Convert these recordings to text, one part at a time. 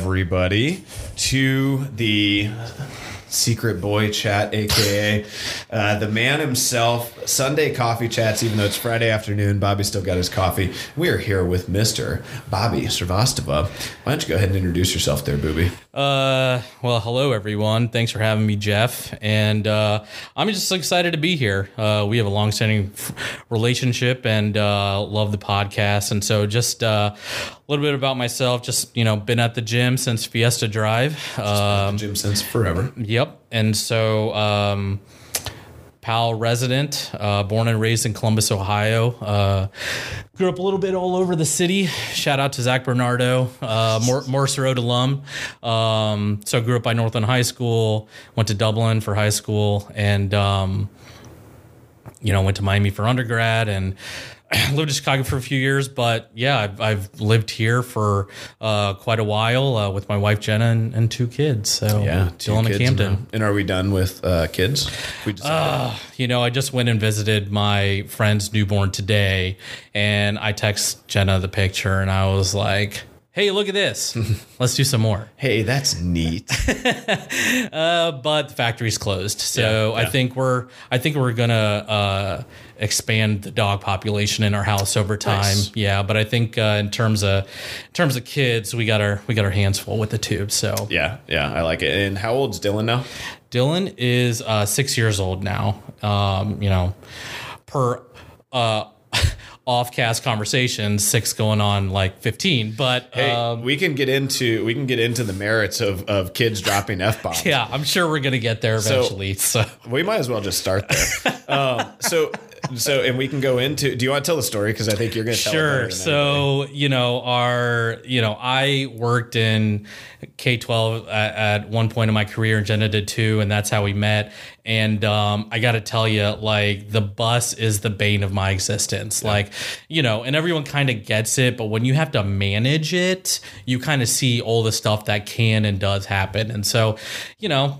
Everybody, to the Secret Boy Chat, aka uh, the man himself, Sunday Coffee Chats, even though it's Friday afternoon. Bobby still got his coffee. We are here with Mr. Bobby Srivastava. Why don't you go ahead and introduce yourself there, Bobby? Uh, well, hello everyone. Thanks for having me, Jeff. And uh, I'm just excited to be here. Uh, we have a long-standing relationship and uh, love the podcast. And so, just uh, a little bit about myself. Just you know, been at the gym since Fiesta Drive. Um, Jim since forever. Yep. And so, um, Powell resident, uh, born and raised in Columbus, Ohio. Uh, grew up a little bit all over the city. Shout out to Zach Bernardo, uh, Mor- Morse Road alum. Um, so grew up by Northland High School, went to Dublin for high school, and um, you know went to Miami for undergrad and. lived in Chicago for a few years, but yeah, I've, I've lived here for uh, quite a while uh, with my wife Jenna and, and two kids. So Yeah, two Dylan and kids Camden. now. And are we done with uh, kids? We just You know, I just went and visited my friend's newborn today, and I text Jenna the picture, and I was like, "Hey, look at this! Let's do some more." hey, that's neat. Uh, but the factory's closed, so Yeah, I think we're I think we're gonna uh, expand the dog population in our house over time. Nice. Yeah, but I think uh, in terms of in terms of kids, we got our we got our hands full with the tube. So yeah, yeah, I like it. And how old's Dylan now? Dylan is uh, six years old now. Um, you know, per uh, off-cast conversations, six going on like fifteen. But Hey, um, we can get into we can get into the merits of, of kids dropping f bombs. yeah, I'm sure we're gonna get there eventually. So, We might as well just start there. um, so so and we can go into. Do you want to tell the story? Because I think you're going to tell. it better sure. So you know, our you know, I worked in K-12 at, at one point in my career, and Jenna did too, and that's how we met. And um, I got to tell you, like the bus is the bane of my existence. Like you know, and everyone kind of gets it, but when you have to manage it, you kind of see all the stuff that can and does happen. And so, you know,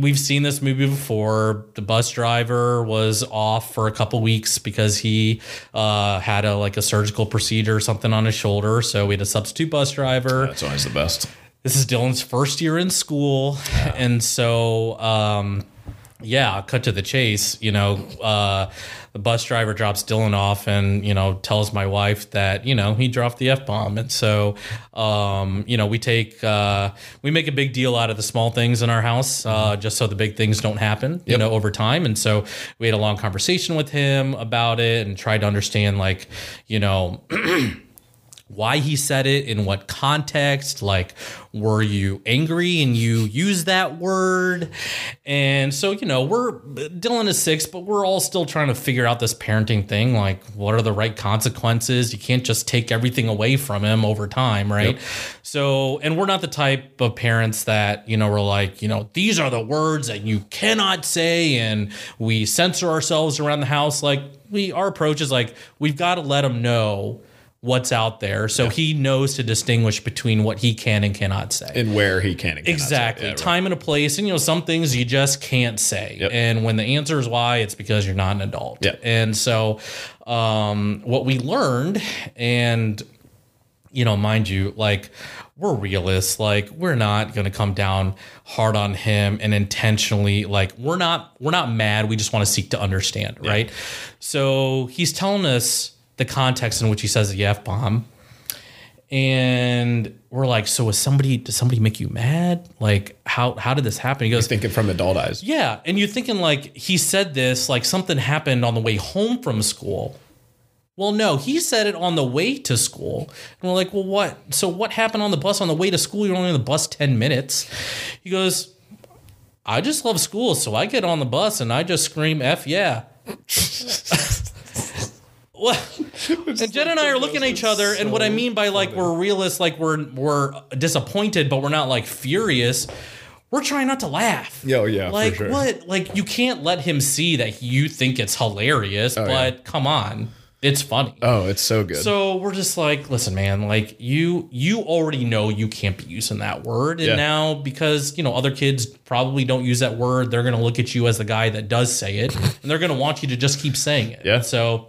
we've seen this movie before. The bus driver was off for a couple weeks because he uh, had a like a surgical procedure or something on his shoulder. So we had a substitute bus driver. That's always the best. This is Dylan's first year in school, and so um, yeah, cut to the chase. You know, uh, the bus driver drops Dylan off, and you know tells my wife that you know he dropped the f bomb, and so um, you know we take uh, we make a big deal out of the small things in our house, uh, just so the big things don't happen. You know, over time, and so we had a long conversation with him about it, and tried to understand like you know why he said it in what context like were you angry and you used that word? And so you know we're dylan is six but we're all still trying to figure out this parenting thing like what are the right consequences? You can't just take everything away from him over time right? So and we're not the type of parents that you know we're like you know these are the words that you cannot say and we censor ourselves around the house. Like we our approach is like we've got to let him know what's out there so he knows to distinguish between what he can and cannot say. And where he can and. Exactly. Yeah, right. Time and a place. And, you know, some things you just can't say. Yep. And when the answer is why, it's because you're not an adult. Yeah. And so, um, what we learned, and, you know, mind you, like, we're realists. Like, we're not going to come down hard on him and intentionally, like, we're not, we're not mad. We just want to seek to understand. Right. So he's telling us the context in which he says the F bomb and we're like, so was somebody did somebody make you mad? Like how how did this happen? He goes, Thinking from adult eyes. Yeah. And you're thinking like he said this, like something happened on the way home from school. Well, no, he said it on the way to school. And we're like, well, what? So what happened on the bus on the way to school? You're only on the bus 10 minutes. He goes, I just love school, so I get on the bus and I just scream F yeah. Well, and Jen and I are looking at each other, and what I mean by like we're realists, like we're we're disappointed, but we're not like furious. We're trying not to laugh. Yeah, oh, yeah, Like sure. what? Like you can't let him see that you think it's hilarious, but Oh, yeah. come on, it's funny. Oh, it's so good. So we're just like, listen, man, like you you already know you can't be using that word. And Yeah. now because, you know, other kids probably don't use that word, they're gonna look at you as the guy that does say it and they're gonna want you to just keep saying it. Yeah. So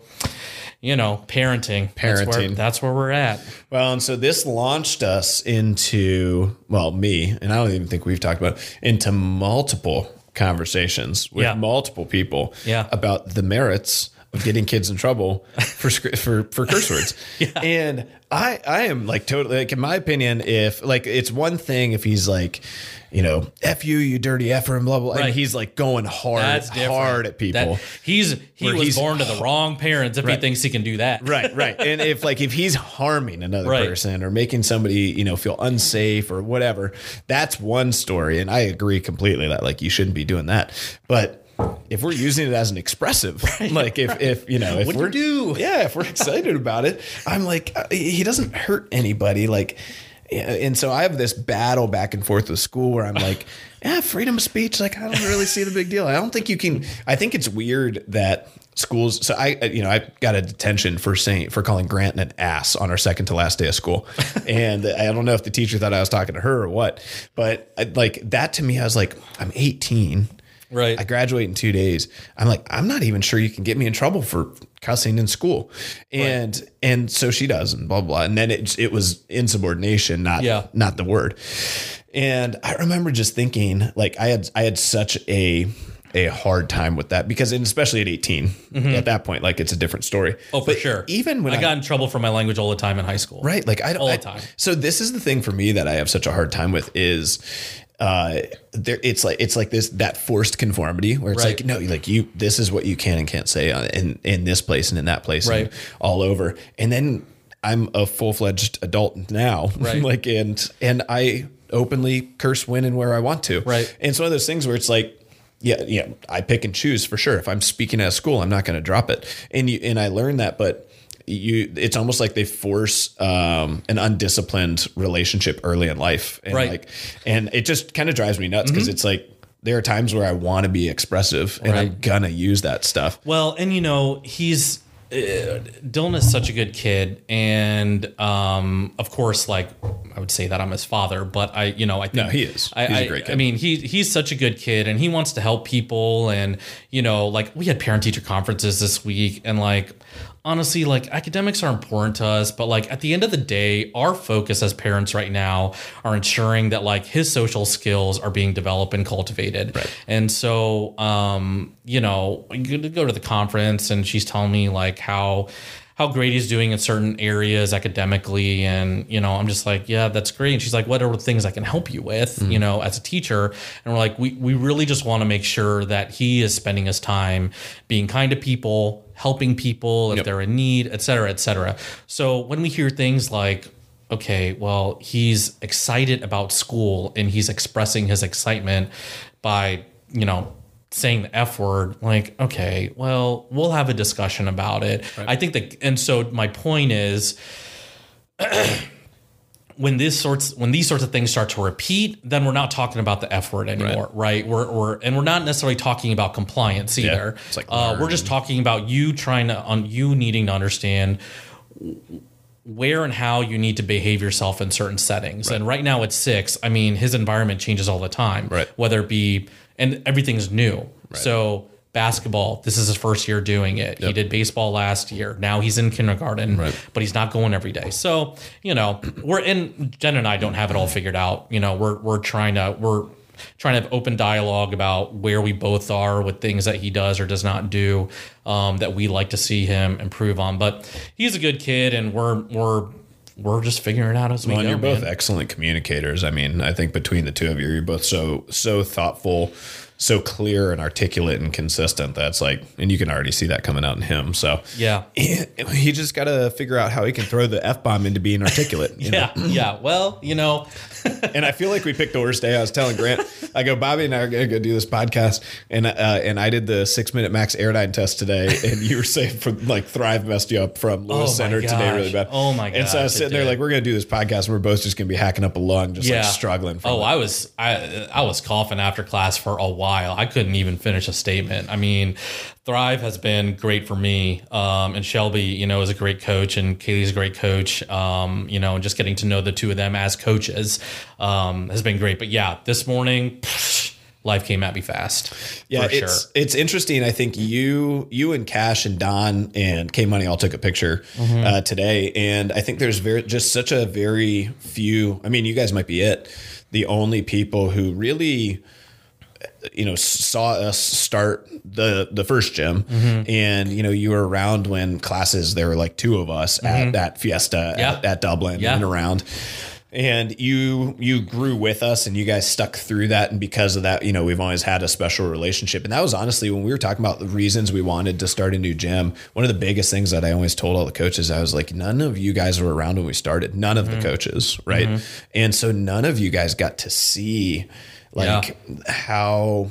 you know, parenting. That's where, Parenting. that's where we're at. Well, and so this launched us into, well, me, and I don't even think we've talked about it, into multiple conversations with Yeah. multiple people Yeah. about the merits of getting kids in trouble for for for curse words. And I I am like totally like in my opinion, if like it's one thing if he's like, you know, F you, you dirty effer and blah blah, Right. and he's like going hard That's different. hard at people. That- he's he was he's- born to the wrong parents if he thinks he can do that. right right and if like if he's harming another Right. person or making somebody you know feel unsafe or whatever that's one story and i agree completely that like you shouldn't be doing that but if we're using it as an expressive like if if you know if What'd you we're do? yeah if we're excited about it i'm like uh, he doesn't hurt anybody like and so I have this battle back and forth with school where I'm like, yeah, freedom of speech. Like, I don't really see the big deal. I don't think you can. I think it's weird that schools. So I, you know, I got a detention for saying for calling Grant an ass on our second to last day of school, and I don't know if the teacher thought I was talking to her or what, but I, like that to me, I was like, I'm 18. Right. I graduate in two days. I'm like, I'm not even sure you can get me in trouble for cussing in school. And and so she does, and blah blah. blah. And then it it was insubordination, not Yeah. not the word. And I remember just thinking, like, I had I had such a a hard time with that because, and especially at 18, mm-hmm. at that point, like it's a different story. Oh, for sure. Even when I got in trouble for my language all the time in high school. Right. Like I don't All the I- time. So this is the thing for me that I have such a hard time with is uh there it's like it's like this that forced conformity where it's Right. like no like you this is what you can and can't say in in this place and in that place and Right. all over and then I'm a full-fledged adult now Right. like and and I openly curse when and where I want to Right. and it's one of those things where it's like yeah, yeah, I pick and choose for sure. If I'm speaking at school, I'm not going to drop it. And you and I learned that, but you it's almost like they force um, an undisciplined relationship early in life. And Right. like and it just kind of drives me nuts because it's like there are times where I want to be expressive and I'm gonna use that stuff. Well, and you know, he's uh, Dylan is such a good kid, and um, of course, like I would say that I'm his father, but I, you know, I think No, he is. I, He's a I- great kid. I mean, he he's such a good kid, and he wants to help people, and you know, like we had parent teacher conferences this week, and like honestly, like academics are important to us, but like at the end of the day, our focus as parents right now are ensuring that like his social skills are being developed and cultivated. Right. And so, um, you know, I go to go to the conference and she's telling me like how how great he's doing in certain areas academically. And you know i'm just like yeah that's great. And she's like what are the things i can help you with? You know as a teacher. And we're like we, we really just want to make sure that he is spending his time being kind to people helping people if Yep. they're in need et cetera et cetera so when we hear things like okay well he's excited about school and he's expressing his excitement by you know saying the F word, like, okay, well, we'll have a discussion about it. I think that, and so my point is, when this sorts when these sorts of things start to repeat, then we're not talking about the F word anymore, right? We're, we're and we're not necessarily talking about compliance either. It's like uh, we're just talking about you trying to on you needing to understand where and how you need to behave yourself in certain settings. And right now at six, I mean, his environment changes all the time. Right. Whether it be and everything's new. So basketball, this is his first year doing it. He did baseball last year. Now he's in kindergarten, but he's not going every day. So, you know, we're in Jen and I don't have it all figured out. You know, we're we're trying to we're trying to have open dialogue about where we both are with things that he does or does not do um, that we like to see him improve on. But he's a good kid, and we're we're we're just figuring it out as we Well, and go. you're both man. excellent communicators. I mean, I think between the two of you, you're both so so thoughtful, so clear and articulate and consistent. That's like, and you can already see that coming out in him. So Yeah. he just got to figure out how he can throw the f bomb into being articulate. you know? Yeah, yeah. Well, you know, and I feel like we picked the worst day. I was telling Grant, I go, Bobby and I are gonna go do this podcast, and uh, and I did the six minute max airdyne test today, and you were saying from like Thrive messed you up from Lewis Oh Center today really bad. Oh my And so I was sitting there like, we're gonna do this podcast, and we're both just gonna be hacking up a lung, just yeah, like struggling. Oh, it. I was I I was coughing after class for a while. I couldn't even finish a statement. I mean, Thrive has been great for me, um, and Shelby, you know, is a great coach, and Kaylee's a great coach. Um, you know, and just getting to know the two of them as coaches um, has been great. But yeah, this morning. life came at me fast. Yeah, it's sure. it's interesting. I think you you and Cash and Don and K Money all took a picture Mm-hmm. uh, today, and I think there's very just such a very few. I mean, you guys might be it, the only people who really you know saw us start the the first gym Mm-hmm. and you know you were around when classes there were like two of us at that fiesta Mm-hmm. Yeah. at, at dublin Yeah. and around and you you grew with us and you guys stuck through that and because of that you know we've always had a special relationship and that was honestly when we were talking about the reasons we wanted to start a new gym one of the biggest things that i always told all the coaches i was like none of you guys were around when we started none of the coaches right and so none of you guys got to see like how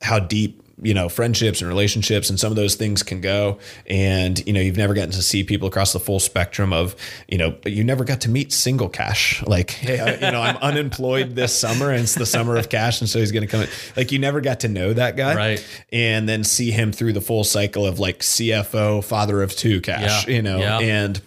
how deep you know friendships and relationships and some of those things can go and you know you've never gotten to see people across the full spectrum of you know but you never got to meet single cash like hey I, you know i'm unemployed this summer and it's the summer of cash and so he's going to come in like you never got to know that guy Right. and then see him through the full cycle of like cfo father of two cash Yeah. you know Yeah. and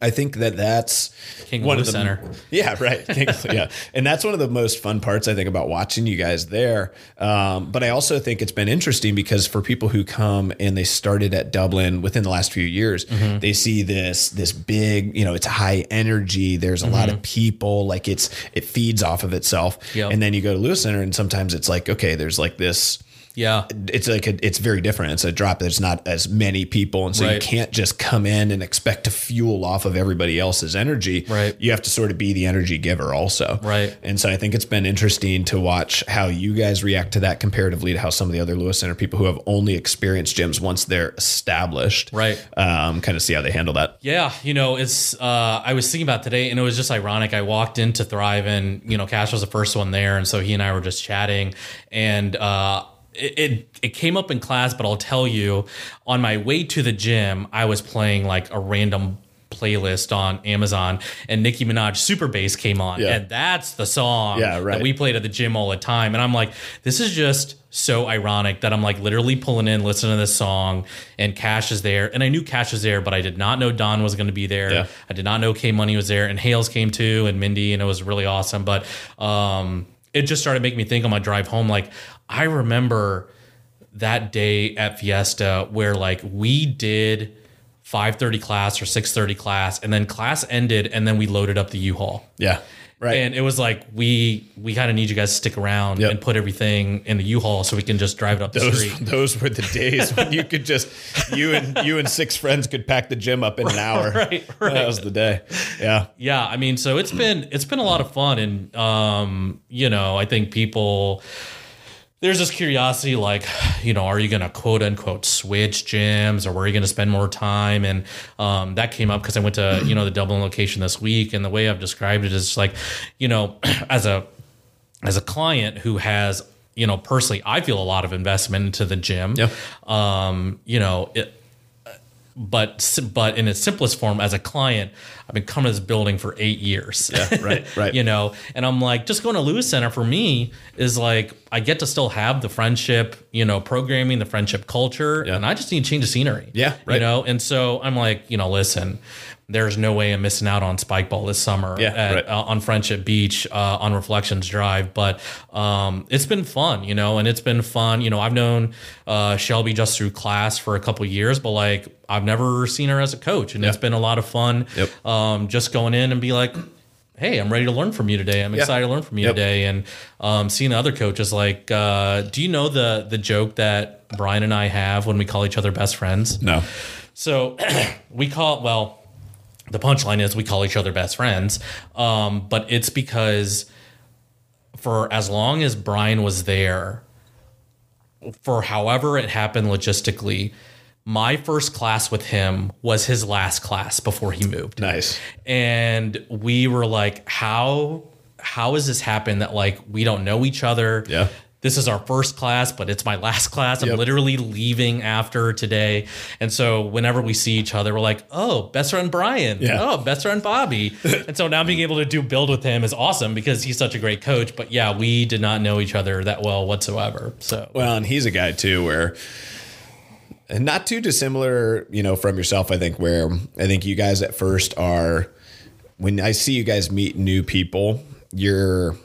I think that that's King one of the Center. yeah, right. King- yeah, and that's one of the most fun parts I think about watching you guys there. Um, but I also think it's been interesting because for people who come and they started at Dublin within the last few years, Mm-hmm. they see this this big, you know, it's high energy. There's a lot of people, like it's it feeds off of itself. Mm-hmm. Yep. And then you go to Lewis Center, and sometimes it's like okay, there's like this Yeah. it's like a, it's very different. It's a drop. There's not as many people, and so you can't just come in and expect to fuel off of everybody else's energy. Right. You have to sort of be the energy giver also. Right. And so I think it's been interesting to watch how you guys react to that comparatively to how some of the other Lewis Center people who have only experienced gyms once they're established, Right. Um, kind of see how they handle that. Yeah, you know, it's uh I was thinking about today and it was just ironic. I walked into Thrive and, you know, Cash was the first one there and so he and I were just chatting and uh it, it it came up in class, but I'll tell you, on my way to the gym, I was playing like a random playlist on Amazon and Nicki Minaj Super Bass came on Yeah. and that's the song Yeah, right. that we played at the gym all the time and I'm like this is just so ironic that I'm like literally pulling in listening to this song and Cash is there and I knew Cash was there but I did not know Don was going to be there Yeah. I did not know K Money was there and Hales came too and Mindy and it was really awesome but um it just started making me think on my drive home like I remember that day at Fiesta where like we did 5:30 class or 6:30 class and then class ended and then we loaded up the U-Haul. Yeah. Right. And it was like we we kind of need you guys to stick around Yep. and put everything in the U-Haul so we can just drive it up the those street. those were the days when you could just you and you and six friends could pack the gym up in an hour. Right, right. That was the day. Yeah. Yeah, I mean, so it's been it's been a lot of fun, and um, you know, I think people there's this curiosity, like, you know, are you going to quote unquote switch gyms, or where are you going to spend more time? And um, that came up because I went to you know the Dublin location this week, and the way I've described it is like, you know, as a as a client who has you know personally i feel a lot of investment into the gym Yeah. um you know it but but in its simplest form as a client i've been coming to this building for eight years Yeah, right, right. you know and i'm like just going to lewis center for me is like i get to still have the friendship you know programming the friendship culture Yeah. and i just need to change the scenery Yeah, right. you know and so i'm like you know listen there's no way I'm missing out on Spike Ball this summer Yeah, at, right. uh, on Friendship Beach uh, on Reflections Drive. But um, it's been fun, you know, and it's been fun. You know, I've known uh, Shelby just through class for a couple years, but like I've never seen her as a coach, and it's been a lot of fun. Yep. Um, just going in and be like. Hey, I'm ready to learn from you today. I'm excited to learn from you Yep. today. And um, seeing other coaches, like, uh, do you know the the joke that Brian and I have when we call each other best friends? No. So we call well, the punchline is we call each other best friends, um, but it's because for as long as Brian was there, for however it happened logistically, my first class with him was his last class before he moved Nice. and we were like how how has this happened that like we don't know each other Yeah. This is our first class but it's my last class. I'm Yep. literally leaving after today. And so whenever we see each other we're like oh best friend brian. Yeah. oh best friend bobby. And so now being able to do build with him is awesome because he's such a great coach. But yeah we did not know each other that well whatsoever. So Well, and he's a guy too where and not too dissimilar, you know, from yourself, I think, where I think you guys at first are when I see you guys meet new people, you're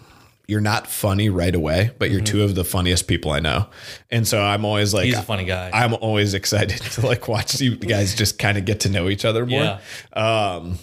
you're not funny right away, but you're two of the funniest people I know. And so I'm always like Mm-hmm. He's a funny guy. I'm always excited to like watch you guys just kind of get to know each other more. yeah.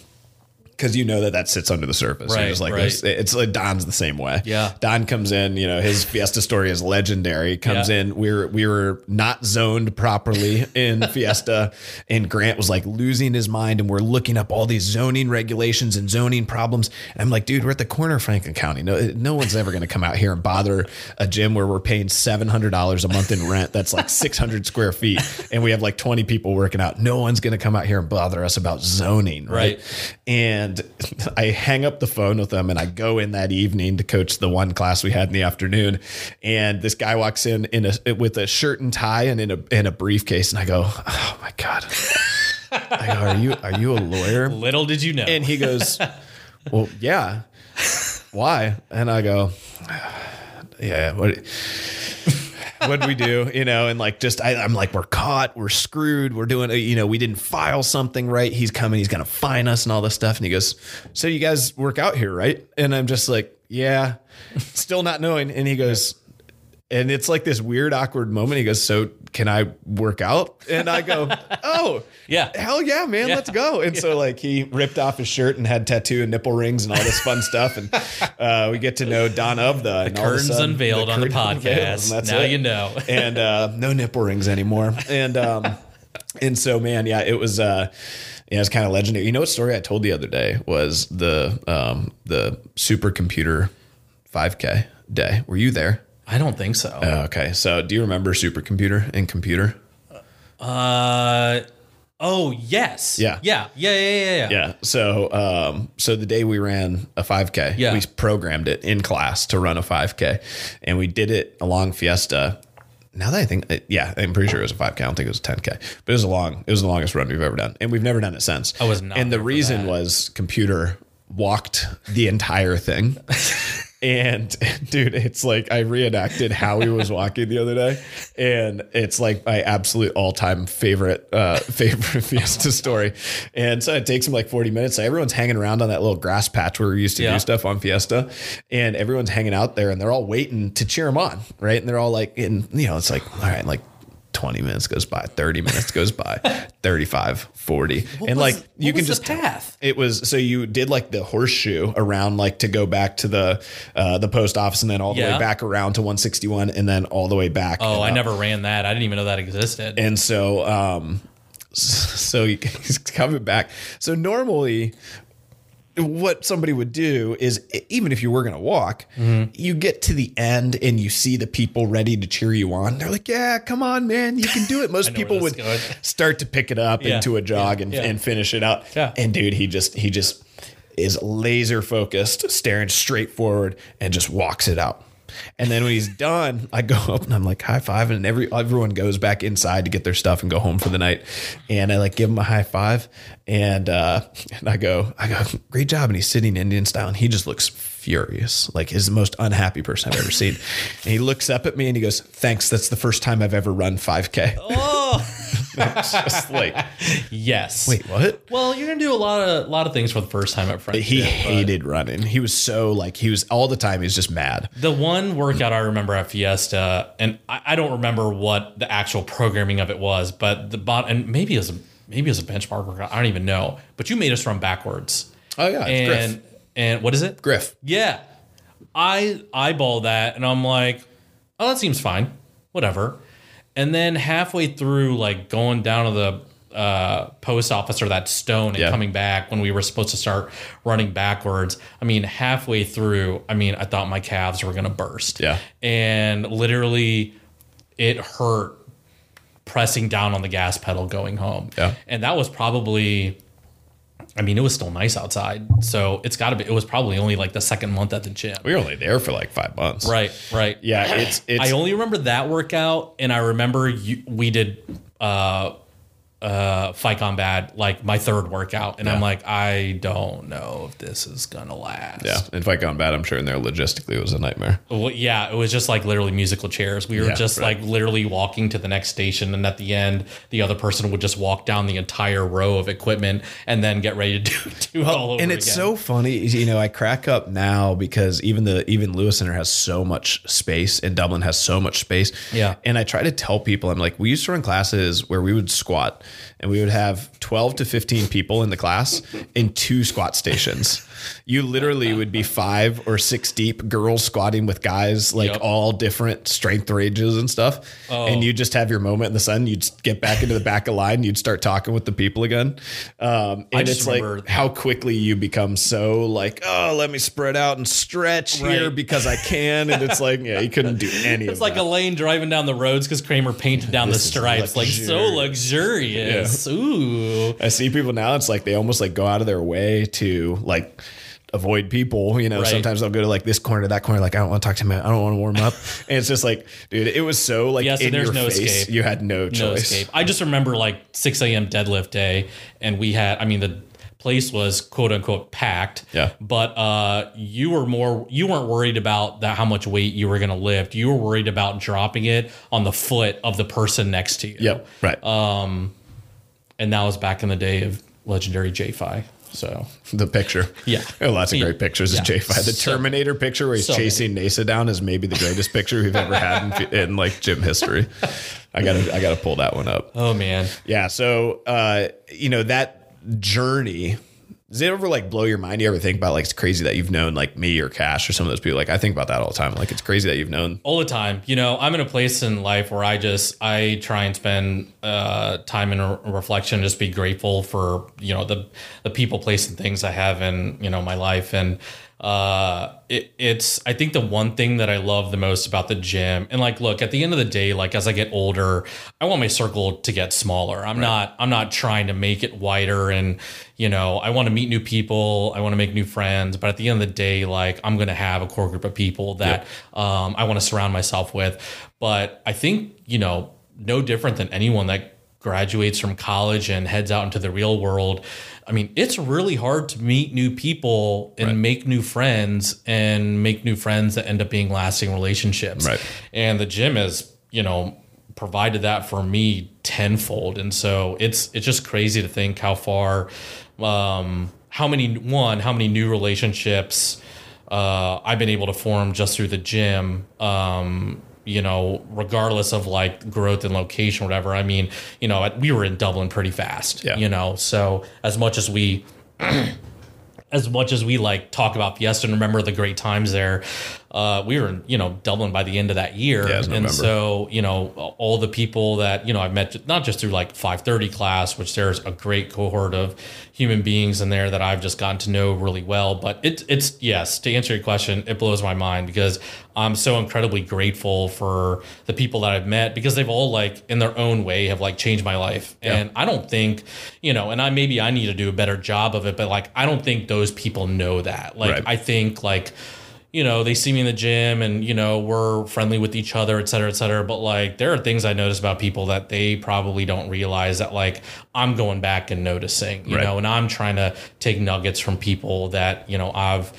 Because you know that that sits under the surface. Right, like right. this- it's like Don's the same way. Yeah. Don comes in, you know, his Fiesta story is legendary. Comes Yeah. in, we were we were not zoned properly in Fiesta, and Grant was like losing his mind, and we're looking up all these zoning regulations and zoning problems. And I'm like, dude, we're at the corner of Franklin County. No, no one's ever going to come out here and bother a gym where we're paying seven hundred dollars a month in rent. That's like six hundred square feet, and we have like twenty people working out. No one's going to come out here and bother us about zoning, right? Right. And I hang up the phone with them and I go in that evening to coach the one class we had in the afternoon. And this guy walks in in a with a shirt and tie and in a in a briefcase. And I go, Oh my God. I go, Are you are you a lawyer? Little did you know. And he goes, Well, yeah. Why? And I go, Yeah, what what'd we do? You know, and like just I, I'm like, we're caught, we're screwed, we're doing you know, we didn't file something right. He's coming, he's gonna fine us and all this stuff. And he goes, So you guys work out here, right? And I'm just like, Yeah, still not knowing. And he goes, and it's like this weird, awkward moment. He goes, So can I work out? And I go, Oh, Yeah. hell yeah, man, let's go. And so, like, he ripped off his shirt and had tattoo and nipple rings and all this fun stuff. And uh, we get to know Don of the, and curtains sudden, unveiled on the curtain unveiled, podcast. that's Now it. you know. and uh, no nipple rings anymore. And, um, and so, man, yeah, it was, uh, yeah, it's kind of legendary. You know what story I told the other day was the, um, the supercomputer 5K day. Were you there? I don't think so. Oh, okay. So, do you remember supercomputer and computer? Uh oh yes. Yeah. Yeah. Yeah. Yeah. Yeah. Yeah. Yeah. So, um, so the day we ran a 5K, Yeah. we programmed it in class to run a 5K, and we did it along Fiesta. Now that I think, yeah, I'm pretty sure it was a 5K. I don't think it was a 10K, but it was a long. It was the longest run we've ever done, and we've never done it since. I was not And the reason that. was computer walked the entire thing. And dude, it's like I reenacted how he was walking the other day, and it's like my absolute all-time favorite uh, favorite Fiesta story. And so it takes him like 40 minutes. So everyone's hanging around on that little grass patch where we used to Yeah. do stuff on Fiesta, and everyone's hanging out there, and they're all waiting to cheer him on, right? And they're all like, in you know, it's like all right, like 20 minutes goes by, 30 minutes goes by, 35, 40. and was- like you what can just path? It was so you did like the horseshoe around like to go back to the uh, the post office and then all the way back around to 161 and then all the way back. Oh, I up. never ran that. I didn't even know that existed. And so, um, so you- he's coming back. So normally, what somebody would do is, even if you were going to walk, Mm-hmm. you get to the end and you see the people ready to cheer you on. They're like, "Yeah, come on, man, you can do it." Most people would going. start to pick it up Yeah, into a jog yeah, and, yeah. and finish it out. Yeah. And dude, he just he just is laser focused, staring straight forward, and just walks it out. And then when he's done, I go up and I'm like high five, and every everyone goes back inside to get their stuff and go home for the night. And I like give him a high five, and uh, and I go, I go, great job. And he's sitting Indian style, and he just looks furious, like he's the most unhappy person I've ever seen. And he looks up at me and he goes, "Thanks, that's the first time I've ever run 5K." oh just like, yes. wait, what? Well, you're gonna do a lot of lot of things for the first time at Friendship. He hated running. He was so like he was all the time. He's just mad. The one workout I remember at Fiesta, and I, I don't remember what the actual programming of it was, but the bot and maybe it was a maybe it was a benchmark workout. I don't even know. But you made us run backwards. Oh yeah, and Griff. and what is it? Griff. Yeah. I eyeball that and I'm like, oh, that seems fine. Whatever. And then halfway through, like going down to the uh, post office or that stone and Yeah. coming back when we were supposed to start running backwards. I mean, halfway through, I mean, I thought my calves were going to burst. Yeah. And literally, it hurt pressing down on the gas pedal going home. Yeah. And that was probably I mean, it was still nice outside, so it's got to be. It was probably only like the second month at the gym. We were only there for like five months. Right, right. Yeah, it's it's I only remember that workout, and I remember you, we did uh, uh, fight combat like my third workout, and I'm like, I don't know if this is gonna last. Yeah. In Fight Bad, I'm sure in there logistically it was a nightmare. Well, yeah, it was just like literally musical chairs. We were Yeah, just right. like literally walking to the next station, and at the end, the other person would just walk down the entire row of equipment and then get ready to do, do all over and it's again. so funny you know i crack up now because even the even lewis center has so much space and dublin has so much space Yeah. and i try to tell people i'm like we used to run classes where we would squat and we would have 12 to 15 people in the class in two squat stations you literally would be five or six deep girls squatting with guys like Yep. all different strength ranges and stuff Oh. and you just have your moment in the sun you'd get back into the back of line you'd start talking with the people again um, and just it's like remember- how quickly you become so like, oh, let me spread out and stretch here because I can. And it's like, yeah, you couldn't do any It's like that. Elaine driving down the roads because Kramer painted down the This is stripes, like so luxurious. Ooh, I see people now, it's like they almost like go out of their way to like avoid people. You know, Right. sometimes they'll go to like this corner to that corner, like, I don't want to talk to him. I don't want to warm up. and it's just like, dude, it was so like Yeah, so in there's your no face. escape. You had no no escape. I just remember like 6 a.m. deadlift day, and we had, I mean, the place was quote unquote packed. Yeah. But uh, you were more, you weren't worried about that how much weight you were going to lift. You were worried about dropping it on the foot of the person next to you. Yep. Right. Uh, And that was back in the day of legendary J5. So the picture. Yeah. There lots of great pictures Yeah. of J5. The So- Terminator picture where he's so chasing NASA down is maybe the greatest picture we've ever had in, in like gym history. I gotta I gotta pull that one up. oh man, Yeah. So, uh, you know, that journey, does it ever like blow your mind? You ever think about like, it's crazy that you've known like me or Cash or some of those people? Like, I think about that all the time. Like, it's crazy that you've known. all the time. You know, I'm in a place in life where I just I try and spend uh, time in re- reflection, just be grateful for you know the the people, place, and things I have in you know my life, and uh, it, it's I think the one thing that I love the most about the gym, and like, look, at the end of the day, like as I get older, I want my circle to get smaller. I'm not I'm not trying to make it wider, and you know, I want to meet new people, I want to make new friends, but at the end of the day, like I'm gonna have a core group of people that um, I want to surround myself with. But I think, you know, no different than anyone that graduates from college and heads out into the real world. I mean, it's really hard to meet new people and make new friends and make new friends that end up being lasting relationships. Right. And the gym is, you know, provided that for me tenfold. And so it's it's just crazy to think how far um how many one, how many new relationships uh, I've been able to form just through the gym. Um, you know, regardless of like growth and location, whatever. I mean, you know, we were in Dublin pretty fast. Yeah. You know, so as much as we as much as we like talk about Fiesta and remember the great times there, uh, we were in, you know, Dublin by the end of that year. Yeah, and so, you know, all the people that, you know, I've met not just through like 530 class, which there's a great cohort of human beings in there that I've just gotten to know really well. But it, it's, yes, to answer your question, it blows my mind because I'm so incredibly grateful for the people that I've met because they've all like in their own way have like changed my life. And I don't think, you know, and I maybe I need to do a better job of it, but like I don't think those people know that. Like Right. I think like you know, they see me in the gym and, you know, we're friendly with each other, et cetera, et cetera. But like, there are things I notice about people that they probably don't realize that like I'm going back and noticing, you Right. know, and I'm trying to take nuggets from people that, you know, I've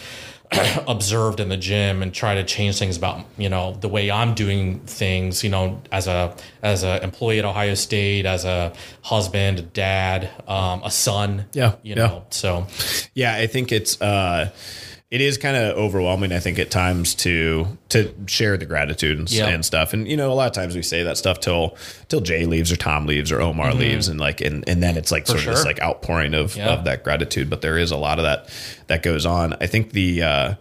observed in the gym and try to change things about, you know, the way I'm doing things, you know, as a, as a employee at Ohio State, as a husband, a dad, um, a son, Yeah, you yeah. know, so Yeah, I think it's uh it is kind of overwhelming. I think at times to to share the gratitude and, Yeah. and stuff. And you know, a lot of times we say that stuff till till Jay leaves or Tom leaves or Omar leaves, and like and and then it's like sort of this Mm-hmm. like outpouring of Yeah. of that gratitude. But there is a lot of that that goes on. I think the uh,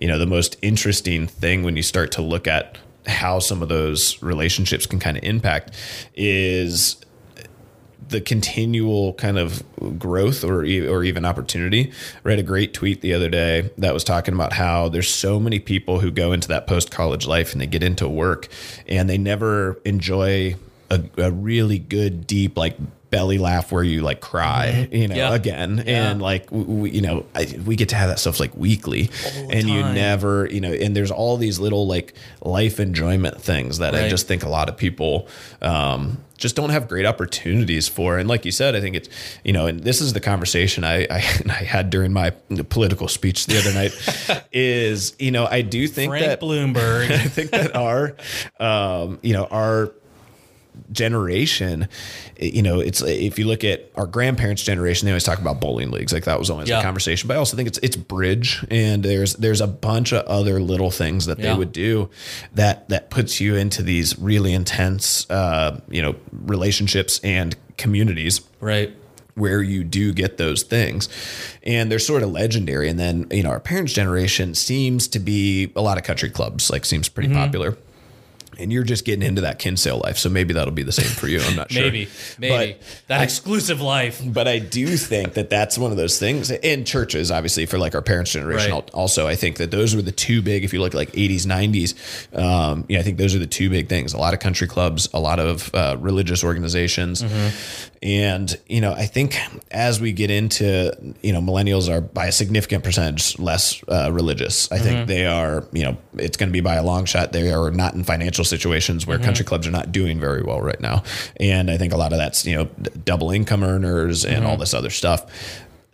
you know the most interesting thing when you start to look at how some of those relationships can kind of impact is the continual kind of growth or or even opportunity. I read a great tweet the other day that was talking about how there's so many people who go into that post college life and they get into work and they never enjoy a, a really good deep like belly laugh where you like cry, you know, Yeah. again, Yeah. and like we, you know, I, we get to have that stuff like weekly, and you never, you know, and there's all these little like life enjoyment things that I just think a lot of people um, just don't have great opportunities for. And like you said, I think it's, you know, and this is the conversation I, I, I had during my political speech the other night is, you know, I do think Frank that Bloomberg. I think that our, um, you know, our generation, you know, it's if you look at our grandparents' generation, they always talk about bowling leagues. Like that was always Yeah. the conversation. But I also think it's it's bridge, and there's there's a bunch of other little things that Yeah. they would do that that puts you into these really intense, uh, you know, relationships and communities right. where you do get those things and they're sort of legendary and then you know our parents generation seems to be a lot of country clubs like seems pretty Mm-hmm. popular and you're just getting into that kinsale life so maybe that'll be the same for you i'm not sure Maybe. Maybe. But that I- exclusive life. but I do think that that's one of those things in churches, obviously for like our parents' generation. Right. Also, I think that those were the two big. If you look like '80s, '90s, um, yeah, I think those are the two big things. A lot of country clubs, a lot of uh, religious organizations, and you know, I think as we get into you know, millennials are by a significant percentage less uh, religious. I think they are. You know, it's going to be by a long shot. They are not in financial situations where mm-hmm. country clubs are not doing very well right now, and I think a lot of that's you know double income earners and all mm-hmm. this other stuff.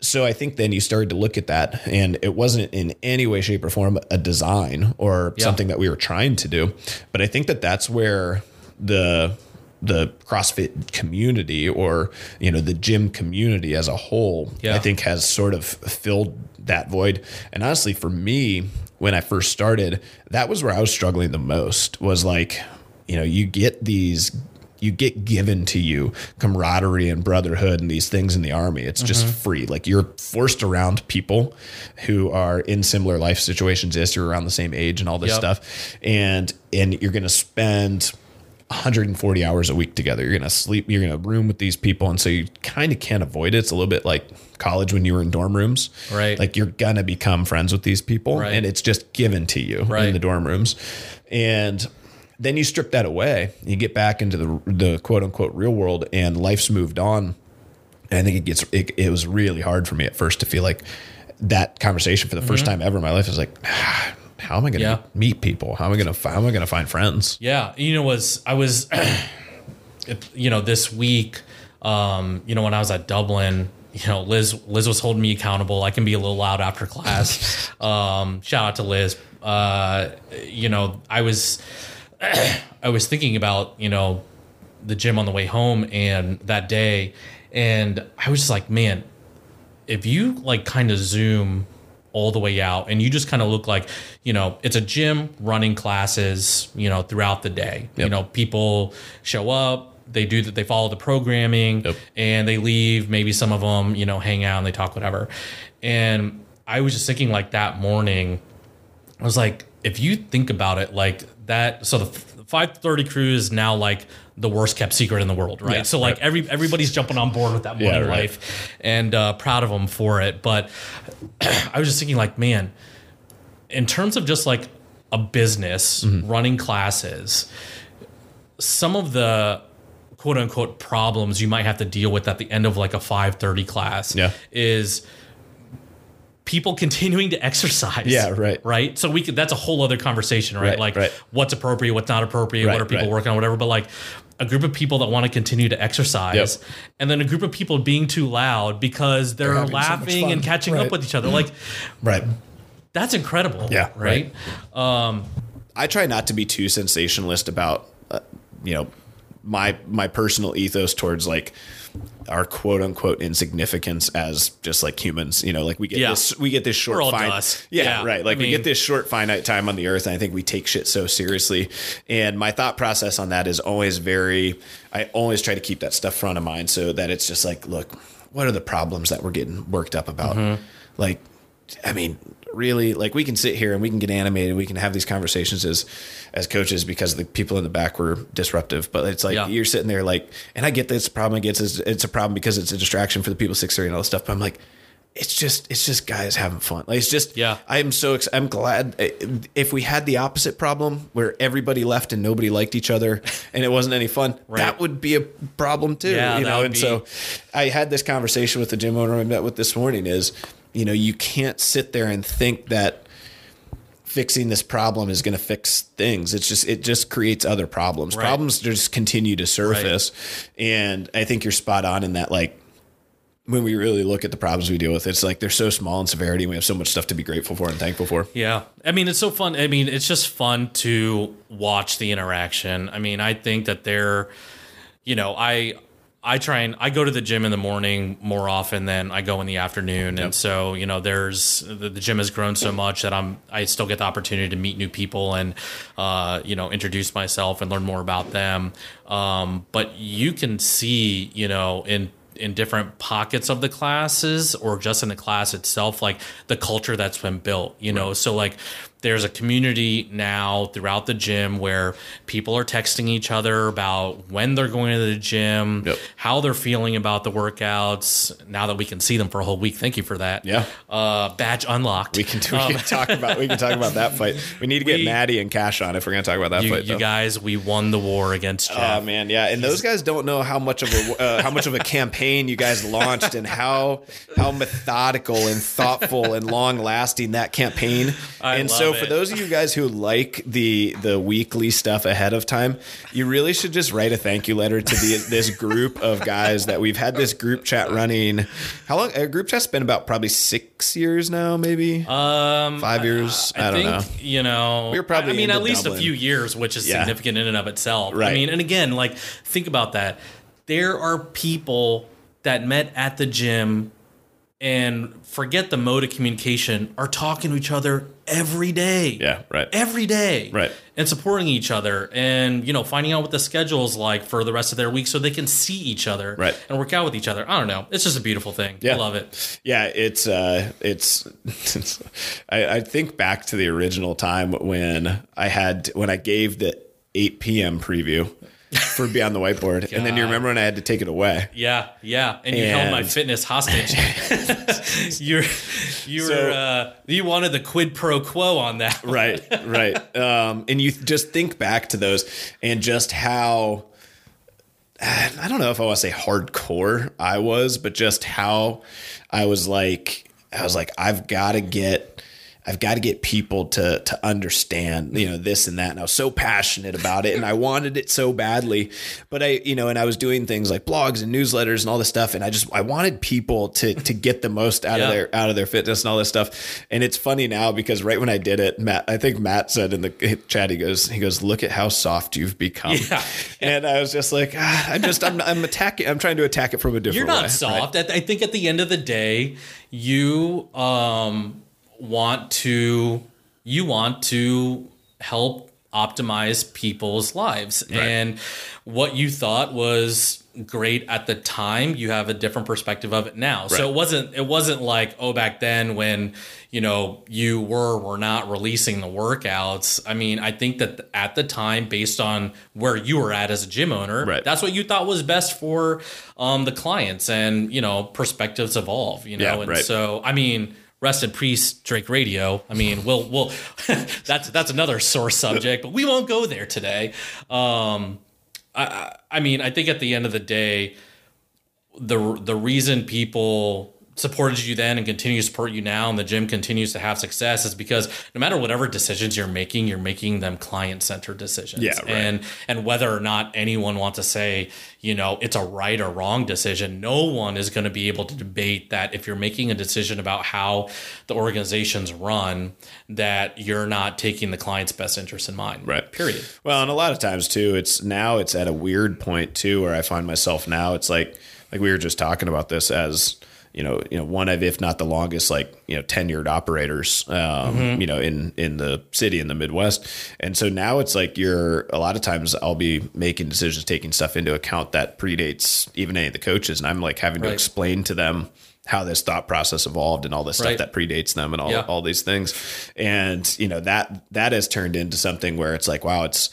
So I think then you started to look at that, and it wasn't in any way, shape, or form a design or Yeah. something that we were trying to do. But I think that that's where the the CrossFit community or you know the gym community as a whole, Yeah. I think has sort of filled that void. And honestly, for me, when I first started, that was where I was struggling the most. Was like, you know, you get these you get given to you camaraderie and brotherhood and these things in the army. It's just mm-hmm. free. Like you're forced around people who are in similar life situations as you're around the same age and all this Yep. stuff. And and you're gonna spend 140 hours a week together. You're gonna sleep. You're gonna room with these people, and so you kind of can't avoid it. It's a little bit like college when you were in dorm rooms, Right. Like you're gonna become friends with these people, Right. and it's just given to you Right. in the dorm rooms, and then you strip that away. You get back into the the quote unquote real world, and life's moved on. And I think it gets it, it was really hard for me at first to feel like that conversation for the first mm-hmm. time ever in my life is like. Ah, How am I going to Yeah. meet people? How am I going to how am I going to find friends? Yeah, you know, was I was, you know, this week, um, you know, when I was at Dublin, you know, Liz Liz was holding me accountable. I can be a little loud after class. um, shout out to Liz. Uh, you know, I was, I was thinking about you know, the gym on the way home and that day, and I was just like, man, if you like kind of zoom all the way out and you just kind of look like you know it's a gym running classes you know throughout the day you know people show up they do that they follow the programming Yep. and they leave maybe some of them you know hang out and they talk whatever and i was just thinking like that morning I was like, if you think about it, like that. So the 530 crew is now like the worst kept secret in the world, right? Yeah, so like right. every everybody's jumping on board with that morning Yeah, right. life, and uh, proud of them for it. But I was just thinking, like, man, in terms of just like a business Mm-hmm. running classes, some of the quote unquote problems you might have to deal with at the end of like a 530 class Yeah. is people continuing to exercise. Yeah, right. Right. So we could that's a whole other conversation, right? Right, like right. what's appropriate, what's not appropriate, Right, what are people right. working on, whatever. But like a group of people that want to continue to exercise Yep. and then a group of people being too loud because they're, having so much laughing fun. and catching Right. up with each other. Like Right. that's incredible. Yeah, Right. Um, I try not to be too sensationalist about, uh, you know, my my personal ethos towards like our quote unquote insignificance as just like humans. You know, like we get Yeah. this we get this short fin- Yeah, Yeah, right. Like I we get this short finite time on the earth, and I think we take shit so seriously. And my thought process on that is always very. I always try to keep that stuff front of mind so that it's just like, look, what are the problems that we're getting worked up about? Mm-hmm. Like, I mean, really, like we can sit here and we can get animated. We can have these conversations as as coaches because the people in the back were disruptive. But it's like Yeah. you're sitting there like, and I get this problem. I get it's, it's a problem because it's a distraction for the people six three and all this stuff. But I'm like, it's just it's just guys having fun. Like it's just Yeah. I'm so ex- I'm glad eh, if we had the opposite problem where everybody left and nobody liked each other and it wasn't any fun, that would be a problem too. Yeah, you know, and be- so I had this conversation with the gym owner I met with this morning is, you know, you can't sit there and think that fixing this problem is going to fix things. It's just it just creates other problems. Right. Problems just continue to surface, and I think you're spot on in that. Like when we really look at the problems we deal with, it's like they're so small in severity. and We have so much stuff to be grateful for and thankful for. Yeah. I mean, it's so fun. I mean, it's just fun to watch the interaction. I mean, I think that they're, you know, I. I try and I go to the gym in the morning more often than I go in the afternoon, and so you know, there's the, the gym has grown so much that I'm I still get the opportunity to meet new people and uh, you know introduce myself and learn more about them. Um, but you can see, you know, in in different pockets of the classes or just in the class itself like the culture that's been built you know? So like there's a community now throughout the gym where people are texting each other about when they're going to the gym Yep. how they're feeling about the workouts now that we can see them for a whole week thank you for that Yeah. uh badge unlocked We can we can talk about we can talk about that fight. We need to get Um, We- Maddie and Cash on if we're going to talk about that you, fight. you though. guys we won the war against Oh man, yeah, and those guys don't know how much of a uh, how much of a campaign you guys launched and how how methodical and thoughtful and long lasting that campaign. I and so, for it. those of you guys who like the the weekly stuff ahead of time, you really should just write a thank you letter to the this group of guys that we've had this group chat running. How long? A group chat's been about probably six years now, maybe um five years. I, don't think, know. You know, we are probably I mean, at least Dublin. a few years, which is Yeah. significant in and of itself. Right. I mean, and again, like think about that. There are people that met at the gym and forget the mode of communication are talking to each other every day. Yeah, right. Every day. Right. And supporting each other and, you know, finding out what the schedule is like for the rest of their week so they can see each other Right. and work out with each other. I don't know. It's just a beautiful thing. Yeah. I love it. Yeah, it's uh, it's. it's I, I think back to the original time when I had when I gave the 8 p.m. preview for Beyond the Whiteboard, and then you remember when I had to take it away. Yeah, yeah, and you held my fitness hostage. you're, you were, So- uh, you wanted the quid pro quo on that. Right, right. Um, and you just think back to those and just how. I don't know if I want to say hardcore I was, but just how I was like, I was like, I've got to get, I've got to get people to to understand, you know, this and that. And I was so passionate about it, and I wanted it so badly. But I, you know, and I was doing things like blogs and newsletters and all this stuff, and I just I wanted people to to get the most out Yeah. of their out of their fitness and all this stuff. And it's funny now because right when I did it, Matt, I think Matt said in the chat, he goes, he goes, look at how soft you've become. Yeah. And I was just like, ah, I'm just, I'm, I'm attacking, I'm trying to attack it from a different You're not way, soft. I I think at the end of the day, you um, want to you want to help optimize people's lives, and what you thought was great at the time, you have a different perspective of it now. So it wasn't it wasn't like oh back then when you know you were were not releasing the workouts. I mean, I think that at the time, based on where you were at as a gym owner, Right. that's what you thought was best for um, the clients and you know perspectives evolve you know Yeah, and right. so i mean rest peace drake radio. I mean we'll we'll that's that's another sore subject but we won't go there today. Um I, I i mean i think at the end of the day the the reason people supported you then and continue to support you now and the gym continues to have success is because no matter whatever decisions you're making you're making them client centered decisions Yeah, right. and and whether or not anyone wants to say you know it's a right or wrong decision no one is going to be able to debate that if you're making a decision about how the organization's run that you're not taking the client's best interest in mind Right. period Well, and a lot of times too, it's now it's at a weird point too, where I find myself now. It's like like we were just talking about this as you know, you know, one of if not the longest, like you know, tenured operators, um, you know, in in the city in the Midwest, and so now it's like you're a lot of times I'll be making decisions, taking stuff into account that predates even any of the coaches, and I'm like having to explain to them how this thought process evolved and all this Right. stuff that predates them and all Yeah. all these things, and you know that that has turned into something where it's like, wow, it's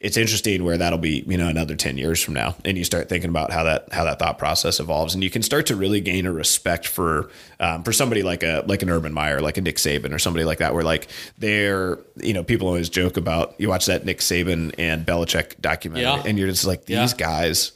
it's interesting where that'll be you know another 10 years from now and you start thinking about how that how that thought process evolves and you can start to really gain a respect for um, for somebody like a like an urban meyer like a nick saban or somebody like that where like they're you know people always joke about you watch that nick saban and Belichick documentary Yeah. and you're just like these Yeah. guys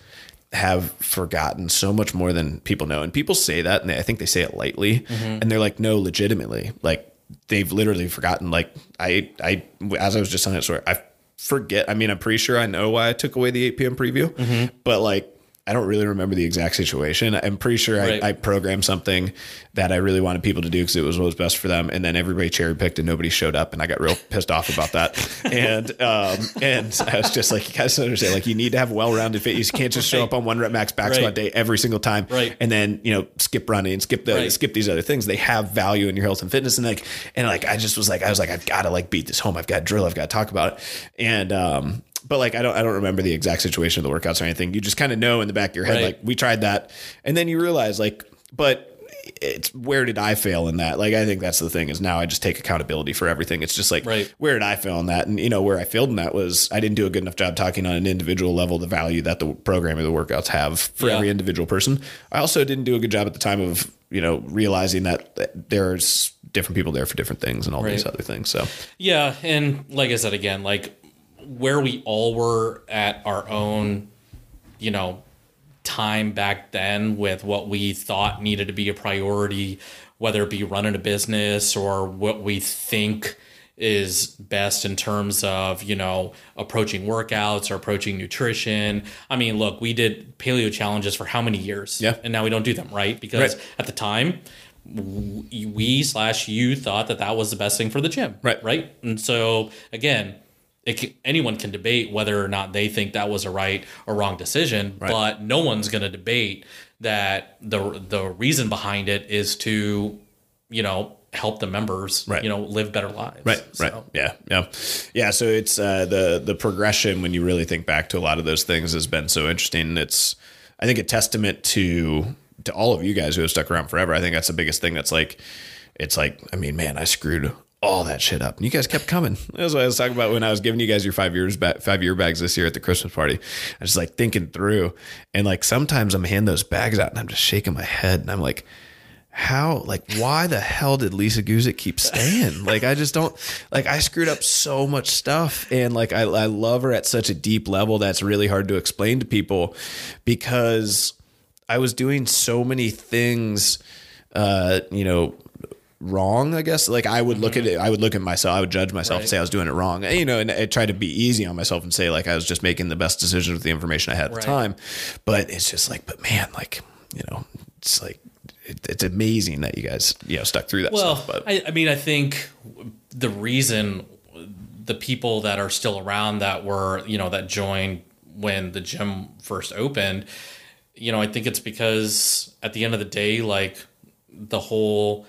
have forgotten so much more than people know and people say that and they, i think they say it lightly Mm-hmm. and they're like no legitimately like they've literally forgotten like i i as i was just telling that story i forget i mean i'm pretty sure i know why i took away the 8 p.m preview Mm-hmm. but like I don't really remember the exact situation. I'm pretty sure Right. I, I programmed something that I really wanted people to do because it was what was best for them, and then everybody cherry picked and nobody showed up, and I got real pissed off about that. And um, and I was just like, you guys understand, like you need to have well rounded fit. You can't just show Right. up on one rep max back squat day every single time, Right. And then you know skip running, skip the Right. skip these other things. They have value in your health and fitness, and like and like I just was like, I was like, I've got to like beat this home. I've got to drill. I've got to talk about it, and um, but like I don't I don't remember the exact situation of the workouts or anything. You just kind of know in the back of your head, Right. like we tried that, and then you realize like, but it's where did I fail in that? Like I think that's the thing is now I just take accountability for everything. It's just like Right. where did I fail in that? And you know where I failed in that was I didn't do a good enough job talking on an individual level the value that the program or the workouts have for Yeah. every individual person. I also didn't do a good job at the time of you know realizing that there's different people there for different things and all these other things. So Yeah, and like I said again, like where we all were at our own, you know, time back then with what we thought needed to be a priority, whether it be running a business or what we think is best in terms of, you know, approaching workouts or approaching nutrition. I mean, look, we did paleo challenges for how many years? Yeah. And now we don't do them, right? Because Right. at the time, we slash you thought that that was the best thing for the gym Right. right and so again can, anyone can debate whether or not they think that was a right or wrong decision Right. but no one's going to debate that the the reason behind it is to you know help the members Right. you know live better lives Right, So- right, yeah, yeah, yeah. So it's uh, the the progression when you really think back to a lot of those things has been so interesting. It's I think a testament to to all of you guys who have stuck around forever. I think that's the biggest thing. That's like it's like I mean, man, I screwed all that shit up, and you guys kept coming. That's what I was talking about when I was giving you guys your five years back, five year bags this year at the Christmas party. I was just like thinking through, and like sometimes I'm handing those bags out, and I'm just shaking my head, and I'm like how like why the hell did Lisa Guzik keep staying? Like I just don't like I screwed up so much stuff and like I, I love her at such a deep level that's really hard to explain to people because I was doing so many things uh you know wrong i guess. Like i would look at mm-hmm. it i would look at myself i would judge myself and say i was doing it wrong. You know and i tried to be easy on myself and say like i was just making the best decisions with the information i had at Right. the time. But it's just like but man like you know it's like it, it's amazing that you guys you know stuck through that Well, stuff but I, I mean, I think the reason the people that are still around that were, you know, that joined when the gym first opened, you know, I think it's because at the end of the day, like the whole,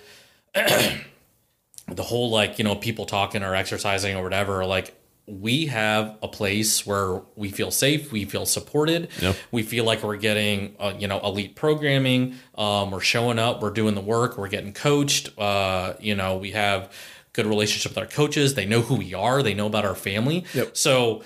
the whole, like, you know, people talking or exercising or whatever, like, we have a place where we feel safe, we feel supported, Yep. we feel like we're getting uh, you know elite programming um, we're showing up we're doing the work we're getting coached uh, you know we have good relationship with our coaches they know who we are they know about our family Yep. so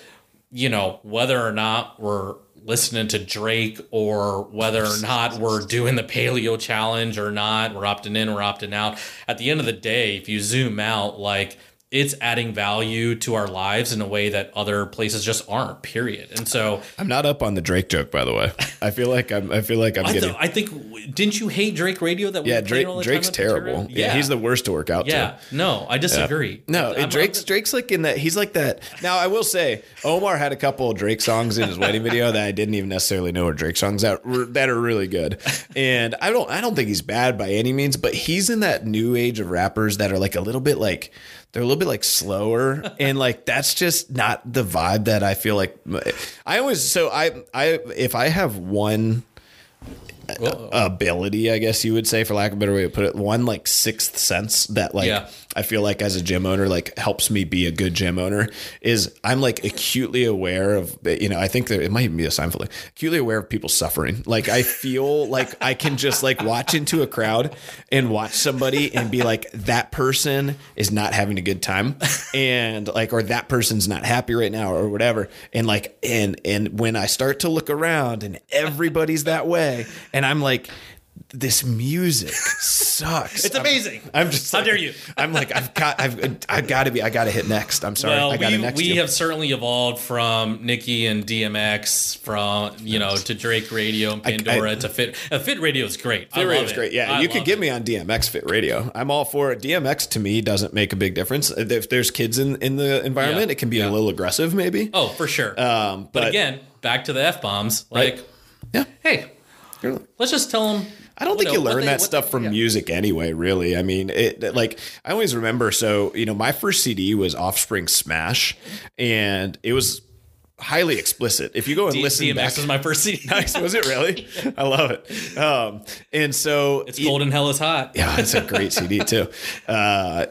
you know whether or not we're listening to drake or whether or not we're doing the paleo challenge or not. We're opting in we're opting out. At the end of the day if you zoom out like it's adding value to our lives in a way that other places just aren't period and so i'm not up on the drake joke by the way i feel like i'm i feel like i'm I, getting th- I think didn't you hate Drake Radio that yeah drake drake's terrible Tara? yeah. he's the worst to work out to yeah no I disagree No, I'm- Drake's Drake's like in that. He's like that. Now I will say, Omar had a couple of Drake songs in his wedding video that I didn't even necessarily know were Drake songs that were, that are really good. And I don't I don't think he's bad by any means, but he's in that new age of rappers that are like a little bit like they're a little bit like slower and like that's just not the vibe that I feel like I always so I I if I have one ability, I guess you would say, for lack of a better way to put it, one like sixth sense that like Yeah. I feel like as a gym owner, like helps me be a good gym owner is I'm like acutely aware of, you know, I think that it might even be a sign for like acutely aware of people suffering. Like I feel like I can just like watch into a crowd and watch somebody and be like, that person is not having a good time. And like, or that person's not happy right now or whatever. And like, and, and when I start to look around and everybody's that way and I'm like, this music sucks. It's amazing. I'm, I'm just How like- dare you? I'm like I've got I've I've got to be I got to hit next. I'm sorry. Well, I got to we, next we you. have certainly evolved from Nicki and DMX, from you know to Drake Radio and Pandora to Fit. Uh, Fit Radio is great. Fit Radio is great. Yeah, I you could get it. me on DMX Fit Radio. I'm all for it. DMX to me doesn't make a big difference. If there's kids in in the environment, Yeah. it can be Yeah. a little aggressive, maybe. Oh, for sure. Um, but, but- again, back to the f bombs. Like, Right. Yeah. hey, let's just tell them. I don't think you learn that stuff from music anyway, really. I mean, it like I always remember so, you know, my first CD was Offspring Smash and it was highly explicit. If you go and listen DMX back was my first CD. Nice, was it really? I love it. Um, and so It's Golden Hell is Hot. Yeah, it's a great CD too. Uh,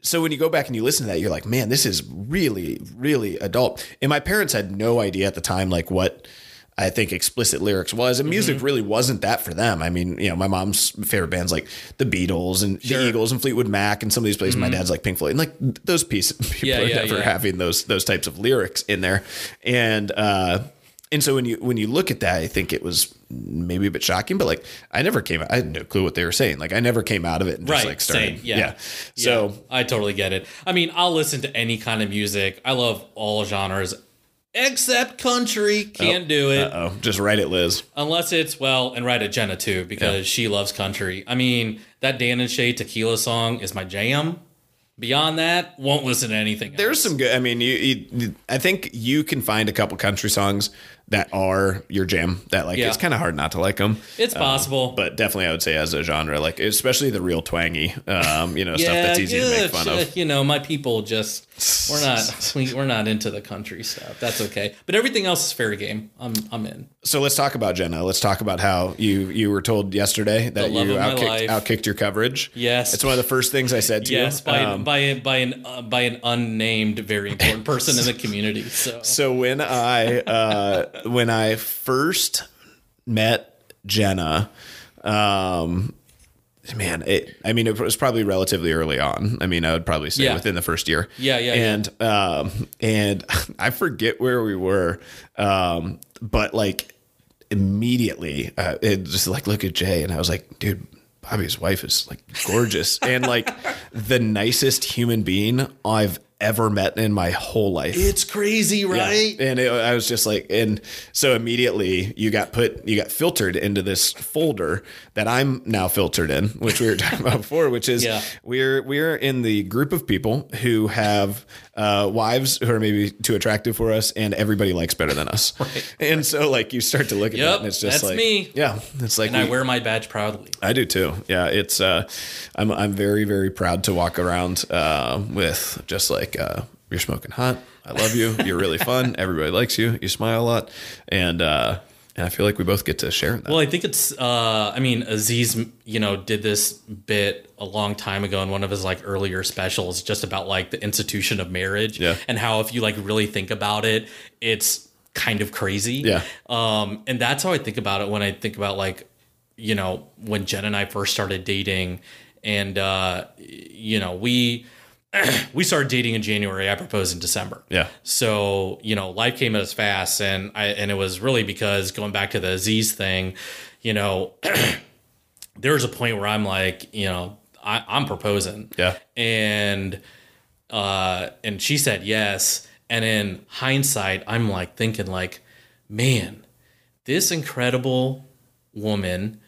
so when you go back and you listen to that, you're like, man, this is really, really adult. And my parents had no idea at the time, like what I think explicit lyrics was, and music Mm-hmm. really wasn't that for them. I mean, you know, my mom's favorite bands like the Beatles and Sure. Mm-hmm. the Eagles and Fleetwood Mac and some of these places. My dad's like Pink Floyd, and like those pieces, people Yeah, are yeah, never yeah. having those those types of lyrics in there, and. uh and so when you when you look at that, I think it was maybe a bit shocking, but like I never came I had no clue what they were saying. Like I never came out of it and just Right, like started. same, yeah. So Yeah, I totally get it. I mean, I'll listen to any kind of music. I love all genres except country. Can't oh, do it oh, just write it, Liz. unless it's well, and write at Jenna too because she loves country. I mean, that Dan and Shay tequila song is my jam. Beyond that, won't listen to anything. There's else. some good. I mean, you, you, I think you can find a couple country songs that are your jam. That like Yeah. it's kind of hard not to like them. It's possible, But definitely, I would say as a genre, like especially the real twangy, um, you know, stuff that's easy to make fun of. You know, my people just we're not we, we're not into the country stuff. That's okay, but everything else is fair game. I'm I'm in. So let's talk about Jenna. Let's talk about how you you were told yesterday that you outkicked, outkicked your coverage. Yes. it's one of the first things I said to Yes, you. by Um, by by an uh, by an unnamed very important person in the community. So So when I uh, when I first met Jenna, um, man, it, I mean, it was probably relatively early on. I mean, I would probably say Yeah. within the first year. Yeah, yeah, yeah. And um, and I forget where we were, um, but like immediately, uh, it just like look at Jay, and I was like, dude. Bobby's wife is like gorgeous and like the nicest human being I've ever met in my whole life. it's crazy, Yeah. right? And it, I was just like, and so immediately you got put, you got filtered into this folder that I'm now filtered in, which we were talking about before, which is Yeah. we're we're in the group of people who have uh, wives who are maybe too attractive for us, and everybody likes better than us. And so like you start to look at Yep, that, and it's just like, me. yeah, it's like And I wear my badge proudly. I do too. Yeah, it's uh, I'm I'm very very proud to walk around uh, with just like uh, you're smoking hot. I love you. You're really fun. Everybody likes you. You smile a lot, and uh, and I feel like we both get to share in that. Well, I think it's. Uh, I mean, Aziz, you know, did this bit a long time ago in one of his like earlier specials, just about like the institution of marriage, Yeah. and how if you like really think about it, it's kind of crazy. Yeah. Um, and that's how I think about it when I think about like, you know, when Jen and I first started dating, and uh, you know, we we started dating in January. I proposed in December. Yeah. So you know, life came at us fast, and I and it was really because going back to the Aziz thing, you know, there was a point where I'm like, you know, I, I'm proposing. Yeah. And uh, and she said yes. And in hindsight, I'm like thinking like, man, this incredible woman,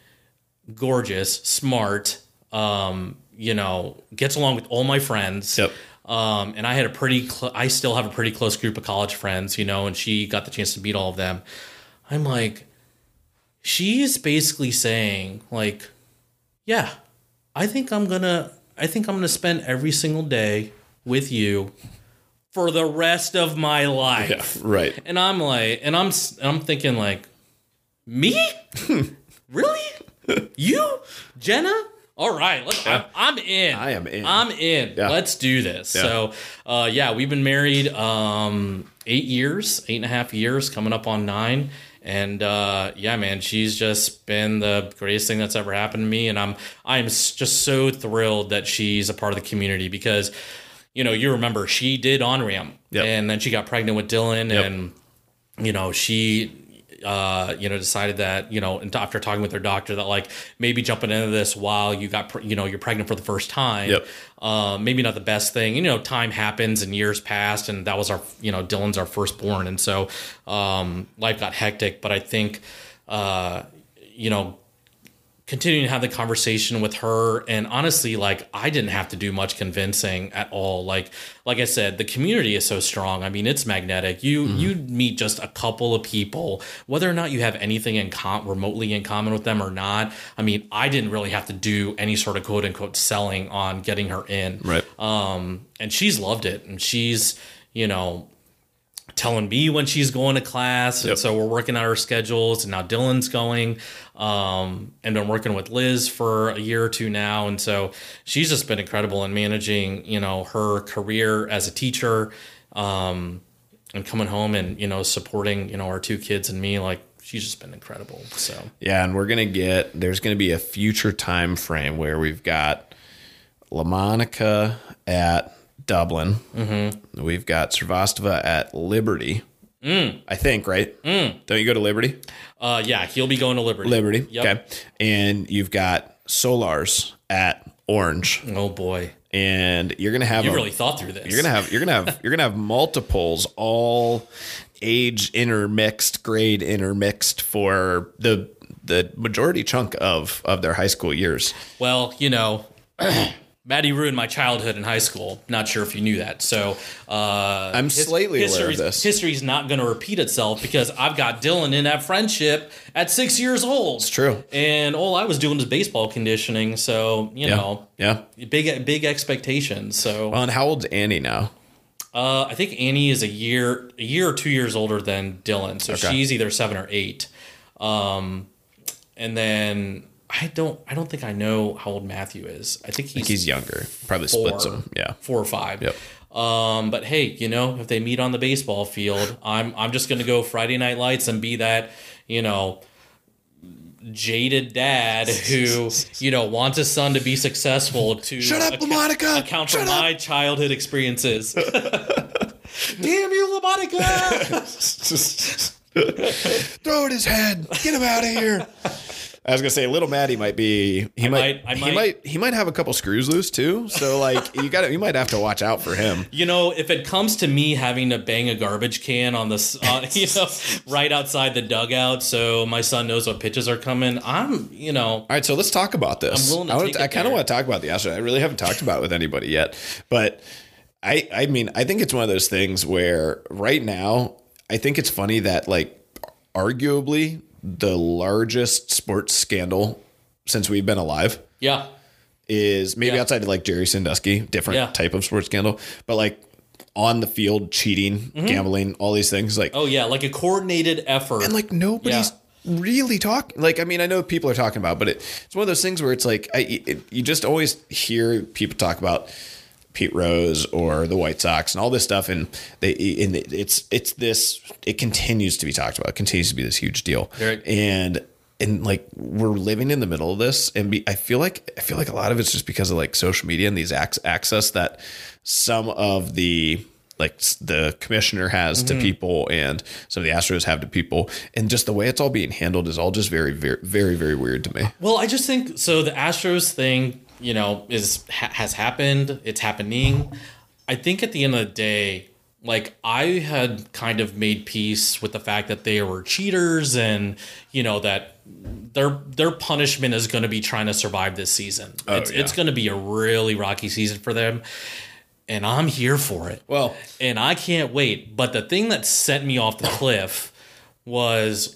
gorgeous, smart, um, you know, gets along with all my friends. Yep. Um, and I had a pretty, cl- I still have a pretty close group of college friends, you know, and she got the chance to meet all of them. I'm like, she's basically saying, like, yeah, I think I'm gonna, I think I'm gonna spend every single day with you for the rest of my life. yeah, right. And I'm like, and I'm, I'm thinking like, me? Really? you, Jenna? All right, let's, I'm, I'm in. I am in. I'm in. Yeah. Let's do this. Yeah. So, uh, yeah, we've been married um, eight years, eight and a half years, coming up on nine. And uh, yeah, man, she's just been the greatest thing that's ever happened to me, and I'm I'm just so thrilled that she's a part of the community because, you know, you remember she did on ramp, Yep. and then she got pregnant with Dylan, Yep. and you know she uh you know decided that you know and after talking with their doctor that like maybe jumping into this while you got pre- you know you're pregnant for the first time Yep. uh, maybe not the best thing you know time happens and years passed and that was our you know dylan's our firstborn and so um life got hectic but i think uh you know continuing to have the conversation with her. And honestly like i didn't have to do much convincing at all. Like like i said the community is so strong. I mean it's magnetic. You you meet just a couple of people. Whether or not you have anything in com- remotely in common with them or not i mean i didn't really have to do any sort of quote unquote selling on getting her in. Right. um and she's loved it. And she's you know telling me when she's going to class. And so we're working out our schedules and now dylan's going. Um, and been working with liz for a year or two now. And so she's just been incredible in managing you know her career as a teacher um, and coming home and you know supporting you know our two kids and me. Like she's just been incredible. So. Yeah, and we're gonna get there's gonna be a future time frame where we've got LaMonica at Dublin. Mm-hmm. We've got Srivastava at Liberty. I think, right? Mm. Don't you go to Liberty? uh, yeah he'll be going to liberty Liberty. Yep. Okay. And you've got Solars at Orange. oh boy And you're gonna have you really thought through this you're gonna have you're gonna have you're gonna have multiples all age intermixed grade intermixed for the the majority chunk of of their high school years Well, you know, Maddie ruined my childhood in high school. Not sure if you knew that. So uh, I'm slightly aware of history's, this. History's not going to repeat itself because I've got Dylan in that friendship at six years old. It's true. And all I was doing was baseball conditioning. So you know, yeah big big expectations. So well and how old's annie now uh, I think Annie is a year a year or two years older than Dylan. So Okay. she's either seven or eight. Um, and then. I don't. I don't think I know how old Matthew is. I think he's he's younger probably four, splits them yeah four or five. Yep. Um, but hey, you know, if they meet on the baseball field, I'm I'm just gonna go Friday Night Lights and be that, you know, jaded dad who you know wants his son to be successful to Shut up, LaMonica! account for Shut my childhood experiences. Damn you, LaMonica! throw at his head get him out of here I was gonna say, little Maddie might be. He might, might- I He might- might. He might have a couple screws loose too. So like, you got. You might have to watch out for him. You know, if it comes to me having to bang a garbage can on this, uh, you know, right outside the dugout, so my son knows what pitches are coming, I'm, you know, All right, so let's talk about this. I'm willing to I, I kind of want to talk about the Astros. I really haven't talked about it with anybody yet, but I, I mean, I think it's one of those things where right now, I think it's funny that like, arguably the largest sports scandal since we've been alive yeah, is maybe Yeah. outside of like Jerry Sandusky, different Yeah. type of sports scandal, but like on the field cheating, mm-hmm. gambling, all these things like oh yeah, like a coordinated effort. and like nobody's really talking like i mean i know people are talking about but it, it's one of those things where it's like I, it, you just always hear people talk about pete rose or the white sox and all this stuff and they and it's it's this it continues to be talked about it continues to be this huge deal Right. and and like we're living in the middle of this and be, i feel like i feel like a lot of it's just because of like social media and these ac- access that some of the like the commissioner has Mm-hmm. to people and some of the astros have to people and just the way it's all being handled is all just very very very very weird to me Well, I just think so. The Astros thing, you know, is ha- has happened. It's happening. I think at the end of the day, like I had kind of made peace with the fact that they were cheaters, and you know that their their punishment is going to be trying to survive this season. Oh, it's yeah. it's going to be a really rocky season for them, and I'm here for it well and I can't wait. But the thing that sent me off the cliff was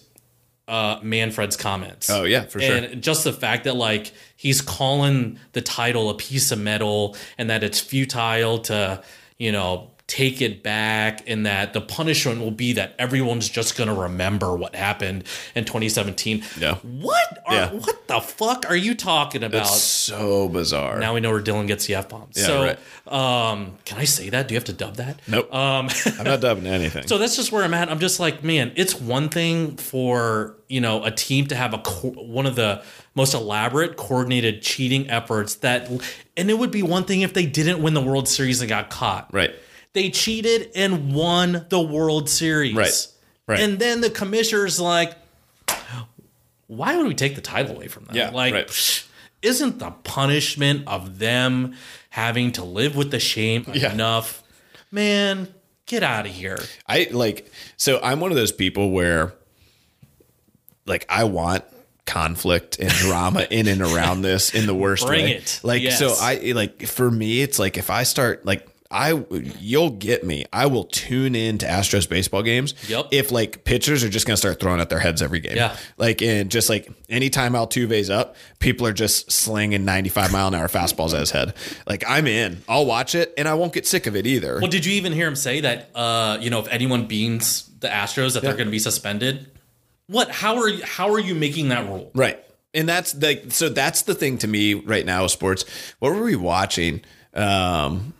uh, Manfred's comments. Oh, yeah, for sure. And just the fact that like he's calling the title a piece of metal, and that it's futile to you know take it back and that the punishment will be that everyone's just going to remember what happened in 2017. Yeah. What? Are, Yeah. What the fuck are you talking about? It's so bizarre. now we know where Dylan gets the F bombs. Yeah, so, right. um, can I say that? Do you have to dub that? nope. Um, I'm not dubbing anything. so that's just where I'm at. I'm just like, man, it's one thing for you know a team to have a co- one of the most elaborate, coordinated cheating efforts that, and it would be one thing if they didn't win the World Series and got caught. right. They cheated and won the World Series. Right. Right. And then the commissioner's like, why would we take the title away from them? Yeah, Like, right. psh, isn't the punishment of them having to live with the shame Yeah. enough? Man, get out of here. I like so I'm one of those people where like I want conflict and drama in and around this in the worst Bring way. it. Like Yes. so I like for me it's like if I start like I you'll get me. I will tune in to Astros baseball games. Yep. If like pitchers are just gonna start throwing at their heads every game. Yeah. Like and just like anytime Altuve's up, people are just slinging 95 mile an hour fastballs at his head. Like I'm in. I'll watch it and I won't get sick of it either. Well, did you even hear him say that? Uh, you know, if anyone beans the Astros, that they're going to be suspended. What? How are you? How are you making that rule? Right. And that's like so that's the thing to me right now with sports. What were we watching? Um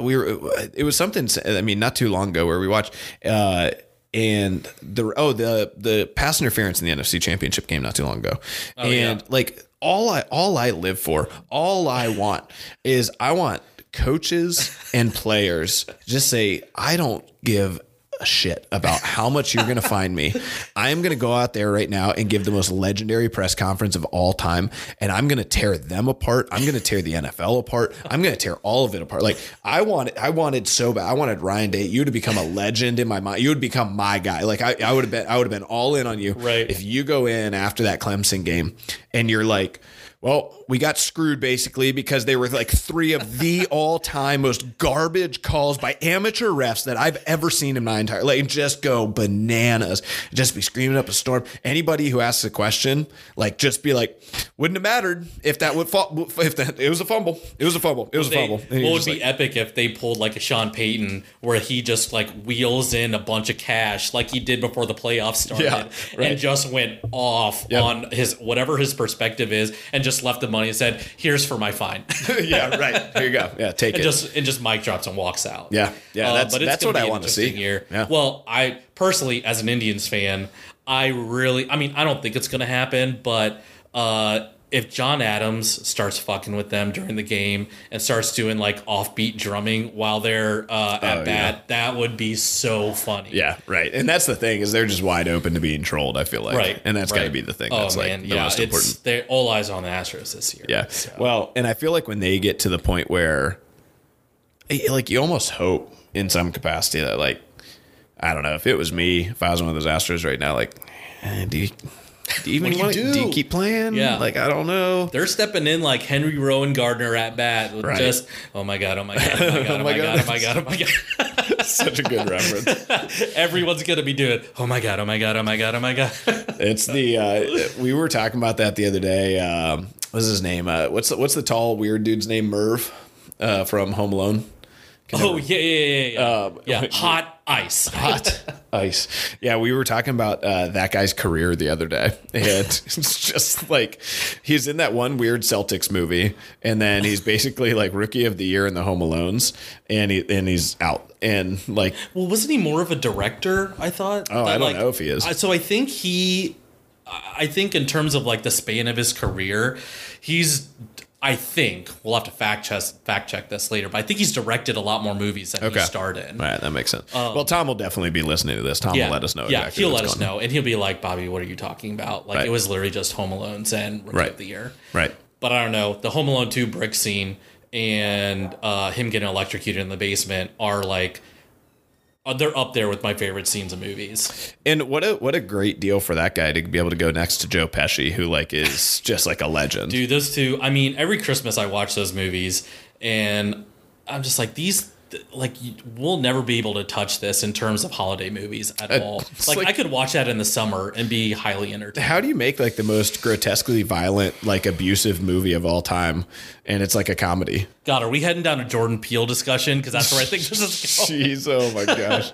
we were it was something I mean not too long ago where we watched uh and the oh the the pass interference in the NFC championship game not too long ago. and yeah. like all I all I live for, all I want is I want coaches and players just say I don't give a shit about how much you're going to find me. I am going to go out there right now and give the most legendary press conference of all time. And I'm going to tear them apart. I'm going to tear the NFL apart. I'm going to tear all of it apart. Like I wanted, I wanted so bad. I wanted Ryan Day, you to become a legend in my mind. You would become my guy. Like I, I would have been, I would have been all in on you. Right. If you go in after that Clemson game and you're like, well, we got screwed basically because they were like three of the all-time most garbage calls by amateur refs that I've ever seen in my entire like just go bananas. Just be screaming up a storm. Anybody who asks a question, like just be like, wouldn't have mattered if that would fall if that it was a fumble. It was a fumble. It was a They- fumble. And what would be like, epic if they pulled like a Sean Payton, where he just like wheels in a bunch of cash, like he did before the playoffs started, Yeah, right. and just went off Yep. on his whatever his perspective is, and just left the money and said, "Here's for my fine," yeah, right. Here you go. Yeah, take and it. just and just mic drops and walks out. Yeah, yeah, that's- it's that's what I wanna see. interesting Year. Yeah. Well, I personally, as an Indians fan, I really, I mean, I don't think it's going to happen, but uh, if John Adams starts fucking with them during the game and starts doing like offbeat drumming while they're uh, at Oh, bat, that would be so funny. yeah, right. And that's the thing is they're just wide open to being trolled. I feel like, Right, and that's got to be the thing. Oh That's like man, the yeah, most it's important. they're all eyes on the Astros this year. Yeah. So- Well, and I feel like when they get to the point where, like, you almost hope in some capacity that, like, I don't know, if it was me, if I was one of those Astros right now, like, eh, do you, do you even What do you want do? do you keep playing? Yeah. Like, I don't know. They're stepping in like Henry Rowengartner at bat. with Right. Just oh my god, oh my god, oh my god, oh my god, oh my god, oh my god. Such a good reference. Everyone's gonna be doing oh my god, oh my god, oh my god, oh my god. It's the uh, we were talking about that the other day. Um, what's his name? Uh, what's the, what's the tall weird dude's name? Marv uh, from Home Alone. Oh yeah, yeah, yeah, yeah. Uh, yeah. Hot ice. hot ice. Yeah, we were talking about uh, that guy's career the other day, and it's just like he's in that one weird Celtics movie, and then he's basically like rookie of the year in the Home Alones, and he and he's out, and like Well, wasn't he more of a director? I thought. Oh, I don't know if he is. So I think he, I think in terms of like the span of his career, he's. I think we'll have to fact check fact check this later, but I think he's directed a lot more movies than Okay. he starred in. all right, that makes sense. well, Tom will definitely be listening to this. Tom will let us know. Um, Yeah, exactly he'll let us on. know, and he'll be like, "Bobby, what are you talking about?" Like Right. it was literally just Home Alone's and Rookie Right. of the Year. Right. But I don't know. The Home Alone two brick scene and uh, him getting electrocuted in the basement are like, Uh, they're up there with my favorite scenes of movies. And what a what a great deal for that guy to be able to go next to Joe Pesci, who like is just like a legend. Dude, those two. I mean, every Christmas I watch those movies, and I'm just like these. Like we'll never be able to touch this in terms of holiday movies at uh, all. Like, like- I could watch that in the summer and be highly entertained. How do you make like the most grotesquely violent, like abusive movie of all time, and it's like a comedy? God, are we heading down a Jordan Peele discussion? Because that's where I think this is going. Jeez, oh my gosh.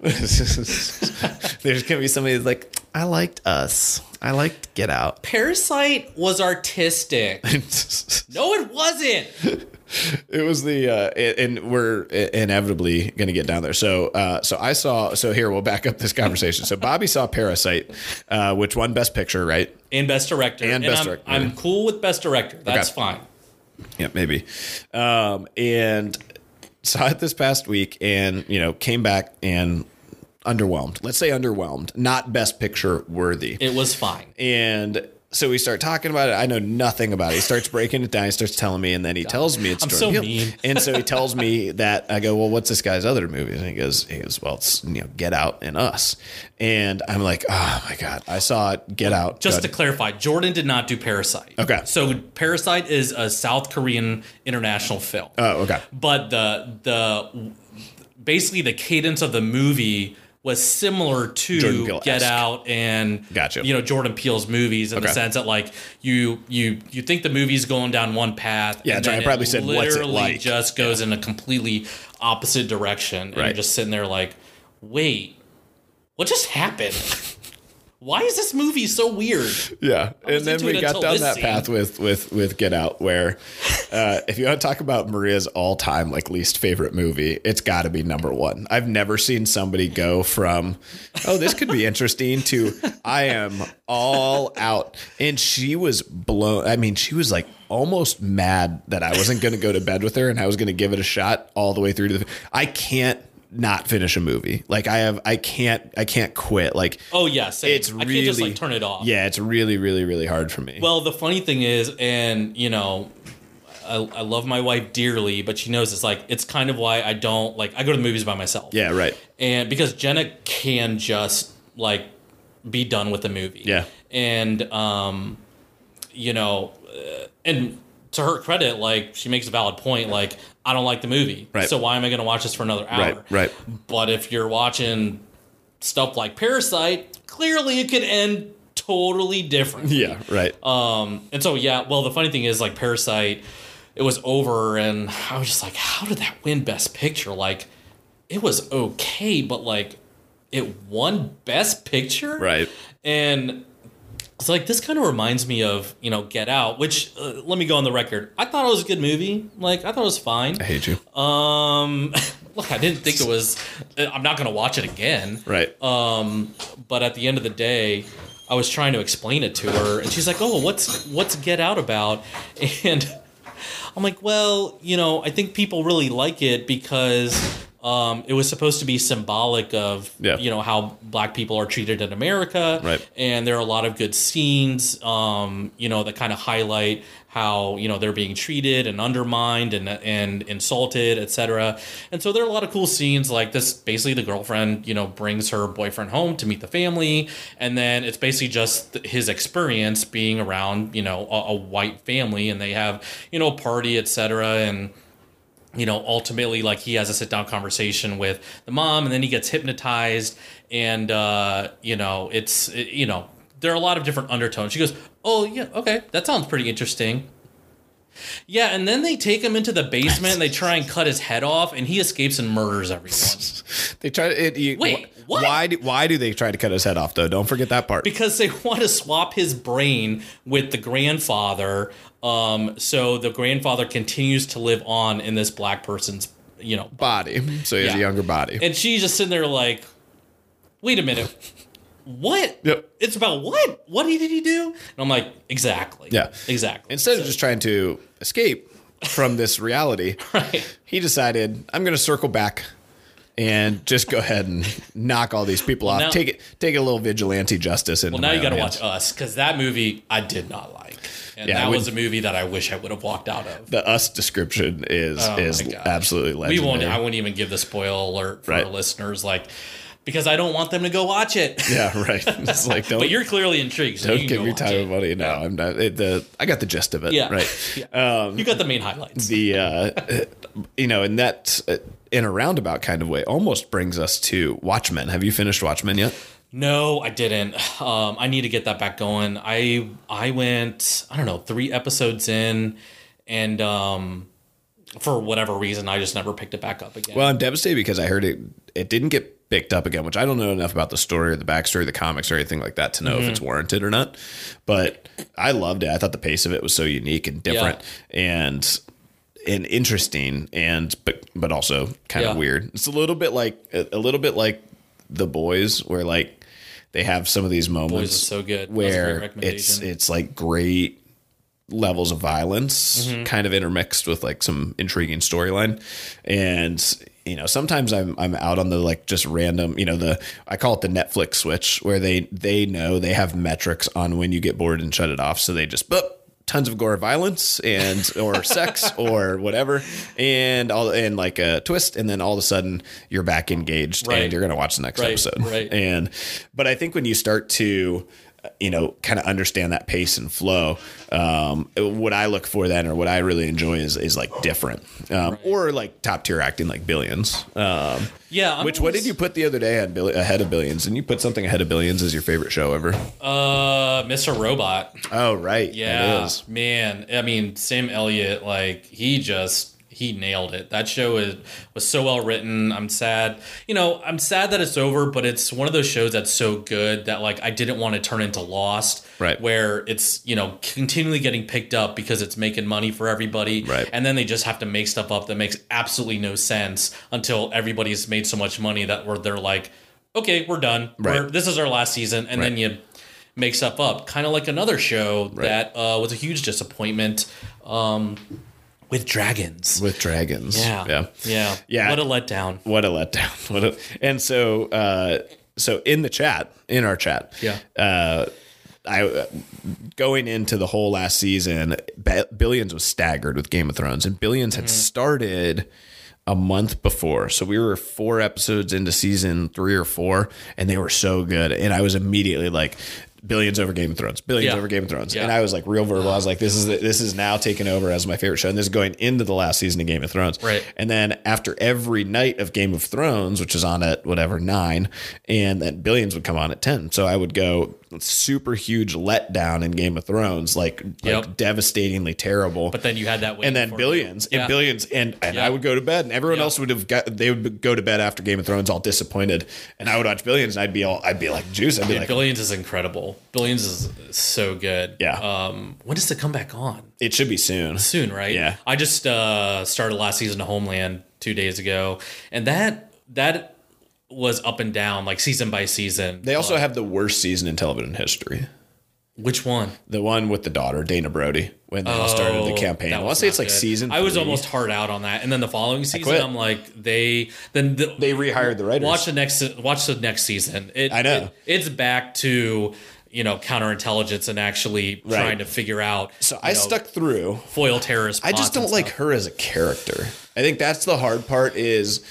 There's gonna be somebody that's like, I liked us. I liked Get Out. Parasite was artistic. No, it wasn't. It was the uh and we're inevitably going to get down there so uh so i saw so here we'll back up this conversation so bobby saw parasite uh which won best picture right And best director. And Best I'm, Director. I'm cool with best director. That's Okay. fine. yeah maybe um and saw it this past week and you know came back and underwhelmed let's say underwhelmed not best picture worthy It was fine. and so we start talking about it. I know nothing about it. He starts breaking it down. He starts telling me, and then he tells me it's I'm Jordan so Peele. mean. And so he tells me that I go, well, what's this guy's other movies? And he goes, he goes, well, it's you know, Get Out and Us. And I'm like, oh my god, I saw it. Get Out. Just to clarify, Jordan did not do Parasite. Okay. So Parasite is a South Korean international film. oh, okay. but the the basically the cadence of the movie was similar to Get Out and Gotcha. you know Jordan Peele's movies in the sense that like you you you think the movie's going down one path Yeah, and then I probably said, "What's it like?" just goes in a completely opposite direction and Right. you're just sitting there like wait what just happened why is this movie so weird Yeah, and then we got down that scene. path with with with Get Out, where uh, if you want to talk about Maria's all time like least favorite movie, it's got to be number one. I've never seen somebody go from oh this could be interesting to I am all out, and she was blown. I mean, she was like almost mad that I wasn't going to go to bed with her and I was going to give it a shot all the way through to the. I can't not finish a movie. Like I have, I can't, I can't quit. Like oh yeah same. it's I really can't just like turn it off Yeah, it's really, really, really hard for me. Well, the funny thing is, and you know, I, I love my wife dearly, but she knows it's like it's kind of why I don't like I go to the movies by myself. yeah, right. and because Jenna can just like be done with the movie. Yeah. and um, you know, uh, and to her credit, like she makes a valid point. Like I don't like the movie, Right. so why am I going to watch this for another hour? Right, right. But if you're watching stuff like Parasite, clearly it could end totally different. Yeah, right. Um, and so yeah, well, the funny thing is like Parasite, it was over, and I was just like, how did that win Best Picture? Like, it was okay, but like, it won Best Picture, right. And it's like this kind of reminds me of you know Get Out, which uh, let me go on the record. I thought it was a good movie. Like, I thought it was fine. I hate you. Um, look, I didn't think it was. I'm not gonna watch it again. right. Um, but at the end of the day, I was trying to explain it to her, and she's like, "Oh, what's what's Get Out about?" And I'm like, "Well, you know, I think people really like it because." Um, it was supposed to be symbolic of Yeah. you know how black people are treated in America, Right. and there are a lot of good scenes, um, you know, that kind of highlight how you know they're being treated and undermined and and insulted, etc. And so there are a lot of cool scenes like this. Basically, the girlfriend, you know, brings her boyfriend home to meet the family, and then it's basically just his experience being around, you know, a, a white family, and they have you know a party, etc. And you know, ultimately, like he has a sit down conversation with the mom, and then he gets hypnotized, and uh, you know, it's it- you know, there are a lot of different undertones. She goes, "Oh yeah, okay, that sounds pretty interesting." Yeah, and then they take him into the basement and they try and cut his head off, and he escapes and murders everyone They try to. It, you, Wait, what? Why? Do, why do they try to cut his head off though? Don't forget that part. because they want to swap his brain with the grandfather. Um, so the grandfather continues to live on in this black person's, you know, body. So he has a younger body. And she's just sitting there like, wait a minute. What? Yep. It's about what? What did he do? And I'm like, exactly. Yeah. Exactly. Instead of just trying to escape from this reality, right. he decided I'm going to circle back and just go ahead and knock all these people off. now- take it. Take a little vigilante justice. Into Well, now you got to watch. Us because that movie I did not like. And Yeah, that was a movie that I wish I would have walked out of. The us description is Oh is absolutely We won't. I won't even give the spoil alert for Right. our listeners, like because I don't want them to go watch it. yeah, right. It's like don't but you're clearly intrigued. So don't you give me time and money. No, I'm not. It, the I got the gist of it. Yeah. right. Yeah. you got the main highlights. the uh, you know, and that uh, in a roundabout kind of way, almost brings us to Watchmen. Have you finished Watchmen yet? No, I didn't. Um, I need to get that back going. I I went I don't know three episodes in, and um, for whatever reason, I just never picked it back up again. Well, I'm devastated because I heard it it didn't get picked up again, which I don't know enough about the story or the backstory, the comics or anything like that to know if it's warranted or not. But I loved it. I thought the pace of it was so unique and different and and interesting and but but also kind of Yeah. weird. It's a little bit like a, little bit like the boys where like they have some of these moments so good. That was a great where it's it's like great levels of violence Mm-hmm. kind of intermixed with like some intriguing storyline and you know sometimes i'm i'm out on the like just random you know the i call it the netflix switch where they they know they have metrics on when you get bored and shut it off so they just boop tons of gore violence and or sex or whatever and all and like a twist and then all of a sudden you're back engaged Right. and you're gonna watch the next Right, episode right. and but i think when you start to you know kind of understand that pace and flow um what i look for then or what i really enjoy is is like different um or like top tier acting like billions um yeah. I'm which what did you put the other day on Bill- ahead of billions and you put something ahead of billions as your favorite show ever Uh, Mr. Robot. oh right Yeah, it is man. I mean, Sam Elliott, like he just he nailed it. That show is was so well written. I'm sad. You know, I'm sad that it's over, but it's one of those shows that's so good that like I didn't want to turn into Lost, Right. Where it's you know continually getting picked up because it's making money for everybody, Right. And then they just have to make stuff up that makes absolutely no sense until everybody's made so much money that we're they're like, okay, we're done. Right. We're, this is our last season, and then you make stuff up, kind of like another show that uh, was a huge disappointment um, with dragons. with dragons yeah, yeah yeah, Yeah. What a letdown. what a letdown what a, and so uh so in the chat in our chat Yeah. uh I going into the whole last season, Billions was staggered with Game of Thrones, and Billions had started a month before. So we were four episodes into season three or four, and they were so good. And I was immediately like, Billions over Game of Thrones, Billions Yeah. over Game of Thrones, Yeah. and I was like real verbal. I was like, "This is the, this is now taking over as my favorite show." And this is going into the last season of Game of Thrones, Right. and then after every night of Game of Thrones, which is on at whatever nine, and then Billions would come on at ten. So I would go super huge letdown in Game of Thrones, like, like devastatingly terrible. But then you had that, and then billions you. and Yeah. billions and, and Yeah. I would go to bed and everyone Yeah. else would have got they would go to bed after Game of Thrones all disappointed and I would watch billions and I'd be all I'd be like juice I'd be Yeah, like Billions is incredible. Billions is so good. Yeah. Um, when does it come back on? it should be soon Soon, right? Yeah. I just uh, started last season of Homeland two days ago, and that that was up and down, like season by season. they also have the worst season in television history Which one? the one with the daughter Dana Brody when they all started the Oh, campaign I want was to say it's like good. season I was three. almost hard out on that, and then the following season. I'm like, they then the, they rehired the writers watch the next watch the next season. It, I know. it- it's back to you know counterintelligence and actually Right. trying to figure out. so I know, stuck through foil terrorist. I just don't like her as a character. I think that's the hard part is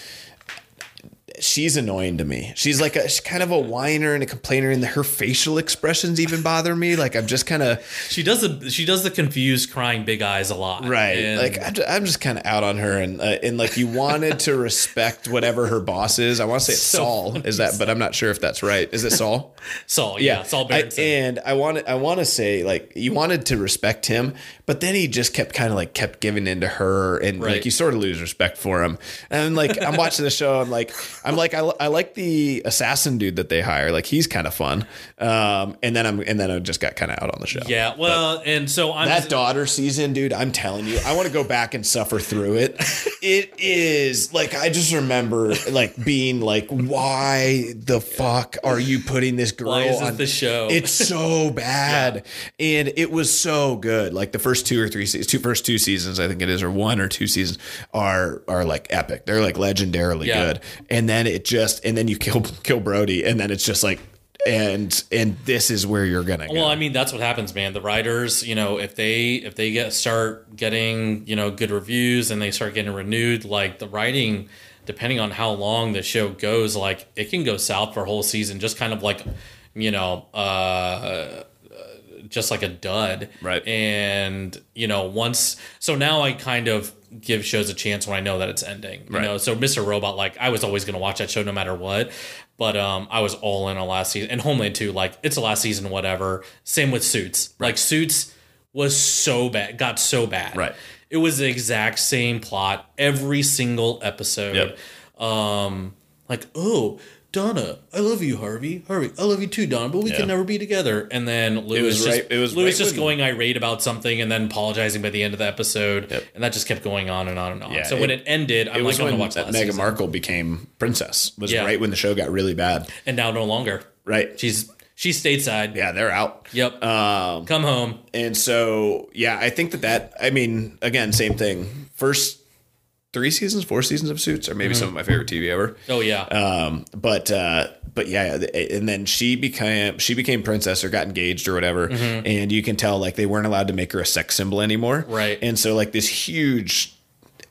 she's annoying to me. She's like a she's kind of a whiner and a complainer and her facial expressions even bother me. Like I'm just kind of She does the she does the confused crying big eyes a lot. right. And- like I'm just, I'm just kind of out on her and uh, and like you wanted to respect whatever her boss is. I want to say it's So Saul. Is that but I'm not sure if that's right. Is it Saul? Saul, yeah, Saul I- Berenson. and I wanted, I want to say like you wanted to respect him, but then he just kept kind of like kept giving into her, and Right. like you sort of lose respect for him. And like I'm watching the show, I'm like, I'm like, I, I like the assassin dude that they hire, like he's kind of fun. Um, and then I'm, and then I just got kind of out on the show. yeah, well, and so I'm That daughter season, dude, I'm telling you, I want to go back and suffer through it. It is like I just remember like being like, why the fuck are you putting this girl Why is on the show? It's so bad, and it was so good. Like the first two or three seasons, two first two seasons, I think it is, or one or two seasons are are like epic. They're like legendarily Yeah. good, and then it just and then you kill kill Brody, and then it's just like. And and this is where you're gonna go. Well, I mean, that's what happens, man. The writers, you know, if they if they get start getting you know good reviews and they start getting renewed, like the writing, depending on how long the show goes, like it can go south for a whole season, just kind of like you know, uh, just like a dud, Right. And you know, once so now I kind of give shows a chance when I know that it's ending. You Right. know, so Mr. Robot, like I was always gonna watch that show no matter what. But um, I was all in on last season and Homeland too. Like it's the last season, whatever. Same with Suits. Like Suits was so bad, got so bad. Right. It was the exact same plot every single episode. Yep. Um, like oh. Donna, I love you, Harvey. Harvey, I love you too, Donna, but we Yeah. can never be together. And then Lewis was just, right- it was Lewis right just going irate about something and then apologizing by the end of the episode, Yep. and that just kept going on and on and on. Yeah, so when it- it ended, I'm It like, I'm gonna watch last Meghan season. Markle became princess. Was Yeah. right when the show got really bad. and now no longer. Right. She's she's stateside. Yeah, they're out. Yep. Um, Come home. and so yeah, I think that that I mean, again, same thing. First three seasons, four seasons of Suits or maybe Mm-hmm. some of my favorite TV ever. Oh yeah. Um, but uh, but yeah, and then she became she became princess or got engaged or whatever, and you can tell like they weren't allowed to make her a sex symbol anymore, Mm-hmm. Right. And so like this huge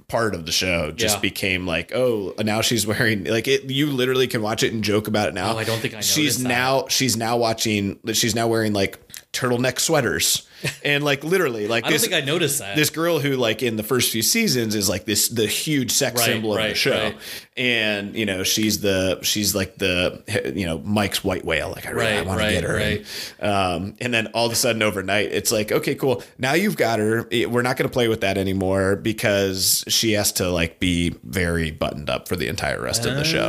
part of the show just Yeah. became like oh now she's wearing like it you literally can watch it and joke about it now Oh, I don't think I she's noticed that. now she's now watching she's now wearing like turtleneck sweaters and like literally like I don't think I noticed that. this girl who like in the first few seasons is like this the huge sex Right, symbol of the show right. and you know she's the she's like the you know mike's white whale like i really Right, want to get her right. and, um, and then all of a sudden overnight it's like okay cool now you've got her we're not going to play with that anymore because she has to like be very buttoned up for the entire rest of the show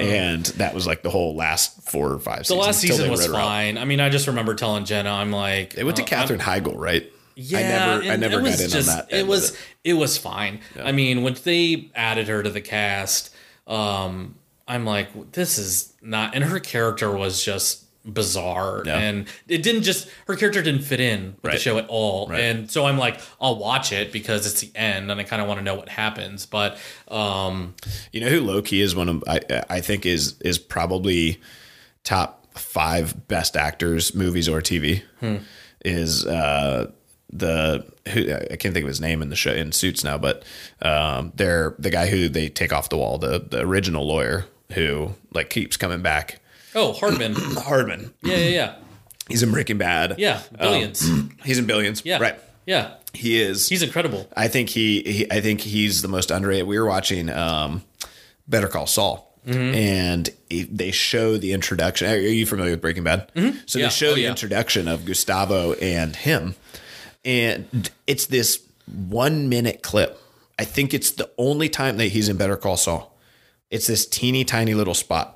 and that was like the whole last four or five Oh. the last season was wrote her out. fine. I mean, I just remember telling Jenna, I'm like, they went to uh, Katherine Heigl right Yeah, I never I never got in just, on that It was of it. was fine. I mean, when they added her to the cast, um, I'm like, this is not. And her character was just bizarre, Yeah. and it didn't just her character didn't fit in with the show at all. Right. And so I'm like, I'll watch it because it's the end, and I kind of want to know what happens. But um, You know who loki is one of I I think is is probably top five best actors, movies or TV. Is uh the who I can't think of his name in the show in Suits now, but um they're the guy who they take off the wall, the the original lawyer who like keeps coming back. oh, Hardman, Hardman. yeah, yeah, yeah, He's in Breaking Bad. yeah, billions, He's in Billions. yeah, Right. yeah. He is He's incredible. I think he, he I think he's the most underrated. We were watching um, Better Call Saul, Mm-hmm. and they show the introduction. Are you familiar with Breaking Bad? So Mm-hmm. Yeah. they show Oh, the yeah. introduction of Gustavo and him, and it's this one minute clip. I think it's the only time that he's in Better Call Saul. It's this teeny tiny little spot.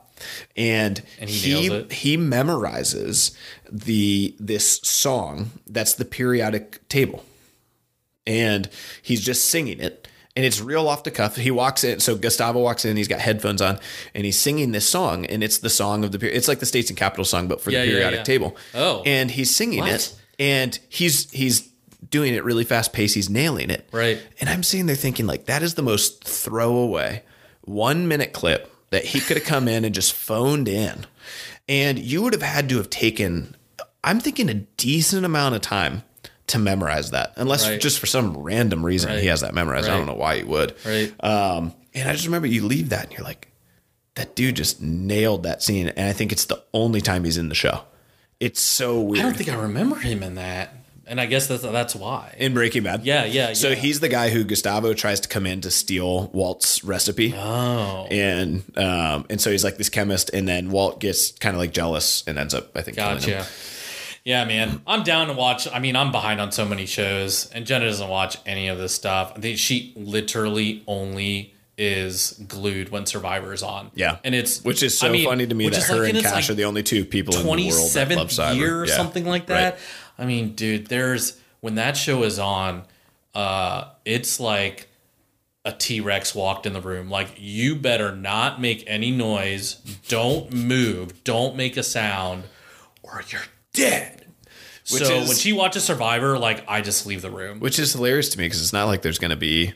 And, And he he he memorizes the this song that's the periodic table and he's just singing it and it's real off the cuff he walks in so gustavo walks in he's got headphones on and he's singing this song and it's the song of the it's like the states and capital song but for Yeah, the periodic yeah. table Oh. and he's singing What? it and he's he's doing it really fast pace. he's nailing it Right. and i'm sitting there thinking like that is the most throwaway one minute clip that he could have come in and just phoned in and you would have had to have taken i'm thinking a decent amount of time to memorize that unless Right. just for some random reason Right. he has that memorized i don't know why he would Right. um, and i just remember you leave that and you're like that dude just nailed that scene and i think it's the only time he's in the show it's so weird I don't think I remember him in that, and I guess that's that's why. in breaking bad Yeah, yeah, so yeah. he's the guy who gustavo tries to come in to steal walt's recipe oh, and um, and so he's like this chemist, and then Walt gets kind of like jealous and ends up, I think, killing him. Yeah, man, I'm down to watch. I mean, I'm behind on so many shows, and Jenna doesn't watch any of this stuff. I think she literally only is glued when Survivor's on. Yeah, and it's which is so I mean, funny to me that her like- and Cash like are the only two people in the world that love 27th year or Yeah. something like that. Right. I mean, dude, there's when that show is on, uh, it's like a T Rex walked in the room. Like, you better not make any noise. Don't move. Don't make a sound, or you're dead. Which so is- when she watches Survivor, like I just leave the room. Which is hilarious to me because it's not like there's going to be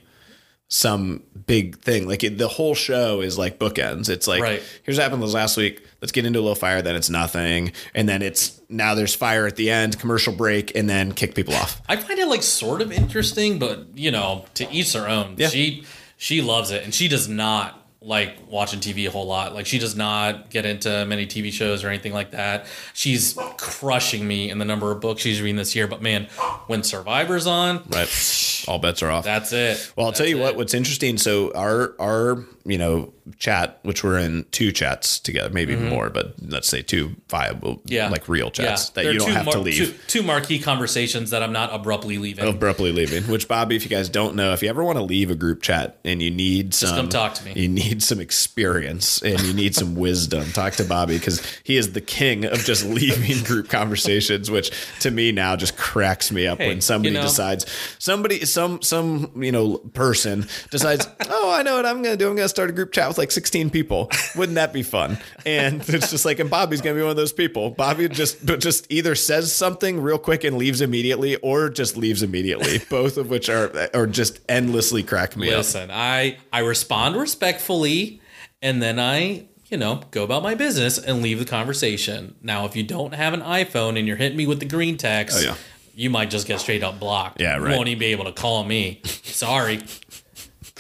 some big thing. Like it, the whole show is like bookends. It's like Right. here's what happened this last week. Let's get into a little fire. Then it's nothing, and then it's now there's fire at the end, commercial break, and then kick people off. I find it like sort of interesting, but you know, to each their own. Yeah. She she loves it, and she does not like watching TV a whole lot. Like she does not get into many TV shows or anything like that. She's crushing me in the number of books she's reading this year. But man, when Survivor's on, Right. All bets are off. that's it. Well, I'll tell you That's what. What's interesting. So our our you know chat, which we're in two chats together, maybe more, but let's say two viable, Mm-hmm. Yeah, like real chats that There you don't have to leave. Two, two marquee conversations that I'm not abruptly leaving. Abruptly leaving. Which Bobby, if you guys don't know, if you ever want to leave a group chat and you need some, come talk to me. You need some experience and you need some wisdom. Talk to Bobby because he is the king of just leaving group conversations, which to me now just cracks me up Hey, when somebody you know- decides somebody some some you know person decides, oh, I know what I'm to do. I'm to start a group chat with like 16 people. Wouldn't that be fun? And it's just like, and Bobby's going to be one of those people. Bobby just but just either says something real quick and leaves immediately, or just leaves immediately. Both of which are are just endlessly crack me up. Listen, I I respond respectfully, and then I you know go about my business and leave the conversation. Now, if you don't have an iPhone and you're hitting me with the green text, Oh, yeah. you might just get straight up blocked. Yeah, You right. won't even be able to call me. Sorry,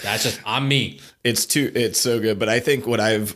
that's just I'm me. It's too it's so good. But I think what I've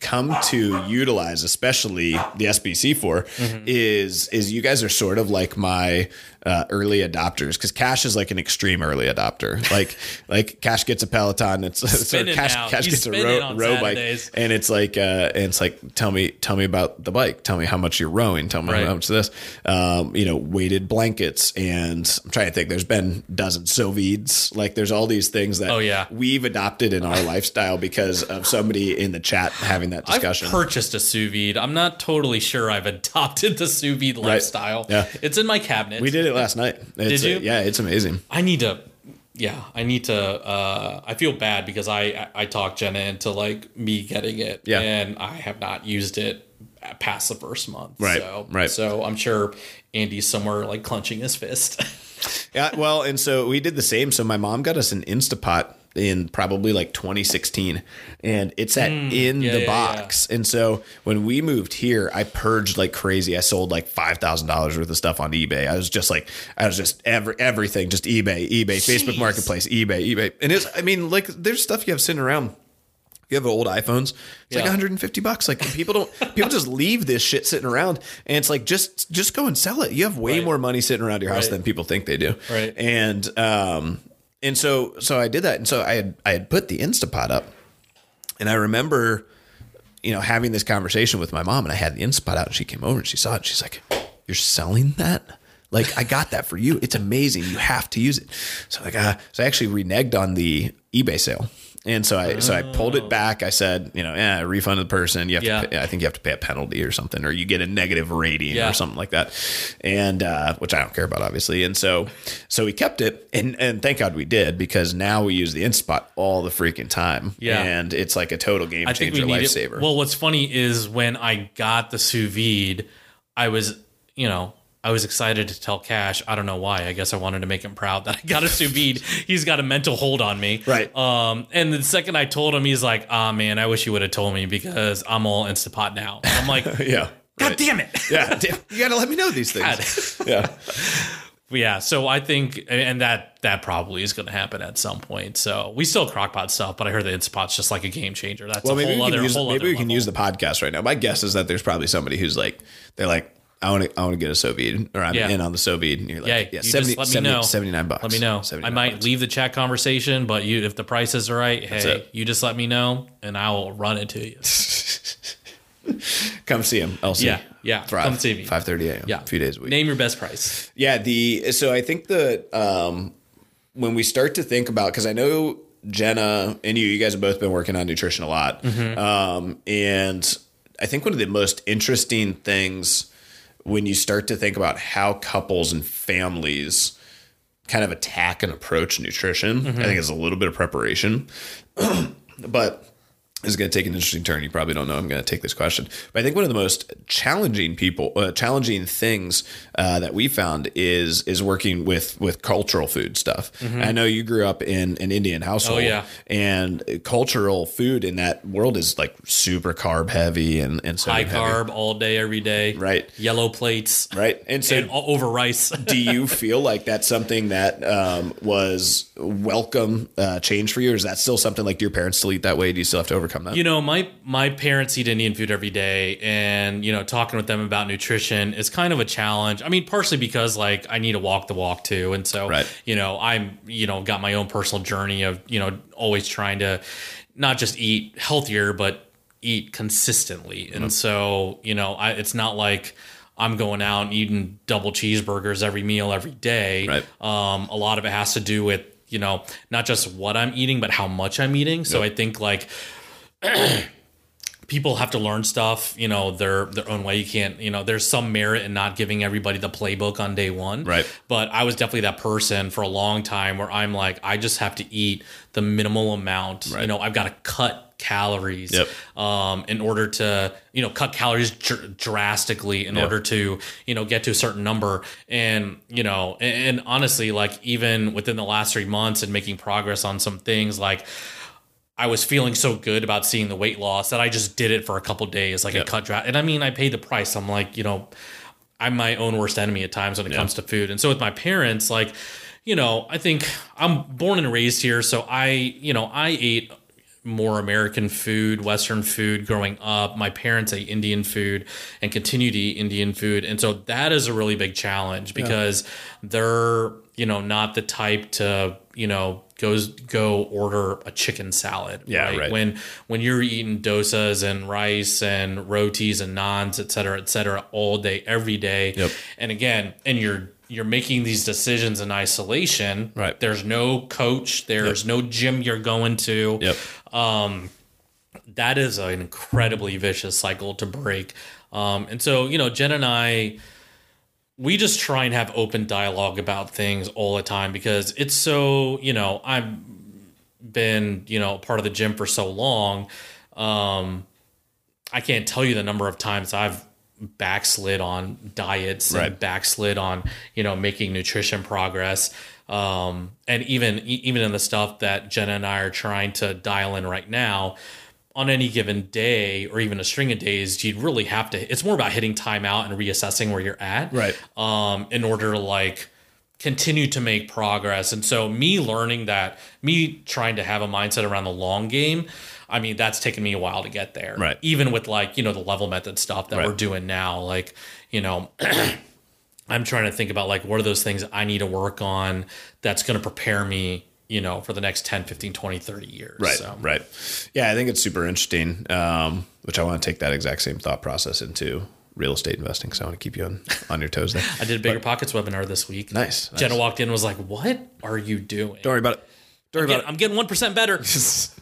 come to utilize, especially the SBC for, Mm-hmm. is is you guys are sort of like my uh, early adopters because Cash is like an extreme early adopter. Like like Cash gets a Peloton, it's, it's or Cash, now. Cash He's gets a row, row bike, and it's like uh, and it's like tell me tell me about the bike, tell me how much you're rowing, tell me Right. how much this, um, you know, weighted blankets, and I'm trying to think. There's been dozens sous vides, like there's all these things that Oh, yeah. we've adopted in our lifestyle because of somebody in the chat having that discussion. I've purchased a sous vide. I'm not totally sure I've adopted the sous vide lifestyle. Yeah. It's in my cabinet. we did it last night. It's, Did you? uh, yeah, it's amazing. I need to yeah, I need to uh I feel bad because I I talked Jenna into like me getting it. Yeah. And I have not used it past the first month. Right, So right. so I'm sure Andy's somewhere like clenching his fist. Yeah, well, and so we did the same. So my mom got us an Instapot in probably like 2016, and it's at in Hmm. yeah, the yeah, box. And so when we moved here, I purged like crazy. I sold like five thousand dollars worth of stuff on eBay. I was just like, I was just every everything, just eBay, eBay, Facebook Marketplace, eBay, eBay. And it's, I mean, like there's stuff you have sitting around. You have old iPhones. It's like 150 bucks. Like people don't people just leave this shit sitting around, and it's like just just go and sell it. You have way Right. more money sitting around your house Right. than people think they do. Right. And um and so so I did that, and so I had I had put the Instapot up, and I remember, you know, having this conversation with my mom, and I had the Instapot out, and she came over and she saw it. And she's like, "You're selling that." Like I got that for you. It's amazing. You have to use it. So like, uh, so I actually reneged on the eBay sale, and so I so I pulled it back. I said, you know, yeah, refund the person. You have Yeah. to. Pay, I think you have to pay a penalty or something, or you get a negative rating Yeah. or something like that, and uh, which I don't care about, obviously. And so so we kept it, and and thank God we did because now we use the Instapot all the freaking time. Yeah. and it's like a total game I changer, lifesaver. it. Well, what's funny is when I got the sous vide, I was, you know, I was excited to tell Cash. I don't know why. I guess I wanted to make him proud that I got a sous vide. He's got a mental hold on me. Right. Um, and the second I told him, he's like, "Ah, man, I wish you would have told me because I'm all Instapot now." And I'm like, yeah. God right. damn it. Yeah, you got to let me know these things. God. Yeah, yeah, so I think, and that that probably is going to happen at some point. So we still crockpot stuff, but I heard the Instapot's just like a game changer. That's well, a maybe whole we can other use whole maybe we can level. use the podcast right now. My guess is that there's probably somebody who's like, they're like, I want to I want to get a sous vide, or I'm Yeah. in on the sous vide, and you're like, Yeah, yeah, you 70, just let me 70 know. 79 bucks. Let me know. I might bucks. leave the chat conversation, but you, if the prices are right, hey, it. you just let me know, and I will run it to you. Come see him, LC. Yeah, yeah, Thrive. come see me. 5:30 a.m. Yeah, a few days a week. Name your best price. Yeah, the so I think the um when we start to think about because I know Jenna and you, you guys have both been working on nutrition a lot, Mm-hmm. um, and I think one of the most interesting things when you start to think about how couples and families kind of attack and approach nutrition, Mm-hmm. I think it's a little bit of preparation, but is going to take an interesting turn. You probably don't know I'm going to take this question, but I think one of the most challenging people, uh, challenging things uh, that we found is is working with with cultural food stuff. I know you grew up in an Indian household, Mm-hmm. Oh, yeah. and cultural food in that world is like super carb heavy and and so High carb all day, every day. Right. Yellow plates. right? And so And over rice. do you feel like that's something that um, was welcome uh, change for you, or is that still something like do your parents still eat that way? Do you still have to overcome that? You know, my my parents eat Indian food every day, and you know, talking with them about nutrition is kind of a challenge. I mean, partially because like I need to walk the walk too, and so Right. you know, I'm you know got my own personal journey of you know always trying to not just eat healthier, but eat consistently, and so you know, I, it's not like. I'm going out and eating double cheeseburgers every meal every day. Right. Um, a lot of it has to do with you know not just what I'm eating, but how much I'm eating. So I think like people have to learn stuff, you know, their their own way. You can't, you know, there's some merit in not giving everybody the playbook on day one. Right. But I was definitely that person for a long time where I'm like, I just have to eat the minimal amount. You know, I've got to cut calories Yep. um, in order to you know cut calories dr- drastically in Yep. order to you know get to a certain number and you know and, and honestly like even within the last three months and making progress on some things like I was feeling so good about seeing the weight loss that I just did it for a couple days, like a cut dra And I mean, I paid the price. I'm like, you know, I'm my own worst enemy at times when it comes to food. And so with my parents, like, you know, I think I'm born and raised here, so I, you know, I ate more American food, Western food growing up. My parents ate Indian food and continue to eat Indian food. And so that is a really big challenge because they're, you know, not the type to, you know, goes go order a chicken salad. Yeah, right. When when you're eating dosas and rice and rotis and naans, et cetera, et cetera, all day, every day. Yep. And again, and you're you're making these decisions in isolation. Right. There's no coach. There's no gym you're going to Yep. Um, that is an incredibly vicious cycle to break. Um, and so, you know, Jen and I, we just try and have open dialogue about things all the time because it's so, you know, I've been, you know, part of the gym for so long. Um, I can't tell you the number of times I've backslid on diets Right. and backslid on, you know, making nutrition progress. Um, and even even in the stuff that Jenna and I are trying to dial in right now, on any given day or even a string of days, you'd really have to. It's more about hitting time out and reassessing where you're at, Right. Um, in order to like continue to make progress. And so, me learning that, me trying to have a mindset around the long game. I mean, that's taken me a while to get there. Right. Even with like, you know, the level method stuff that Right. we're doing now. Like, you know, I'm trying to think about like what are those things I need to work on that's going to prepare me, you know, for the next 10, 15, 20, 30 years. Right. So, Right. Yeah, I think it's super interesting. Um, which I want to take that exact same thought process into real estate investing. So I want to keep you on, on your toes there. I did a Bigger Pockets webinar this week. Nice, nice. Jenna walked in and was like, What are you doing? Don't worry about it. Don't worry about it. I'm getting 1% better.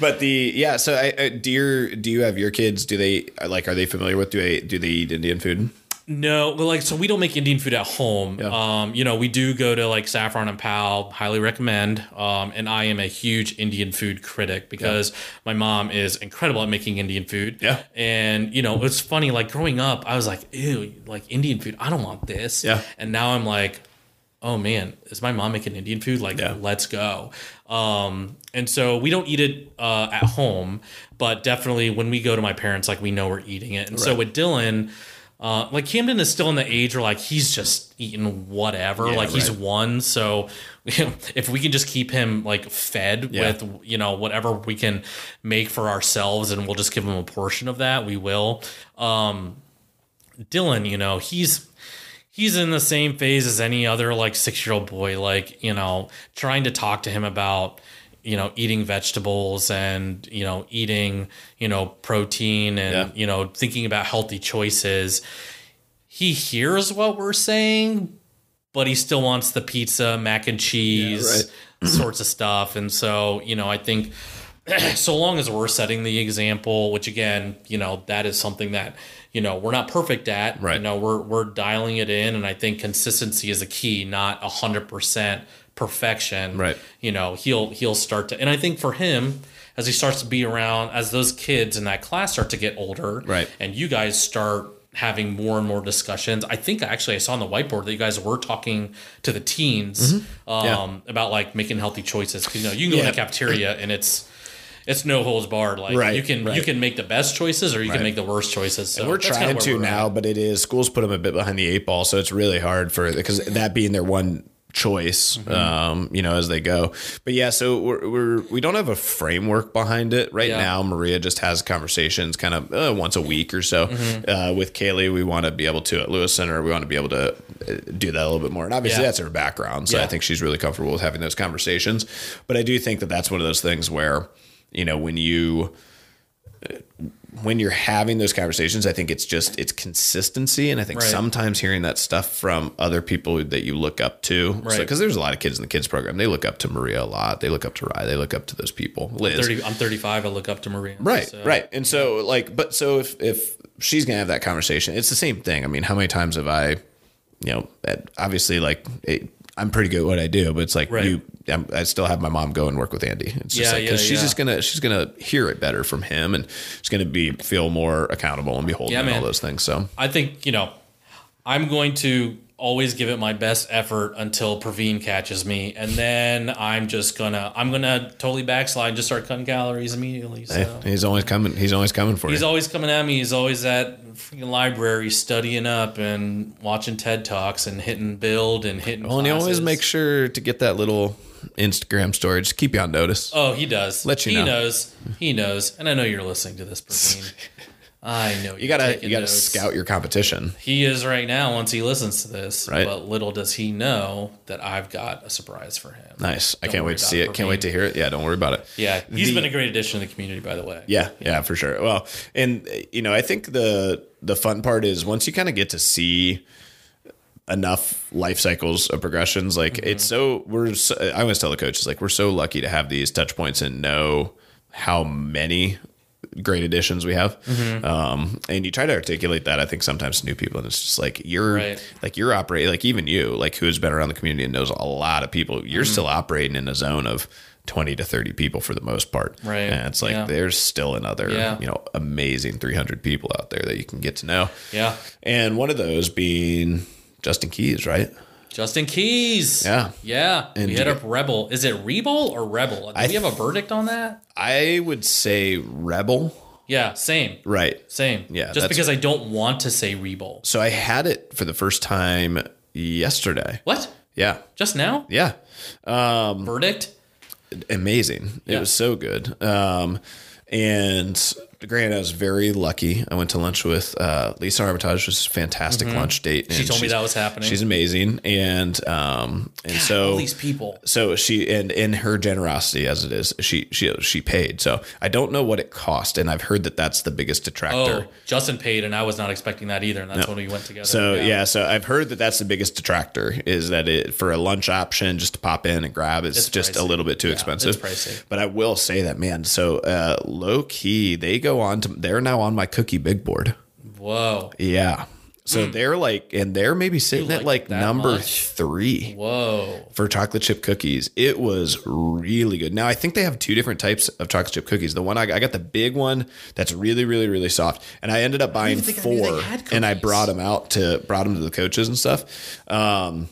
But the yeah, so I, I do your do you have your kids? Do they like are they familiar with do they do they eat Indian food? No, well, like so we don't make Indian food at home. Yeah. Um, you know, we do go to like Saffron and Pal, highly recommend. Um, and I am a huge Indian food critic because my mom is incredible at making Indian food. Yeah. And you know, it's funny, like growing up, I was like, ew, like Indian food, I don't want this. Yeah. And now I'm like, oh man, is my mom making Indian food? Like, Yeah. let's go. Um, and so we don't eat it uh, at home, but definitely when we go to my parents, like we know we're eating it. And so with Dylan, uh, like Camden is still in the age where like he's just eating whatever, Yeah, like he's right. one. So if we can just keep him like fed Yeah. with you know whatever we can make for ourselves, and we'll just give him a portion of that, we will. Um, Dylan, you know, he's he's in the same phase as any other like six year old boy, like, you know, trying to talk to him about, you know, eating vegetables and, you know, eating, you know, protein and, Yeah. you know, thinking about healthy choices. He hears what we're saying, but he still wants the pizza, mac and cheese, sorts of stuff. And so, you know, I think so long as we're setting the example, which again, you know, that is something that, you know, we're not perfect at. You Right. know, we're we're dialing it in and I think consistency is a key, not a hundred percent perfection, Right. You know, he'll he'll start to, and I think for him, as he starts to be around, as those kids in that class start to get older, Right. and you guys start having more and more discussions. I think actually I saw on the whiteboard that you guys were talking to the teens um, Mm-hmm. Yeah. about like making healthy choices. 'Cause, you know, you can go in Yeah. the cafeteria and it's it's no holds barred. Like Right, you can you can make the best choices or you Right. can make the worst choices. So we're that's kinda trying to we're now, at. but it is schools put them a bit behind the eight ball, so it's really hard for because that being their one choice, Mm-hmm. um, you know, as they go. But yeah, so we're, we're we don't have a framework behind it right Yeah. now. Maria just has conversations kind of uh, once a week or so Mm-hmm. uh, with Kaylee. We want to be able to at Lewis Center. We want to be able to uh, do that a little bit more, and obviously Yeah. that's her background. So Yeah. I think she's really comfortable with having those conversations. But I do think that that's one of those things where you know when you when you're having those conversations, I think it's just it's consistency, and I think Right. sometimes hearing that stuff from other people that you look up to, Right. Because there's a lot of kids in the kids program, they look up to Maria a lot. They look up to Rye. They look up to those people. Liz, 30, I'm 35. I look up to Maria. right, so- right. And so like, but so if if she's gonna have that conversation, it's the same thing. I mean, how many times have I, you know, obviously like. It, I'm pretty good at what I do, but it's like Right. you. I'm, I still have my mom go and work with Andy. It's just Yeah, like yeah, because she's yeah. just gonna she's gonna hear it better from him, and she's gonna be feel more accountable and beholden Yeah, and all those things. So I think you know, I'm going to always give it my best effort until Praveen catches me, and then I'm just gonna I'm gonna totally backslide and just start cutting calories immediately. So. Hey, he's always coming. He's always coming for He's you. He's always coming at me. He's always at freaking library studying up and watching TED talks and hitting build and hitting. Well, and he always makes sure to get that little Instagram story. Just keep you on notice. Oh, he does. Let you he know. He knows. He knows, and I know you're listening to this, Praveen. I know you gotta you gotta notes. scout your competition. He is right now once he listens to this. Right. But little does he know that I've got a surprise for him. Nice. I Don't can't wait to see it. Can't wait to hear it. Yeah, don't worry about it. Yeah, he's The- been a great addition to the community, by the way. Yeah, yeah, for sure. Well, and you know, I think the the fun part is once you kind of get to see enough life cycles of progressions, like Mm-hmm. it's so we're. So, I always tell the coaches like we're so lucky to have these touch points and know how many great additions we have. Mm-hmm. Um, and you try to articulate that, I think sometimes to new people, and it's just like you're Right. like you're operating like even you like who's been around the community and knows a lot of people. You're Mm-hmm. still operating in a zone of. 20 to 30 people for the most part. Right. And it's like Yeah. there's still another, Yeah. you know, amazing 300 people out there that you can get to know. Yeah. And one of those being Justin Keys, right? Justin Keys. Yeah. Yeah. And we hit up Rebel. Is it Rebel or Rebel? Do I we have a verdict on that? I would say Rebel. Yeah, same. Right. Same. Yeah, Just because I don't want to say Rebel. So I had it for the first time yesterday. What? Yeah. Just now? Yeah. Um, Verdict? amazing. It Yeah. was so good. Um, and granted, I was very lucky. I went to lunch with uh, Lisa Armitage, which was a fantastic lunch date. Mm-hmm. She told me that was happening. She's amazing, and um, and so All these people. so she and in her generosity as it is, she she she paid. So I don't know what it cost, and I've heard that that's the biggest detractor. Oh, Justin paid, and I was not expecting that either, and that's when we went together. So yeah. so I've heard that that's the biggest detractor is that it for a lunch option just to pop in and grab is It's just a little bit too Yeah, expensive. it's pricey. But I will say that man, so uh, low key they go on to they're now on my cookie big board. Whoa. Yeah. So they're like, and they're maybe sitting at Hmm. like like number much? three Whoa. for chocolate chip cookies. It was really good. Now I think they have two different types of chocolate chip cookies. The one I, I got the big one that's really, really, really soft, and I ended up buying I four, had and I brought them out to brought them to the coaches and stuff. Um,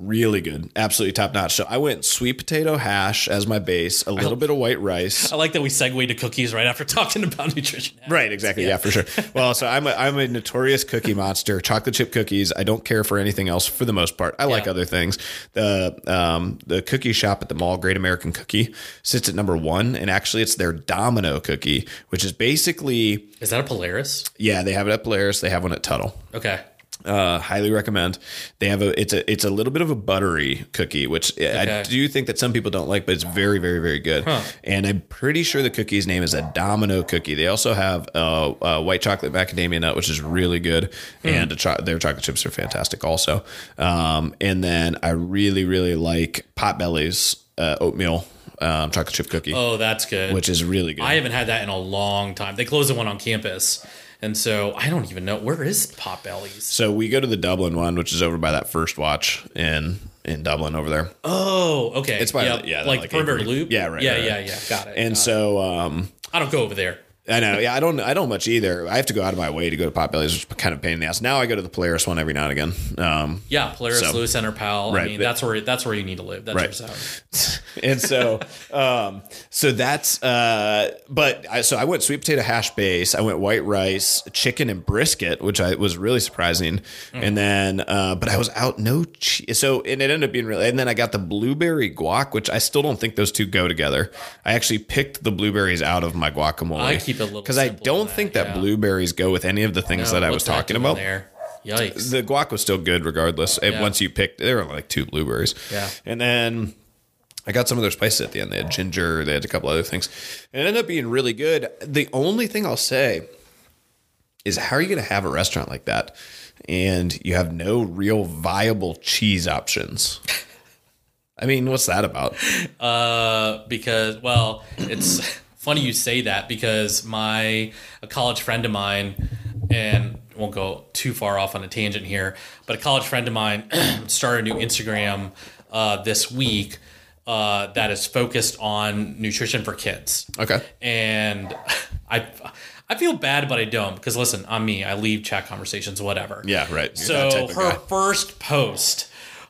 really good, absolutely top notch. So I went sweet potato hash as my base, a little bit of white rice. I like that we segued to cookies right after talking about nutrition. Right, exactly. Yeah. for sure. Well, so I'm a, I'm a notorious cookie monster. Chocolate chip cookies. I don't care for anything else for the most part. I like other things. The um the cookie shop at the mall, Great American Cookie, sits at number one, and actually it's their Domino cookie, which is basically Is that a Polaris? yeah they have it at Polaris, they have one at Tuttle. Okay. Uh, highly recommend. They have a it's a it's a little bit of a buttery cookie, which I do think that some people don't like, but it's very very very good. And I'm pretty sure the cookie's name is a Domino cookie. They also have a, a white chocolate macadamia nut, which is really good, and a cho- their chocolate chips are fantastic also. Um, and then I really really like Potbelly's uh, oatmeal um, chocolate chip cookie, Oh, that's good. which is really good. I haven't had that in a long time. They closed the one on campus. And so I don't even know where is Potbellies. So we go to the Dublin one, which is over by that first watch in in Dublin over there. Oh, okay. It's by Yep. the- yeah, like, like perimeter loop. Yeah, right, Yeah, right, yeah, right. yeah. Got it. And got so um. I don't go over there. I know. Yeah, I don't. I don't much either. I have to go out of my way to go to Potbelly's, which is kind of pain in the ass. Now I go to the Polaris one every now and again. Um, Yeah, Polaris, So- Lewis Center, Pal. I Right, mean, but- that's where that's where you need to live. That's Right. and so, um, so that's. Uh, but I, so I went sweet potato hash base. I went white rice, chicken, and brisket, which I was really surprising. And then, uh, but I was out no cheese. So and it ended up being really. And then I got the blueberry guac, which I still don't think those two go together. I actually picked the blueberries out of my guacamole. Keep it a little because I don't that, think that yeah. blueberries go with any of the things No, that I was talking about. there? Yikes. the guac was still good regardless. Yeah. Once you picked, there were like two blueberries. Yeah. And then I got some of their spices at the end. They had ginger. They had a couple other things. And it ended up being really good. The only thing I'll say is how are you going to have a restaurant like that and you have no real viable cheese options? I mean, what's that about? Uh, because well, it's funny you say that because my a college friend of mine, and won't go too far off on a tangent here, but a college friend of mine started a new Instagram uh, this week uh, that is focused on nutrition for kids. Okay. and I I feel bad, but I don't because listen, I'm me. I leave chat conversations, whatever. Yeah, right. You're So her guy. first post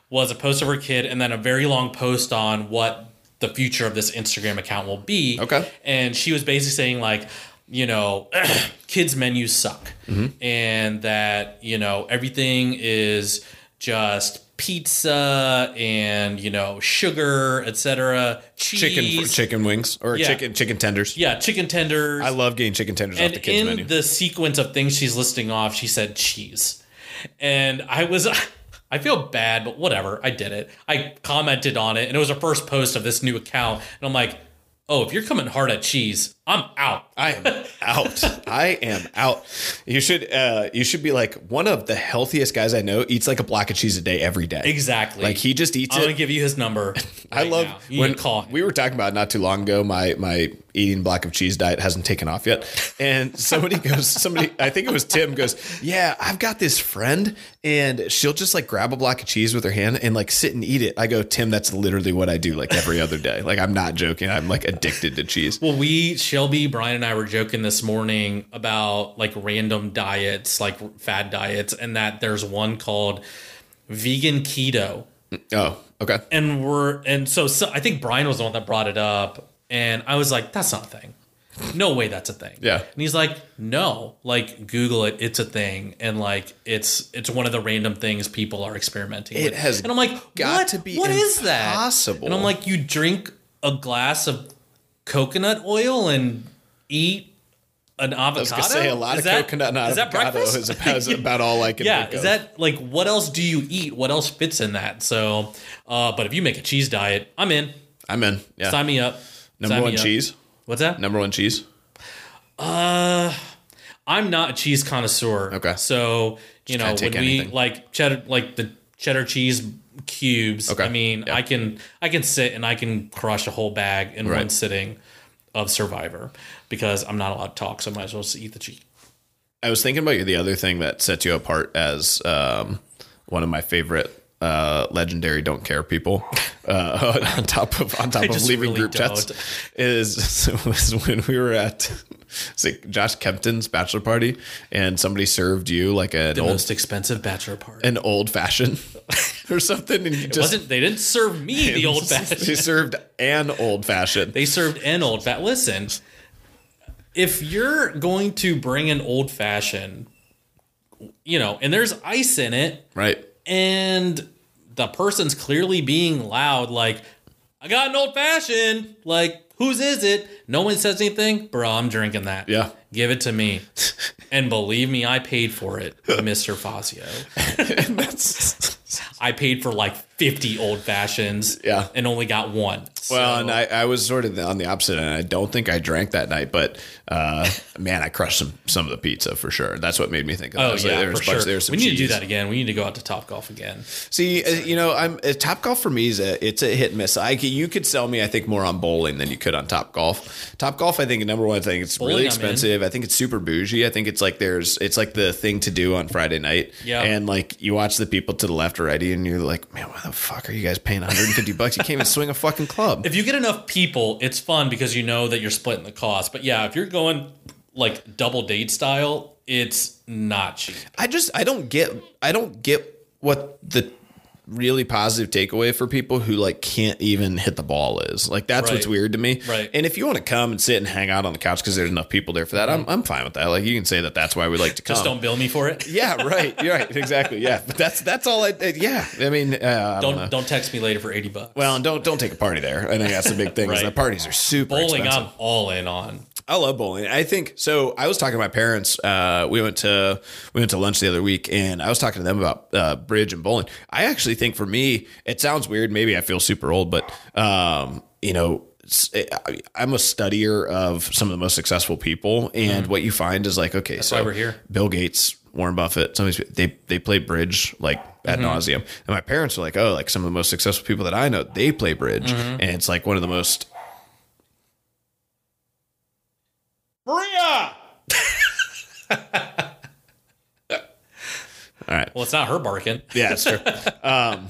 was a post of her kid, and then a very long post on what the future of this Instagram account will be. Okay. and she was basically saying like, you know, kids menus suck, Mm-hmm. and that you know everything is just pizza and you know sugar, etc. Cheese, chicken chicken wings or Yeah. chicken chicken tenders. yeah, chicken tenders. I love getting chicken tenders off and the kids in menu. the sequence of things she's listing off, she said cheese, and I was. I feel bad, but whatever. I did it. I commented on it, and it was her first post of this new account. And I'm like, oh, if you're coming hard at cheese, I'm out. I am out. I am out. You should uh you should be like one of the healthiest guys I know eats like a block of cheese a day every day. Exactly. Like he just eats I'm gonna give you his number. I right love now. When call him. we were talking about it not too long ago. My my eating block of cheese diet hasn't taken off yet, and somebody goes, somebody I think it was Tim goes, yeah, I've got this friend, and she'll just like grab a block of cheese with her hand and like sit and eat it. I go, Tim, that's literally what I do like every other day. Like I'm not joking. I'm like addicted to cheese. Well, we Shelby, Brian, and I were joking this morning about like random diets, like fad diets, and that there's one called vegan keto. Oh, okay. and we're and so, so I think Brian was the one that brought it up, and I was like, "That's not a thing. No way, that's a thing." Yeah. and he's like, "No, like Google it. It's a thing, and like it's it's one of the random things people are experimenting It with." has and I'm like, got "What? to be What is that?" Possible. And I'm like, "You drink a glass of coconut oil and eat." An avocado. I was gonna say a lot Is of that- coconut and is that avocado is about, is about all I can yeah, is that like what else do you eat? What else fits in that? So, uh, but if you make a cheese diet, I'm in. I'm in. Yeah. Sign me up. Number Sign one up. What's that? Number one cheese. Uh, I'm not a cheese connoisseur. Okay. So you know kinda when take we like cheddar, like the cheddar cheese cubes. Okay. I mean, Yeah. I can I can sit and I can crush a whole bag in one sitting of Survivor because I'm not allowed to talk, so I might as well just eat the cheese. I was thinking about you. The other thing that sets you apart as um, one of my favorite uh, legendary don't care people, uh, on top of on top of leaving really group chats, don't. is was when we were at like Josh Kempton's bachelor party, and somebody served you like an The old most expensive bachelor party. an old fashioned or something, and you It just wasn't they didn't serve me the old fashioned. They served an old fashioned. They served an old fat. Listen, if you're going to bring an old fashioned, you know, and there's ice in it, Right. And the person's clearly being loud, like, I got an old fashioned. Like, whose is it? No one says anything. Bro, I'm drinking that. Yeah. Give it to me. and believe me, I paid for it, Mr. Fazio. That's I paid for like 50 old fashions Yeah. and only got one. well, So- and I, I was sort of on the opposite end. I don't think I drank that night, but uh, man, I crushed some some of the pizza for sure. That's what made me think. Of that. Oh like, yeah, was for bunch- sure. there was some we need to do that again. We need to go out to Top Golf again. See, uh, you know, I'm uh, Top Golf for me is a it's a hit and miss. I you could sell me, I think, more on bowling than you could on Top Golf. Top Golf, I think, number one, thing, it's Bowling, really expensive. I think it's super bougie. I think it's like there's it's like the thing to do on Friday night. Yeah. and like you watch the people to the left or right, and you're like, man, why, the fuck are you guys paying 150 bucks? You can't even swing a fucking club. If you get enough people, it's fun because you know that you're splitting the cost. But yeah, if you're going like double date style, it's not cheap. I just I don't get I don't get what the really positive takeaway for people who like can't even hit the ball is. Like that's what's weird to me. Right. And if you want to come and sit and hang out on the couch because there's enough people there for that, I'm I'm fine with that. Like you can say that that's why we like to come. Just don't bill me for it. yeah, right. You're right. Exactly. Yeah. But that's that's all I. uh, Yeah. I mean, uh, I don't, Don't don't text me later for eighty bucks. Well, and don't don't take a party there. I think that's the big thing. Is Right. that parties are super bowling, expensive. I'm all in on. I love bowling. I think so. I was talking to my parents. Uh, we went to we went to lunch the other week, and I was talking to them about uh, bridge and bowling. I actually think for me, it sounds weird. Maybe I feel super old, but um, you know. I'm a studier of some of the most successful people, and what you find is like, okay, so why we're here. Bill Gates, Warren Buffett, some of these they they play bridge like ad nauseum, and my parents are like, oh, like some of the most successful people that I know, they play bridge, and it's like one of the most Maria. All right. Well, it's not her barking. Yeah, it's true. um,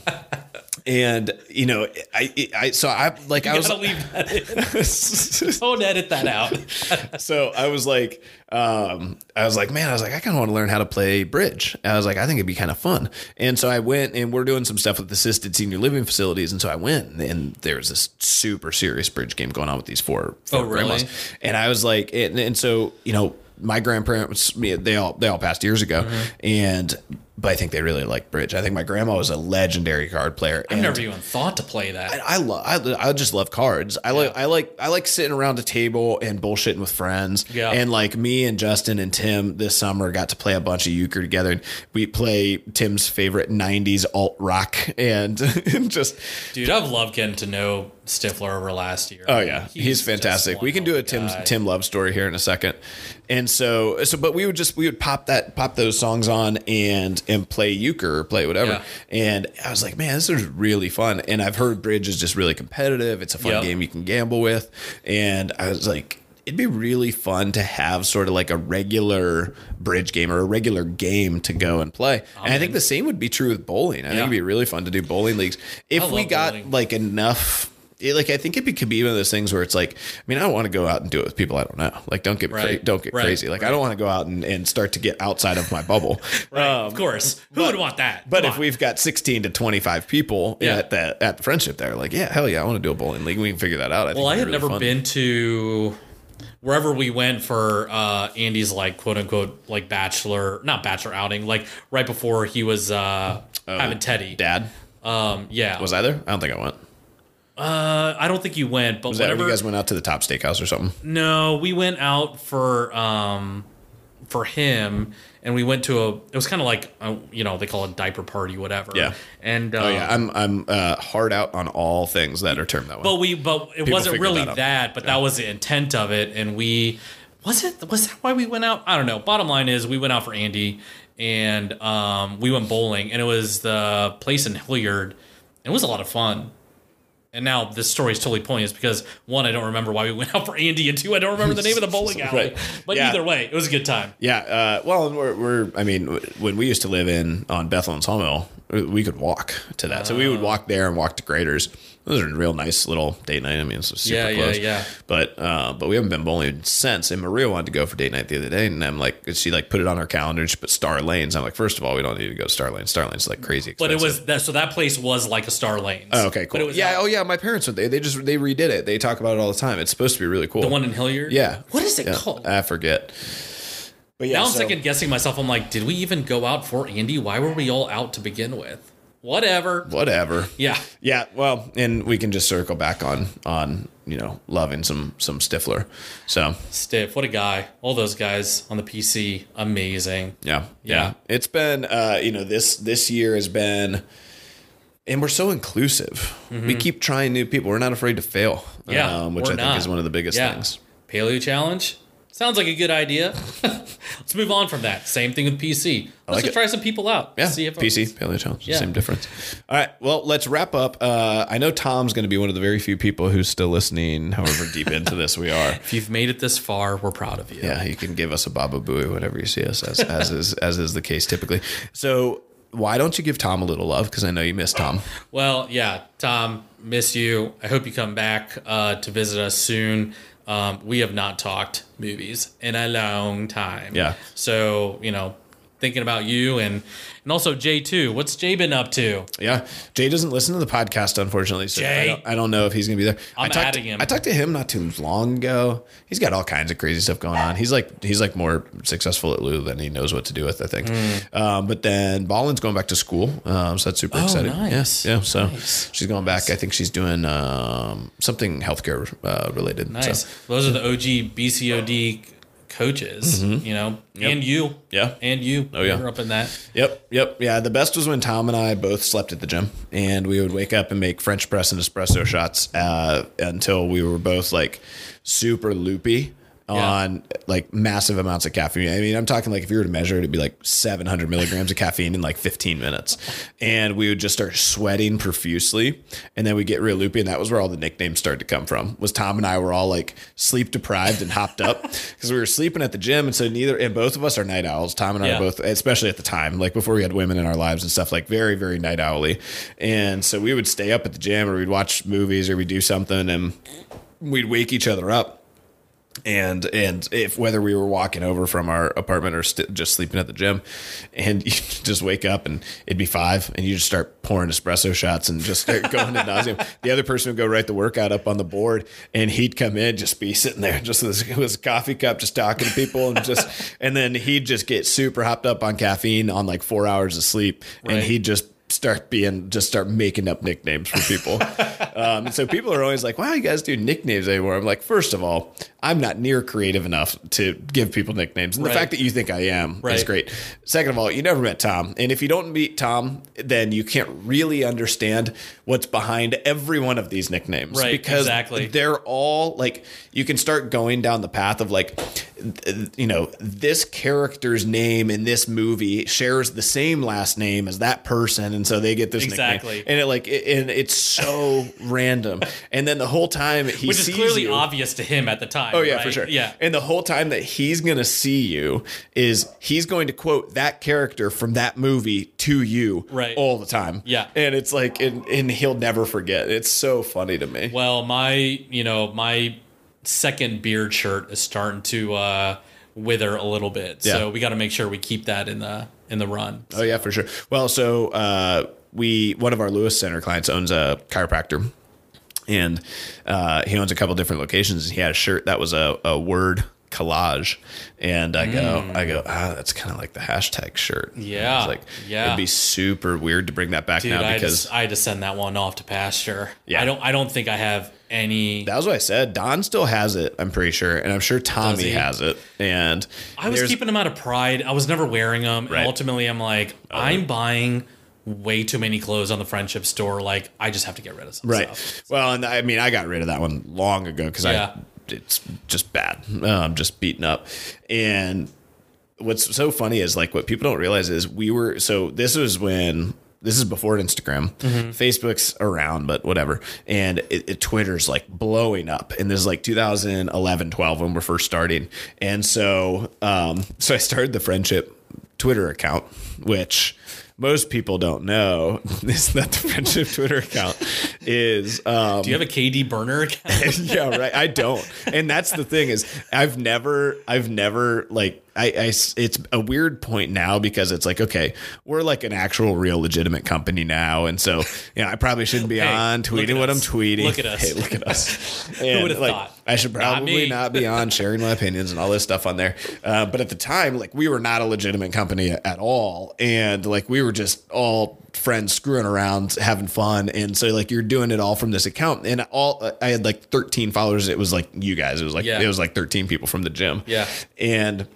and you know, I, I, so I like I was. leave that in. Don't edit that out. so I was like, um, I was like, man, I was like, I kind of want to learn how to play bridge. I was like, I think it'd be kind of fun. And so I went, and we're doing some stuff with assisted senior living facilities. And so I went, and there was this super serious bridge game going on with these four, four Oh, really? grandmas. And I was like, and, and so you know, my grandparents, they all they all passed years ago, Mm-hmm. and but I think they really like bridge. I think my grandma was a legendary card player. I've never even thought to play that. I love. I, I just love cards. I like. I like. I like sitting around a table and bullshitting with friends. Yeah. And like me and Justin and Tim this summer got to play a bunch of euchre together, and we play Tim's favorite '90s alt rock, and, and just. Dude, I've loved getting to know Stifler over last year. Oh yeah, he's, just fantastic. We can do a Tim guy. Tim Love story here in a second. And so so but we would just we would pop that pop those songs on and and play euchre or play whatever. Yeah. And I was like, man, this is really fun. And I've heard bridge is just really competitive. It's a fun Yep. game you can gamble with. And I was like It'd be really fun to have sort of like a regular bridge game or a regular game to go and play. and I think the same would be true with bowling. I think it'd be really fun to do bowling leagues. If we got bowling. like enough it, like I think it be, could be one of those things where it's like, I mean, I don't want to go out and do it with people I don't know. Like, don't get cra- don't get Right. crazy. Like, I don't want to go out and, and start to get outside of my bubble. Right, of course. Who would want that? Um, But Come if on. we've got sixteen to twenty five people Yeah. at the at the friendship, there, like, yeah, hell yeah, I want to do a bowling league. We can figure that out. I think Well, I had be never fun. been to wherever we went for uh, Andy's like quote unquote like bachelor, not bachelor outing, like right before he was uh, having Teddy. Dad. Um, yeah. Was I there? I don't think I went. Uh, I don't think you went, but Was that whatever. you guys went out to the top steakhouse or something? no, we went out for um for him, and we went to a. It was kind of like uh, you know they call it diaper party, whatever. Yeah. And uh, Oh yeah, I'm I'm uh, hard out on all things that are termed that way. But we, but it wasn't really that that, but that was the intent of it. And we, was it, was that why we went out? I don't know. Bottom line is we went out for Andy and um, we went bowling and it was the place in Hilliard. It was a lot of fun. And now this story is totally pointless because one, I don't remember why we went out for Andy, and two, I don't remember the name of the bowling alley. Right. But Yeah. either way, it was a good time. Yeah, uh, well, and we're, we're, I mean, when we used to live in on Bethel and Sawmill, we could walk to that. So we Oh. would walk there and walk to Graeter's. Those are real nice little date night. I mean, it's super Yeah, yeah, close. yeah. But uh, but we haven't been bowling since. And Maria wanted to go for date night the other day, and I'm like, she like put it on her calendar. and She put Star Lanes. I'm like, first of all, we don't need to go to Star Lanes. Star Lanes is like crazy But it was that, so that place was like a Star Lanes. Oh, okay, cool. But it was yeah, out- oh yeah, my parents went there. They just they redid it. They talk about it all the time. It's supposed to be really cool. the one in Hilliard. yeah. What is it Yeah, called? I forget. But yeah, Now I'm so- second guessing myself. I'm like, did we even go out for Andy? Why were we all out to begin with? Whatever. whatever. Yeah. Yeah, well, and we can just circle back on on you know loving some some Stifler. So Stiff. What a guy. All those guys on the PC. Amazing. yeah, yeah, Yeah. it's been uh, you know this this year has been, and we're so inclusive. We keep trying new people. We're not afraid to fail. Mm-hmm. Yeah. um, which I think is one of the biggest Yeah. things. Paleo challenge. Sounds like a good idea. Let's move on from that. Same thing with PC. Let's like try some people out. Yeah, See if PC paleo challenge, Yeah. same difference. All right, well, let's wrap up. Uh, I know Tom's going to be one of the very few people who's still listening, however deep into this we are. If you've made it this far, we're proud of you. Yeah, you can give us a Baba Booey whenever you see us, as, as is as is the case typically. So why don't you give Tom a little love? Because I know you miss Tom. Well, yeah, Tom, miss you. I hope you come back uh, to visit us soon. Um, we have not talked movies in a long time. Yeah. So you know, thinking about you and and also Jay too. What's Jay been up to? Yeah, Jay doesn't listen to the podcast, unfortunately. So Jay. I don't, I don't know if he's gonna be there. I'm I talked adding to, him. I talked to him not too long ago. He's got all kinds of crazy stuff going on. He's like he's like more successful at Lou than he knows what to do with. I think. Um, but then Ballin's going back to school, um, so that's super exciting. Oh, nice. Yeah, yeah. So Nice. she's going back. I think she's doing um, something healthcare uh, related. Nice. So, Those are the OG BCOD coaches. You know, and you. Mm-hmm. Yeah. And you. Oh, yeah. You're up in that. Yep, yep, yeah. The best was when Tom and I both slept at the gym, and we would wake up and make French press and espresso shots uh, until we were both like super loopy on like massive amounts of caffeine. I mean, I'm talking like if you were to measure it, it'd be like 700 milligrams of caffeine in like 15 minutes, and we would just start sweating profusely, and then we get real loopy, and that was where all the nicknames started to come from. Was Tom and I were all like sleep deprived and hopped up because we were sleeping at the gym, and so neither and both of us are night owls. Tom and I Yeah. are both especially at the time, like before we had women in our lives and stuff, like very, very night owly. And so we would stay up at the gym or we'd watch movies or we'd do something and we'd wake each other up. And and if whether we were walking over from our apartment or st- just sleeping at the gym, and you just wake up and it'd be five, and you just start pouring espresso shots and just start going to nauseum. The other person would go write the workout up on the board, and he'd come in, just be sitting there, just with his, with his coffee cup, just talking to people, and just and then he'd just get super hopped up on caffeine on like four hours of sleep, and he'd just start being just start making up nicknames for people. um, and so people are always like, "Wow, you guys do nicknames anymore?" I'm like, first of all, I'm not near creative enough to give people nicknames, and Right. the fact that you think I am is great. Second of all, you never met Tom, and if you don't meet Tom, then you can't really understand what's behind every one of these nicknames, Right, Because exactly. they're all like you can start going down the path of like you know this character's name in this movie shares the same last name as that person and so they get this Exactly. nickname and it like it, and it's so random and then the whole time he Which is clearly you, obvious to him at the time. Oh yeah, right? for sure. Yeah. and the whole time that he's gonna see you is he's going to quote that character from that movie to you, Right. all the time. Yeah. and it's like, and, and he'll never forget. It's so funny to me. Well, my you know my second beard shirt is starting to uh, wither a little bit, Yeah. so we got to make sure we keep that in the in the run. Oh yeah, for sure. Well, so uh, we one of our Lewis Center clients owns a chiropractor, and uh, he owns a couple different locations. He had a shirt that was a, a word collage, and I go, I go, ah, that's kind of like the hashtag shirt. Mm. Yeah, like, yeah. it'd be super weird to bring that back Dude, now I because just I had to send that one off to pasture. Yeah. I don't I don't think I have any. that was what I said. Don still has it, I'm pretty sure, and I'm sure Tommy has it. And I was keeping them out of pride. I was never wearing them. Right. And ultimately, I'm like, I'm buying way too many clothes on the friendship store. Like, I just have to get rid of some Right. stuff. Well, and I mean, I got rid of that one long ago because Yeah. I it's just bad, I'm um, just beaten up. And what's so funny is like what people don't realize is we were so this was when this is before Instagram, Facebook's around, but whatever. And it, it, Twitter's like blowing up, and this is like 2011, 12 when we're first starting. And so, um, so I started the friendship Twitter account, which most people don't know is that the friendship Twitter account is um, Do you have a KD burner account? yeah, right. I don't, and that's the thing is I've never, I've never like I, I it's a weird point now because it's like okay, we're like an actual, real, legitimate company now, and so you know I probably shouldn't be Hey, on tweeting at what I'm tweeting. Look at us. Hey, look at us. And, would've like, thought? I should probably me. not be on sharing my opinions and all this stuff on there. Uh, but at the time, like we were not a legitimate company at all, and like we were just all friends screwing around, having fun, and so like you're doing it all from this account. And all I had like 13 followers. It was like you guys. It was like Yeah. it was like 13 people from the gym. Yeah. and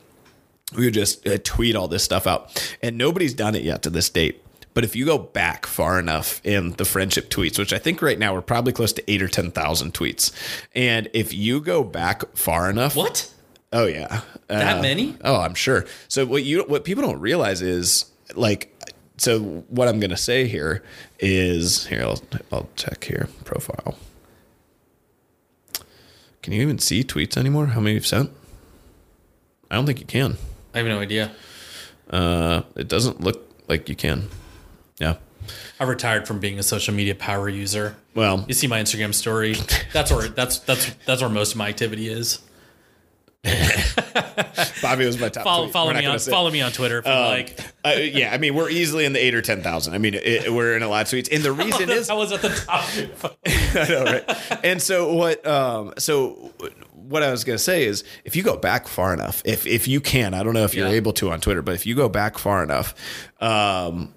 we would just uh, tweet all this stuff out, and nobody's done it yet to this date. But if you go back far enough in the friendship tweets, which I think right now we're probably close to eight or ten thousand tweets, and if you go back far enough, what? Oh yeah, That Uh, many? Oh, I'm sure. So what you what people don't realize is like so what I'm gonna say here is here I'll I'll check here profile. Can you even see tweets anymore? How many you've sent? I don't think you can. I have no idea. Uh, it doesn't look like you can. Yeah. I retired from being a social media power user. Well, You see my Instagram story. That's where that's that's that's where most of my activity is. Bobby was my top. Follow, follow me on follow me on Twitter if you like. Uh, yeah, I mean, we're easily in the eight or ten thousand. I mean, it, we're in a lot of tweets, and the reason is I was at the top. of your phone. I know, right? And so what? Um, so what I was going to say is, if you go back far enough, if if you can, I don't know if you're Yeah. able to on Twitter, but if you go back far enough, um,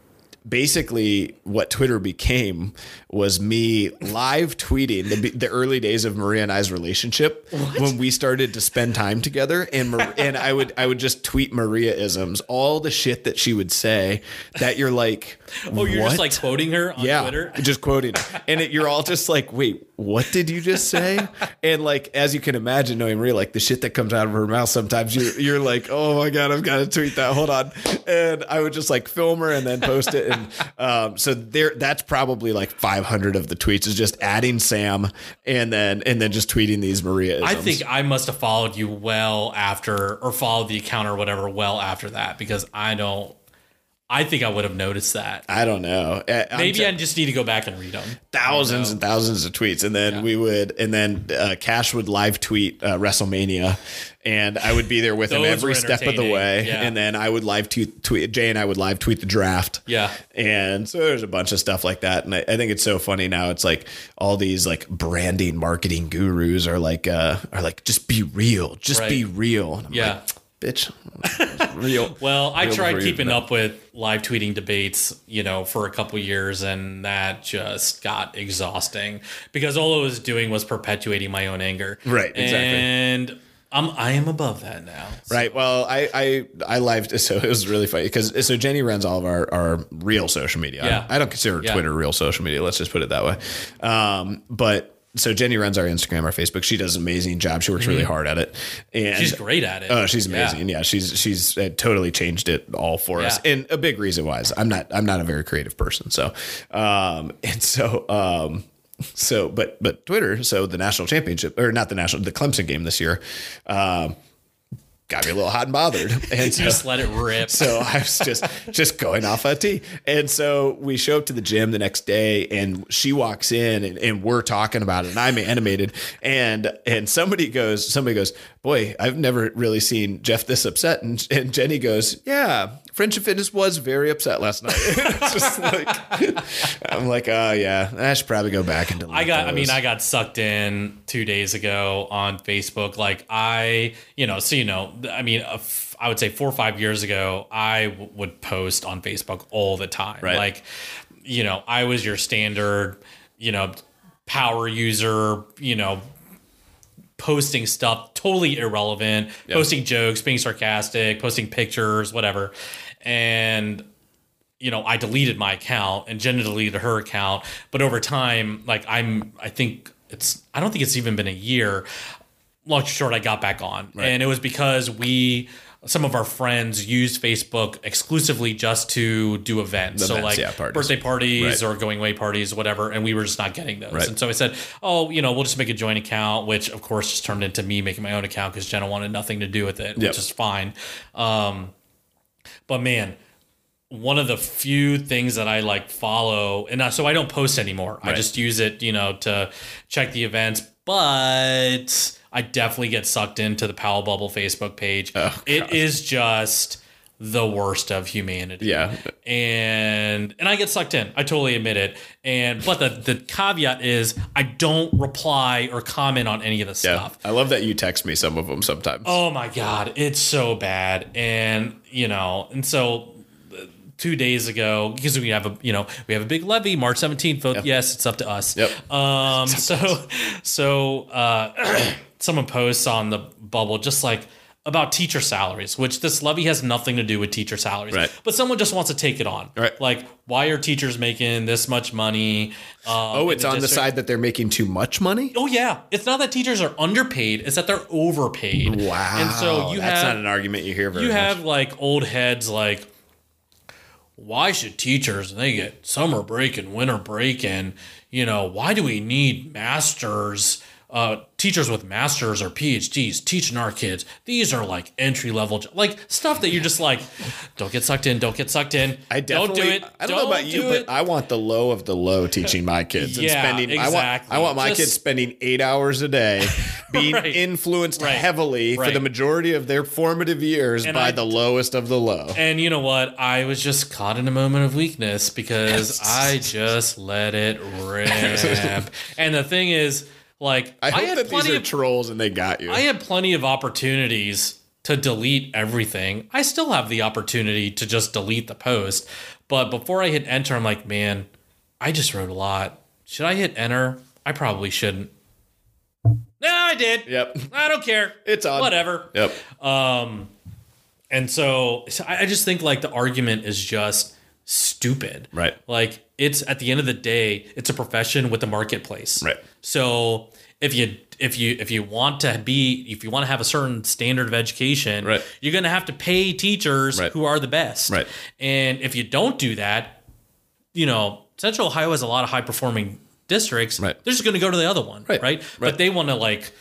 basically what Twitter became was me live tweeting the, the early days of Maria and I's relationship when we started to spend time together and Mar- and I would I would just tweet Maria isms all the shit that she would say that you're like Oh, you're what? just like quoting her on yeah, Twitter. just quoting her. and it, you're all just like wait what did you just say and like as you can imagine knowing Maria like the shit that comes out of her mouth sometimes you're, you're like oh my god I've got to tweet that hold on and I would just like film her and then post it and um, so there that's probably like 500 of the tweets is just adding Sam and then and then just tweeting these Maria I think I must have followed you well after, or followed the account or whatever well after that because I don't. I think I would have noticed that. I don't know I'm Maybe t- I just need to go back and read them. thousands and thousands of tweets, and then we would, and then uh, Cash would live tweet uh, WrestleMania, and I would be there with him every step of the way, yeah. and then I would live tweet, tweet Jay and I would live tweet the draft, Yeah. and so there's a bunch of stuff like that, and I, I think it's so funny now. It's like all these like branding, marketing gurus are like, uh, are like, just be real, just Right. be real. And I'm Yeah. like, bitch, real. Well, I Real tried keeping up with live tweeting debates, you know, for a couple years, and that just got exhausting because all I was doing was perpetuating my own anger. Right, exactly. And I'm I am above that now. Right. Well, I I I lived so it was really funny because so Jenny runs all of our our real social media. Yeah. I, don't consider Yeah. Twitter real social media. Let's just put it that way. Um, but so Jenny runs our Instagram, our Facebook. She does an amazing job. She works really hard at it, and Mm-hmm. She's great at it. Oh, she's amazing. Yeah, she's she's uh, totally changed it all for us. And a big reason why is I'm not I'm not a very creative person. So, um, and so um, so but but Twitter. So the national championship or not the national the Clemson game this year. Um, got me a little hot and bothered, and so, Just let it rip. so I was just just going off a tee. And so we show up to the gym the next day and she walks in and, and we're talking about it and I'm animated and and somebody goes somebody goes, Boy, I've never really seen Jeff this upset. And and Jenny goes, Yeah, Friendship Fitness was very upset last night. it's just like I'm like, oh yeah, I should probably go back and delete I got. I mean, I got sucked in two days ago on Facebook. Like I, you know, so you know, I mean, f- I would say four or five years ago, I w- would post on Facebook all the time. Right. Like, you know, I was your standard, you know, power user. You know, posting stuff totally irrelevant, posting jokes, being sarcastic, posting pictures, whatever, and you know, I deleted my account and Jenna deleted her account. But over time, like I'm, I think it's, I don't think it's even been a year. Long story short, I got back on, and it was because we, some of our friends used Facebook exclusively just to do events. so Events, like yeah, parties. birthday parties Right. or going away parties, whatever. And we were just not getting those. Right. And so I said, oh, you know, we'll just make a joint account, which of course just turned into me making my own account because Jenna wanted nothing to do with it, Yep. which is fine. Um, but man, one of the few things that I like follow, and I- so I don't post anymore. I just use it, you know, to check the events. But I definitely get sucked into the Powell Bubble Facebook page. Oh, it is just the worst of humanity. Yeah. And and I get sucked in. I totally admit it. And but the the caveat is I don't reply or comment on any of the Yeah. stuff. I love that you text me some of them sometimes. Oh my god, it's so bad. And you know, and so uh, two days ago, because we have a you know we have a big levy March seventeenth. Vote yes, it's up to us. Yep. Um. So so uh, someone posts on the bubble just like about teacher salaries, which this levy has nothing to do with teacher salaries. Right. But someone just wants to take it on. Right. Like, why are teachers making this much money? Um, oh, it's on the side that they're making too much money? Oh yeah, it's not that teachers are underpaid; it's that they're overpaid. Wow. And so you That's have not an argument you hear very you much. have like old heads like, why should teachers they get summer break and winter break and you know why do we need masters? Uh, teachers with masters or PhDs teaching our kids. These are like entry level, like stuff that you're just like, don't get sucked in, don't get sucked in. I definitely don't do it. I don't, know about you, do but. I want the low of the low teaching my kids and Yeah, spending. I want. exactly. I want my Just- kids spending eight hours a day being Right. influenced Right. heavily for the majority of their formative years And by I- the lowest of the low. And you know what? I was just caught in a moment of weakness because I just let it rip. and the thing is, like, I hope had that these plenty are of trolls and they got you. I had plenty of opportunities to delete everything. I still have the opportunity to just delete the post. But before I hit enter, I'm like, man, I just wrote a lot. Should I hit enter? I probably shouldn't. No, I did. Yep. I don't care. It's on. Whatever. Yep. Um, and so, so I I just think like the argument is just stupid. Right. Like it's at the end of the day, it's a profession with a marketplace. Right. So if you if you if you want to be if you want to have a certain standard of education, Right. you're going to have to pay teachers Right. who are the best. Right. And if you don't do that, you know, Central Ohio has a lot of high performing districts. Right. They're just going to go to the other one. Right. Right. Right. But they want to like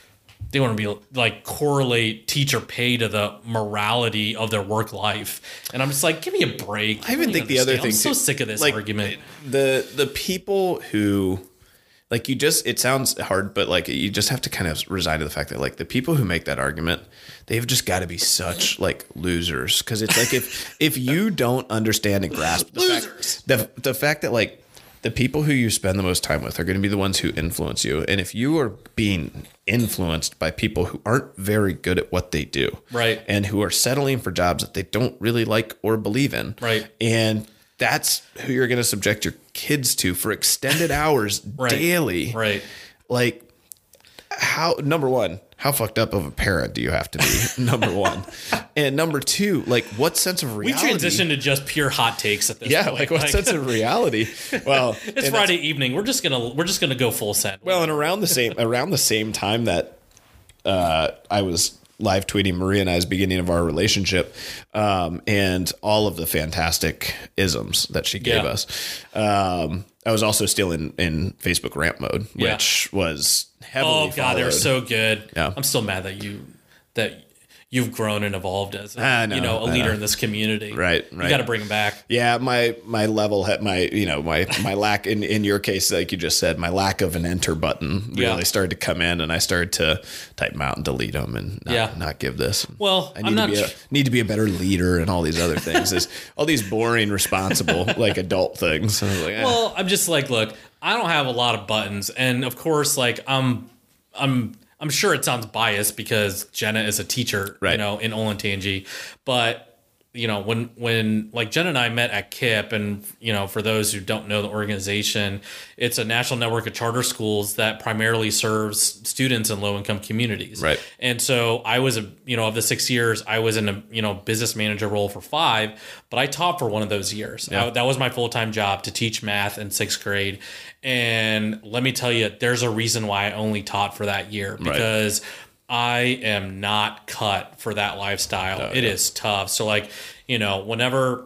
they want to be like correlate teacher pay to the morality of their work life, and I'm just like, give me a break. I even think the other thing I'm so too- sick of this like, argument. the the people who like you just it sounds hard but like you just have to kind of resign to the fact that like the people who make that argument they've just got to be such like losers because it's like if if you don't understand and grasp the Losers. fact the, the fact that like the people who you spend the most time with are going to be the ones who influence you and if you are being influenced by people who aren't very good at what they do Right. and who are settling for jobs that they don't really like or believe in Right. and that's who you're going to subject your kids to for extended hours Right. daily. Right. Like, how, number one, how fucked up of a parent do you have to be? number one. And number two, like, what sense of reality? We transitioned to just pure hot takes at this Yeah, point. like, what sense of reality? Well, It's Friday evening. We're just gonna we're just gonna go full send. Well, and around the same around the same time that uh, I was live tweeting Maria and I's beginning of our relationship, um, and all of the fantastic isms that she gave Yeah. us. Um, I was also still in in Facebook ramp mode, Yeah. which was heavily. oh god, they're so good. Yeah. I'm still mad that you that you've grown and evolved as a, know, you know a leader know. in this community. Right, right. You got to bring them back. Yeah, my my level my you know my my lack in in your case like you just said my lack of an enter button really Yeah. started to come in and I started to type them out and delete them and not, Yeah. not give this. Well, I I'm need not to be a, need to be a better leader and all these other things. Is all these boring, responsible like adult things. Was like, eh. Well, I'm just like, look, I don't have a lot of buttons, and of course, like I'm, I'm, I'm sure it sounds biased because Jenna is a teacher, you Right. know, in Olentangy, but you know, when when like jen and I met at KIPP, and you know, for those who don't know the organization, it's a national network of charter schools that primarily serves students in low income communities, Right. and so I was a, you know, of the six years, I was in a, you know, business manager role for five, but I taught for one of those years. I- that was my full time job to teach math in sixth grade. And let me tell you, there's a reason why I only taught for that year because I am not cut for that lifestyle. Oh, it is tough. So, like, you know, whenever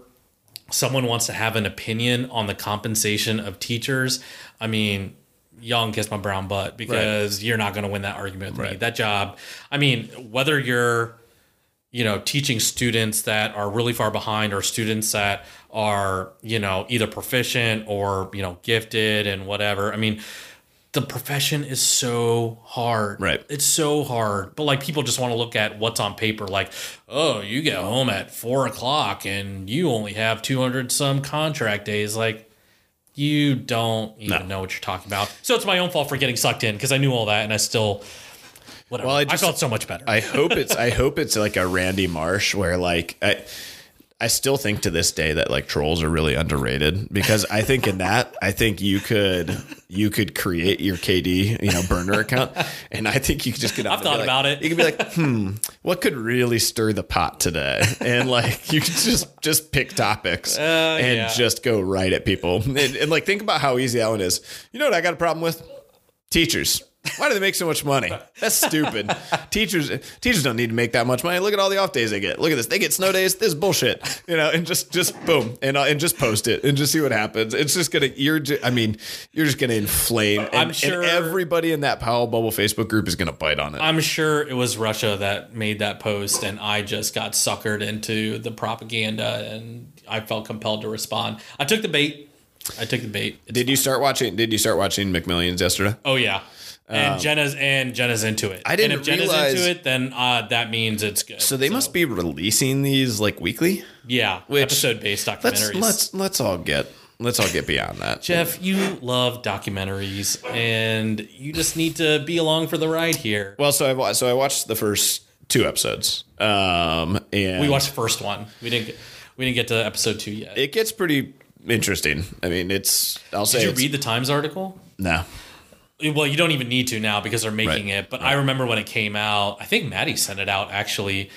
someone wants to have an opinion on the compensation of teachers, I mean, y'all can kiss my brown butt because you're not going to win that argument with me. That job, I mean, whether you're, you know, teaching students that are really far behind or students that are, you know, either proficient or, you know, gifted and whatever. I mean, the profession is so hard. Right. It's so hard. But like people just want to look at what's on paper, like, oh, you get home at four o'clock and you only have 200 some contract days. Like, you don't even know what you're talking about. So it's my own fault for getting sucked in because I knew all that and I still, whatever. Well, I I, just- felt so much better. I hope it's I hope it's like a Randy Marsh where like I I still think to this day that like trolls are really underrated because I think in that I think you could you could create your KD you know burner account and I think you could just get on I've thought like- about it. You could be like, hmm, what could really stir the pot today? And like you could just just pick topics and yeah. just go right at people and, and like think about how easy that one is. You know what I got a problem with? Teachers. Why do they make so much money? That's stupid. teachers teachers don't need to make that much money. Look at all the off days they get. Look at this. They get snow days. This is bullshit. You know, and just just boom and uh, and just post it and just see what happens. It's just gonna you're. Just, I mean, you're just gonna inflame. And, I'm sure- everybody in that Powell Bubble Facebook group is gonna bite on it. I'm sure it was Russia that made that post, and I just got suckered into the propaganda, and I felt compelled to respond. I took the bait. I took the bait. It's- did you start watching? Did you start watching McMillions yesterday? oh yeah, and Jenna's and Jenna's into it. I didn't And if Jenna's realize- into it, then uh, that means it's good. So they must be releasing these like weekly. yeah, Which- episode based Let's documentaries. let's let's all get let's all get beyond that. Jeff, you love documentaries, and you just need to be along for the ride here. Well, so I so I watched the first two episodes, um, and We watched the first one. We didn't get, we didn't get to episode two yet. It gets pretty interesting. I mean, it's I'll say Did you read the Times article? no. Well, you don't even need to now because they're making Right. it. But I remember when it came out. I think Maddie sent it out. Actually,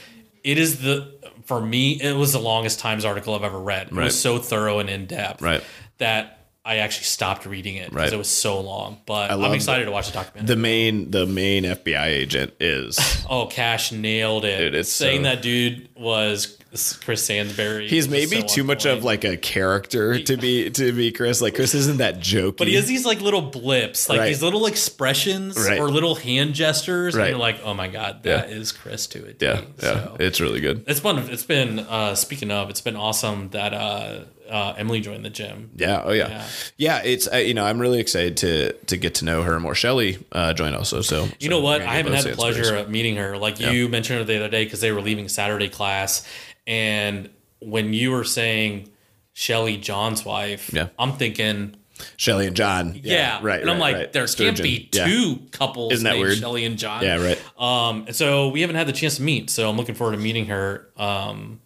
it is the for me. It was the longest Times article I've ever read. It Right. was so thorough and in depth. Right. That I actually stopped reading it because Right. it was so long. But I'm love excited to watch the documentary. The main the main FBI agent is oh, Cash nailed it. Dude, it's saying so- that dude was Chris Sansbury. he's maybe so too much point. of like a character to be to be Chris. Like Chris isn't that jokey. But he has these like little blips, like Right. these little expressions Right. or little hand gestures, Right. and you're like, "Oh my god, that is Chris to it." yeah, yeah, it's really good. It's been it's been uh, speaking of it's been awesome that uh, uh, Emily joined the gym. Yeah, oh yeah, Yeah. yeah. it's uh, you know I'm really excited to to get to know her more. Shelly uh, joined also, so You know what? I haven't had the pleasure of meeting her. Like you mentioned her the other day because they were leaving Saturday class, and when you were saying Shelly John's wife, Yeah. I'm thinking, Shelly and John. yeah, right. And I'm like, right. there Sturgeon. can't be Yeah. two couples Isn't that named weird? Shelly and John. Yeah, right. Um, and so we haven't had the chance to meet. So I'm looking forward to meeting her. Um,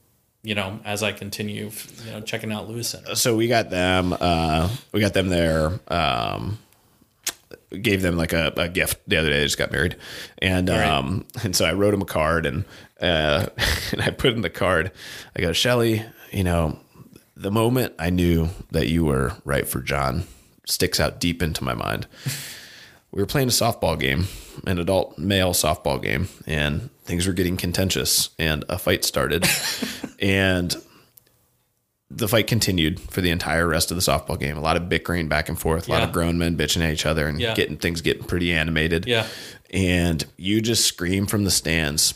you know, as I continue, you know, checking out Lewis Center. so we got them uh we got them there um gave them like a, a gift the other day they just got married. And right. um and so i wrote him a card and uh and i put in the card i go shelly you know the moment i knew that you were right for john sticks out deep into my mind. We were playing a softball game, an adult male softball game, and things were getting contentious, and a fight started, and the fight continued for the entire rest of the softball game. A lot of bickering back and forth, a lot Yeah. of grown men bitching at each other, and Yeah. getting things getting pretty animated. Yeah. and you just scream from the stands.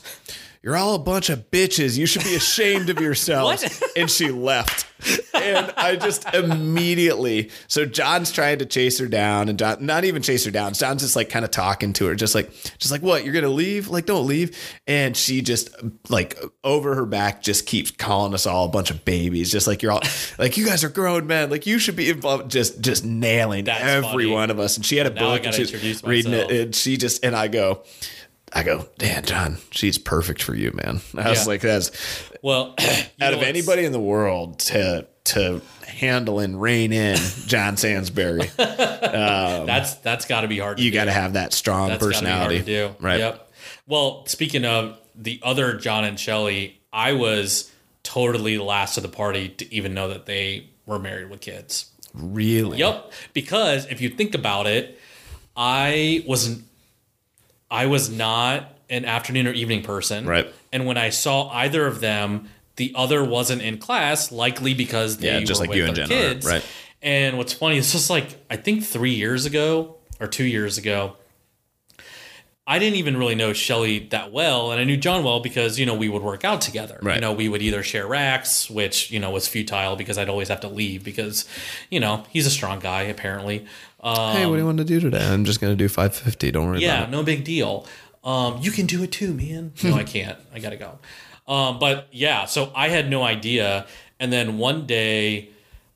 You're all a bunch of bitches. You should be ashamed of yourselves. And she left. And I just immediately. So John's trying to chase her down, and John not even chase her down. John's just like kind of talking to her, just like, just like, what? You're gonna leave? Like, don't leave. And she just like over her back just keeps calling us all a bunch of babies, just like you're all like you guys are grown men. Like you should be involved. Just just nailing That's every funny. one of us. And she had a Now book and she's introduce reading it, and she just and I go. I go, Dan, John, she's perfect for you, man. I was Yeah. like, that's Well, out of anybody in the world to to handle and rein in John Sansbury, um, that's that's got to be hard. To you got to have that strong That's personality, to do. right? Yep. Well, speaking of the other John and Shelley, I was totally the last of the party to even know that they were married with kids. Really? Yep. Because if you think about it, I wasn't I was not an afternoon or evening person. Right. And when I saw either of them, the other wasn't in class, likely because they Yeah, just were like with you and Jen are, right. And what's funny, is just like I think three years ago or two years ago, I didn't even really know Shelly that well, and I knew John well because you know we would work out together. Right. You know, we would either share racks, which you know was futile because I'd always have to leave because you know he's a strong guy apparently. Um, Hey, what do you want to do today? I'm just gonna do 550. Don't worry yeah, about it. no big deal. Um, you can do it too, man. No, I can't. I gotta go. Um, but yeah, so I had no idea, and then one day,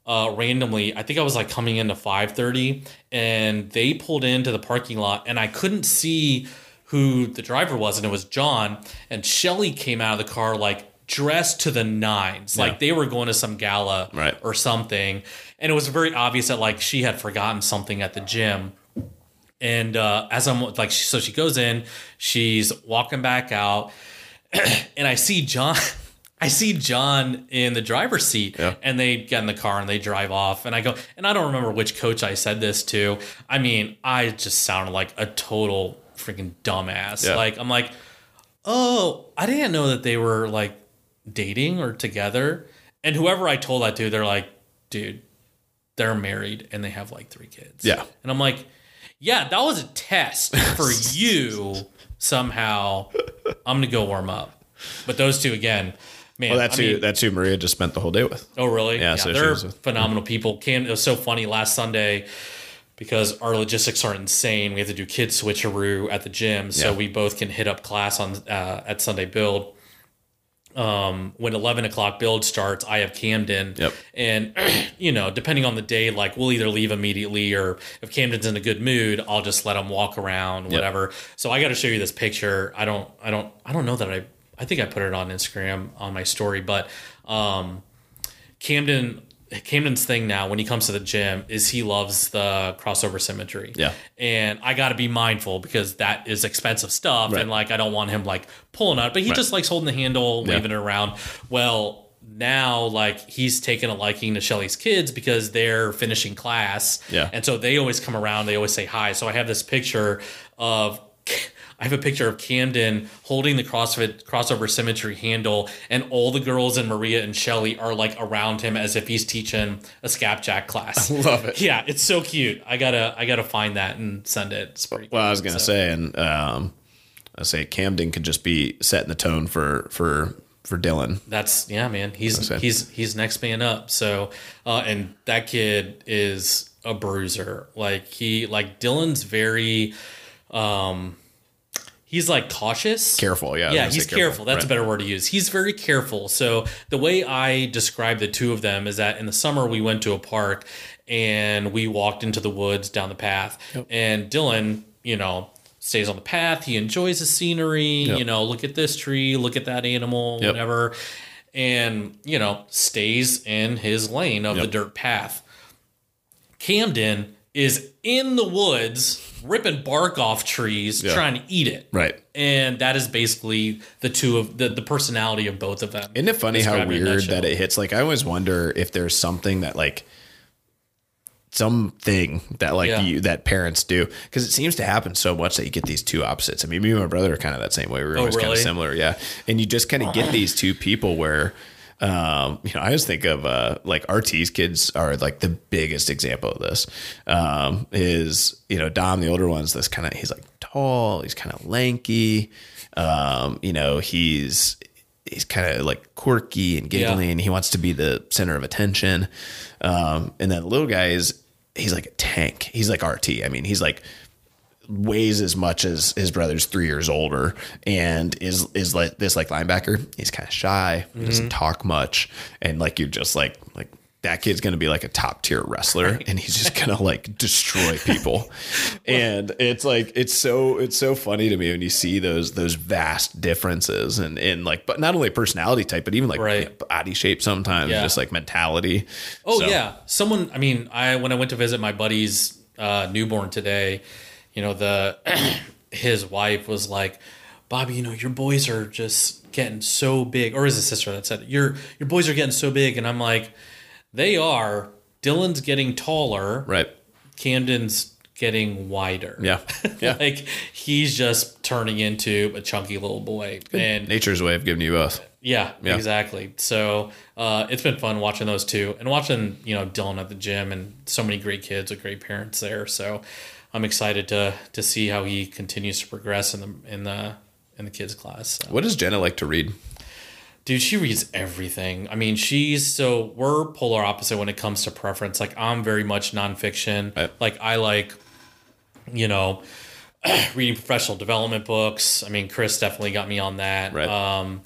uh, randomly, I think I was like coming into five thirty, and they pulled into the parking lot, and I couldn't see who the driver was, and it was John, and Shelly came out of the car like dressed to the nines, like they were going to some gala Right. or something, and it was very obvious that like she had forgotten something at the gym. And uh, as I'm like, so she goes in, she's walking back out, and I see John. I see John in the driver's seat Yeah. and they get in the car and they drive off. And I go, and I don't remember which coach I said this to. I mean, I just sounded like a total freaking dumbass. Yeah. Like, I'm like, oh, I didn't know that they were like dating or together. And whoever I told that to, they're like, dude, they're married and they have like three kids. Yeah. And I'm like, yeah, that was a test for you somehow. I'm going to go warm up. But those two, again, man. Well, that's I who mean, that's who Maria just spent the whole day with. Oh, really? Yeah, so she they're was phenomenal people. Cam, it was so funny last Sunday because our logistics are insane. We have to do kid switcheroo at the gym, so Yeah. we both can hit up class on uh, at Sunday build. Um, when eleven o'clock build starts, I have Camden, Yep. and you know, depending on the day, like we'll either leave immediately or if Camden's in a good mood, I'll just let him walk around, whatever. So I got to show you this picture. I don't, I don't, I don't know that I. I think I put it on Instagram on my story, but um, Camden Camden's thing now when he comes to the gym is he loves the crossover symmetry. Yeah. And I got to be mindful because that is expensive stuff Right. and like I don't want him like pulling out, but he Right. just likes holding the handle, Yeah. waving it around. Well, now like he's taken a liking to Shelly's kids because they're finishing class. Yeah. And so they always come around, they always say hi. So I have this picture of I have a picture of Camden holding the CrossFit crossover symmetry handle, and all the girls and Maria and Shelly are like around him as if he's teaching a scapjack class. I Love it. Yeah, it's so cute. I gotta I gotta find that and send it. It's pretty Well, I was gonna So- say, and um, I say Camden could just be setting the tone for for for Dylan. That's yeah, man. He's he's he's next man up. So uh, and that kid is a bruiser. Like he like Dylan's very um he's like cautious. Careful, yeah. Yeah, he's careful. That's a better word to use. He's very careful. So the way I describe the two of them is that in the summer we went to a park and we walked into the woods down the path. And Dylan, you know, stays on the path. He enjoys the scenery. Yep. You know, look at this tree, look at that animal, Yep. whatever. And, you know, stays in his lane of the dirt path. Camden is in the woods ripping bark off trees Yeah. trying to eat it Right. and that is basically the two of the, the personality of both of them. Isn't it funny how Described in a weird that it hits? Like, I always wonder if there's something that like something that like Yeah. you that parents do because it seems to happen so much that you get these two opposites. I mean, me and my brother are kind of that same way. We were oh, always kind Oh, really? of similar, yeah. And you just kind of get these two people where. Um, you know, I always think of uh, like RT's kids are like the biggest example of this. Um, is you know Dom, the older one's this kind of he's like tall, he's kind of lanky. Um, you know, he's he's kind of like quirky and giggly, Yeah. and he wants to be the center of attention. Um, and then the little guy is he's like a tank. He's like RT. I mean, he's like weighs as much as his brother's three years older and is is like this like linebacker he's kind of shy he doesn't talk much and like you're just like like that kid's gonna be like a top tier wrestler and he's just gonna like destroy people and it's like it's so it's so funny to me when you see those those vast differences and in like but not only personality type but even like Right. body shape sometimes Yeah. just like mentality Oh So, yeah, someone. I mean, I when I went to visit my buddy's uh, newborn today, you know, the his wife was like, "Bobby, you know, your boys are just getting so big." Or is his sister that said, "Your your boys are getting so big," and I'm like, "They are." Dylan's getting taller. right Camden's getting wider. yeah yeah like he's just turning into a chunky little boy, and nature's way of giving you both yeah, Yeah. exactly. So uh, it's been fun watching those two and watching you know Dylan at the gym and so many great kids with great parents there. So I'm excited to to see how he continues to progress in the in the in the kids class. So. what does jenna like to read Dude, she reads everything. I mean, she's so we're polar opposite when it comes to preference. Like I'm very much nonfiction. Right. Like I like, you know, reading professional development books. I mean, Chris definitely got me on that. Right. Um,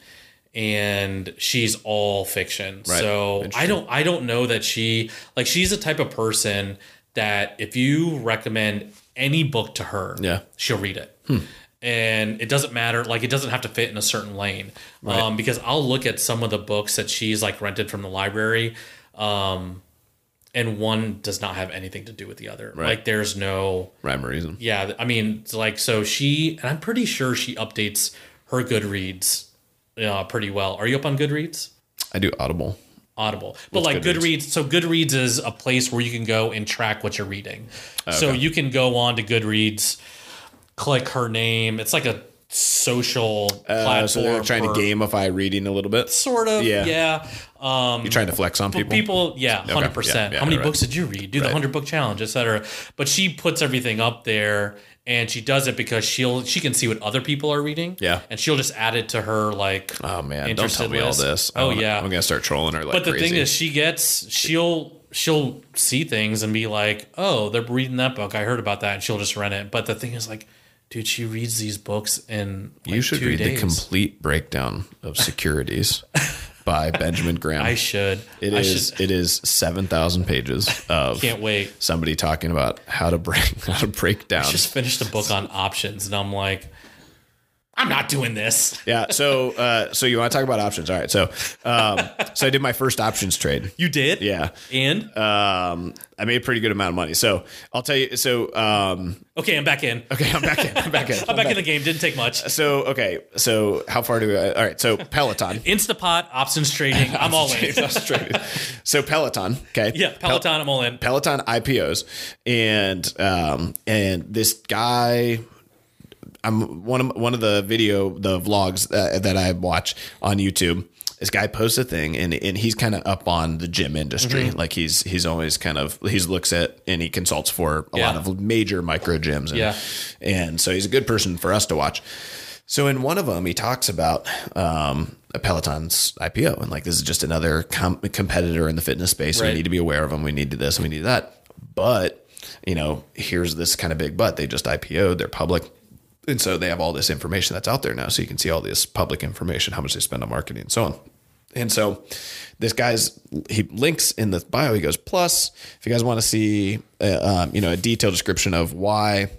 and she's all fiction. Right. So I don't I don't know that she like she's the type of person that if you recommend any book to her, Yeah. she'll read it. And it doesn't matter, like it doesn't have to fit in a certain lane. Um, because I'll look at some of the books that she's like rented from the library, um, and one does not have anything to do with the other. Right. Like there's no rhyme or reason yeah, I mean, it's like so she and I'm pretty sure she updates her Goodreads uh, pretty well. Are you up on Goodreads? I do Audible. Audible. But like Goodreads? Goodreads? so Goodreads is a place where you can go and track what you're reading. So you can go on to Goodreads, click her name. It's like a social Uh, platform. so they're trying to gamify reading a little bit. sort of Yeah. yeah. Um You're trying to flex on people. people, yeah, hundred percent. Yeah, yeah, How many right. books did you read? Do the Right. hundred book challenge, etc. But she puts everything up there, and she does it because she'll she can see what other people are reading. Yeah. and she'll just add it to her like. Oh man, don't tell me all this. Oh wanna- yeah, I'm gonna start trolling her like but the crazy. thing is, she gets she'll she'll see things and be like, "Oh, they're reading that book. I heard about that," and she'll just rent it. But the thing is, like, dude, she reads these books in like, you should read the complete breakdown of securities by Benjamin Graham. I should. It I is. should. It is seven thousand pages of Can't wait. somebody talking about how to break how to break down. I just finished a book on options, and I'm like, I'm not doing this. yeah. So uh, so you want to talk about options? All right. So um, so I did my first options trade. You did? Yeah. And Um, I made a pretty good amount of money. So I'll tell you. So um, okay, I'm back in. okay, I'm back in. I'm back in. I'm back in the game. Didn't take much. So okay. So how far do we? All right. So Peloton. Instapot, options trading. I'm all in. Frustrated. so Peloton. Okay. Yeah, Peloton. I'm all in. Peloton IPOs, and um, and this guy. I'm one of one of the video the vlogs uh, that I watch on YouTube. This guy posts a thing, and and he's kind of up on the gym industry. Mm-hmm. Like he's he's always kind of he looks at and he consults for a Yeah. lot of major micro gyms. And, Yeah. and so he's a good person for us to watch. So in one of them, he talks about um, a Peloton's IPO, and like this is just another com- competitor in the fitness space. Right. We need to be aware of them. We need to this. And we need that. But you know, here's this kind of big but. They just IPO'd. They're public. And so they have all this information that's out there now. So you can see all this public information, how much they spend on marketing and so on. And so this guy's he links in the bio. He goes, plus, if you guys want to see, uh, um, you know, a detailed description of why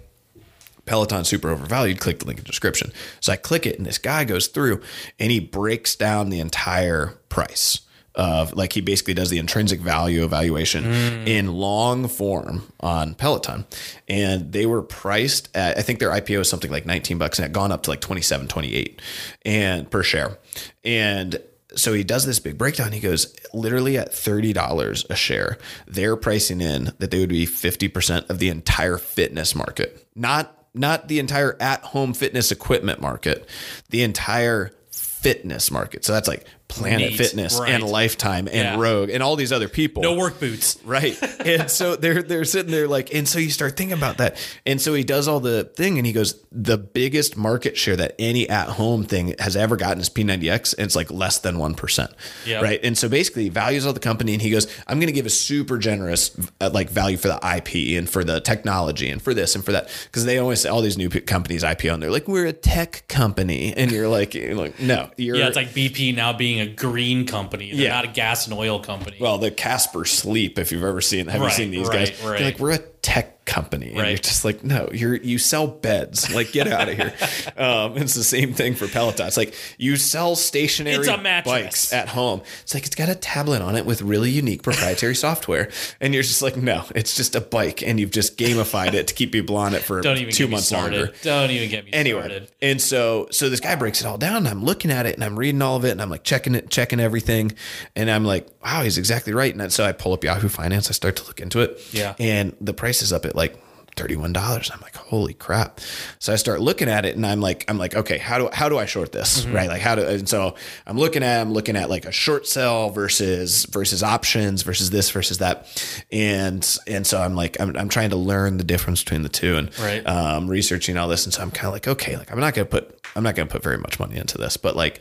Peloton super overvalued, click the link in the description. So I click it, and this guy goes through and he breaks down the entire price of like he basically does the intrinsic value evaluation mm. in long form on Peloton. And they were priced at I think their IPO is something like 19 bucks and it had gone up to like 27, 28 and per share. And so he does this big breakdown. He goes, literally at $30 a share, they're pricing in that they would be 50% of the entire fitness market. Not not the entire at-home fitness equipment market, the entire fitness market. So that's like Planet Neat. Fitness Right. and Lifetime and Yeah. Rogue and all these other people. No work boots. Right. And so they're they're sitting there like, and so you start thinking about that. And so he does all the thing and he goes, the biggest market share that any at home thing has ever gotten is P90X, and it's like less than one percent. Yep. Right. And so basically he values all the company and he goes, I'm gonna give a super generous uh, like value for the IP and for the technology and for this and for that. Because they always say all these new companies IPO and they're like, we're a tech company. And you're like, you're like, no, you're Yeah, it's like BP now being a green company. They're Yeah. not a gas and oil company. Well, the Casper Sleep, if you've ever seen, have Right, you seen these right, guys? right. They're like, we're a tech company, and you're just like, no, you're you sell beds. Like, get out of here. Um, it's the same thing for Peloton. It's like you sell stationary It's a mattress. bikes at home. It's like it's got a tablet on it with really unique proprietary software, and you're just like, no, it's just a bike, and you've just gamified it to keep people on it for Don't even two get me months longer Don't even get me anyway started. and so so this guy breaks it all down and i'm looking at it and i'm reading all of it and i'm like checking it checking everything and i'm like wow he's exactly right and so i pull up yahoo finance i start to look into it Yeah. and the price is up at like $31 i'm like holy crap so i start looking at it and i'm like i'm like okay how do how do i short this Mm-hmm. right like how do and so i'm looking at i'm looking at like a short sell versus versus options versus this versus that and and so i'm like i'm, I'm trying to learn the difference between the two and Right. um, researching all this, and so I'm kind of like, okay, like I'm not gonna put, I'm not gonna put very much money into this, but like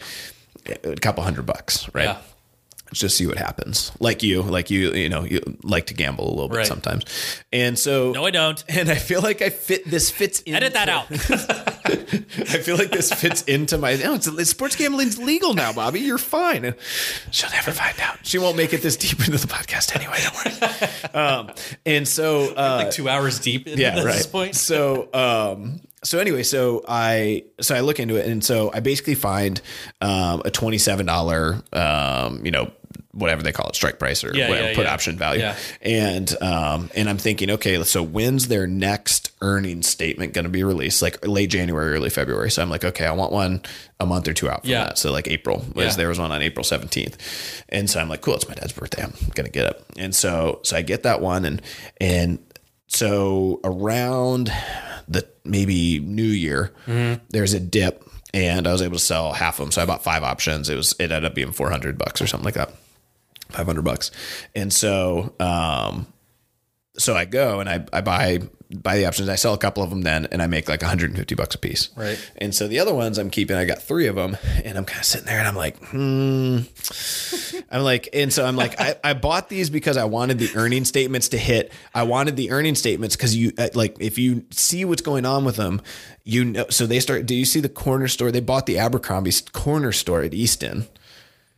a couple hundred bucks, right? Yeah. Just see what happens. Like you, like you, you know, you like to gamble a little bit Right. sometimes, and so No, I don't. and I feel like I fit. This fits. Into, Edit that out. I feel like this fits into my. No, it's, it's sports gambling's legal now, Bobby. You're fine. And She'll never find out. She won't make it this deep into the podcast anyway. Don't worry. Um, and so, uh, like two hours deep yeah, this right. point. So, um, so anyway, so I so I look into it, and so I basically find um, a twenty seven dollar, um, you know, whatever they call it, strike price or Yeah, whatever, yeah, put yeah. option value. Yeah. And um, and I'm thinking, okay, so when's their next earnings statement going to be released? Like late January, early February. So I'm like, okay, I want one a month or two out from Yeah. that. So like April was there was one on April 17th, and so I'm like, cool, it's my dad's birthday. I'm gonna get it. And so so I get that one, and and so around the maybe New Year, there's a dip, and I was able to sell half of them. So I bought five options. It was it ended up being 400 bucks or something like that. 500 bucks. And so, um, so I go and I, I buy, buy the options. I sell a couple of them then, and I make like 150 bucks a piece. Right. And so the other ones I'm keeping, I got three of them and I'm kind of sitting there and I'm like, hmm. I'm like, and so I'm like, I, I bought these because I wanted the earning statements to hit. I wanted the earning statements because you uh, like, if you see what's going on with them, you know, so they start, do you see the corner store? They bought the Abercrombie corner store at Easton.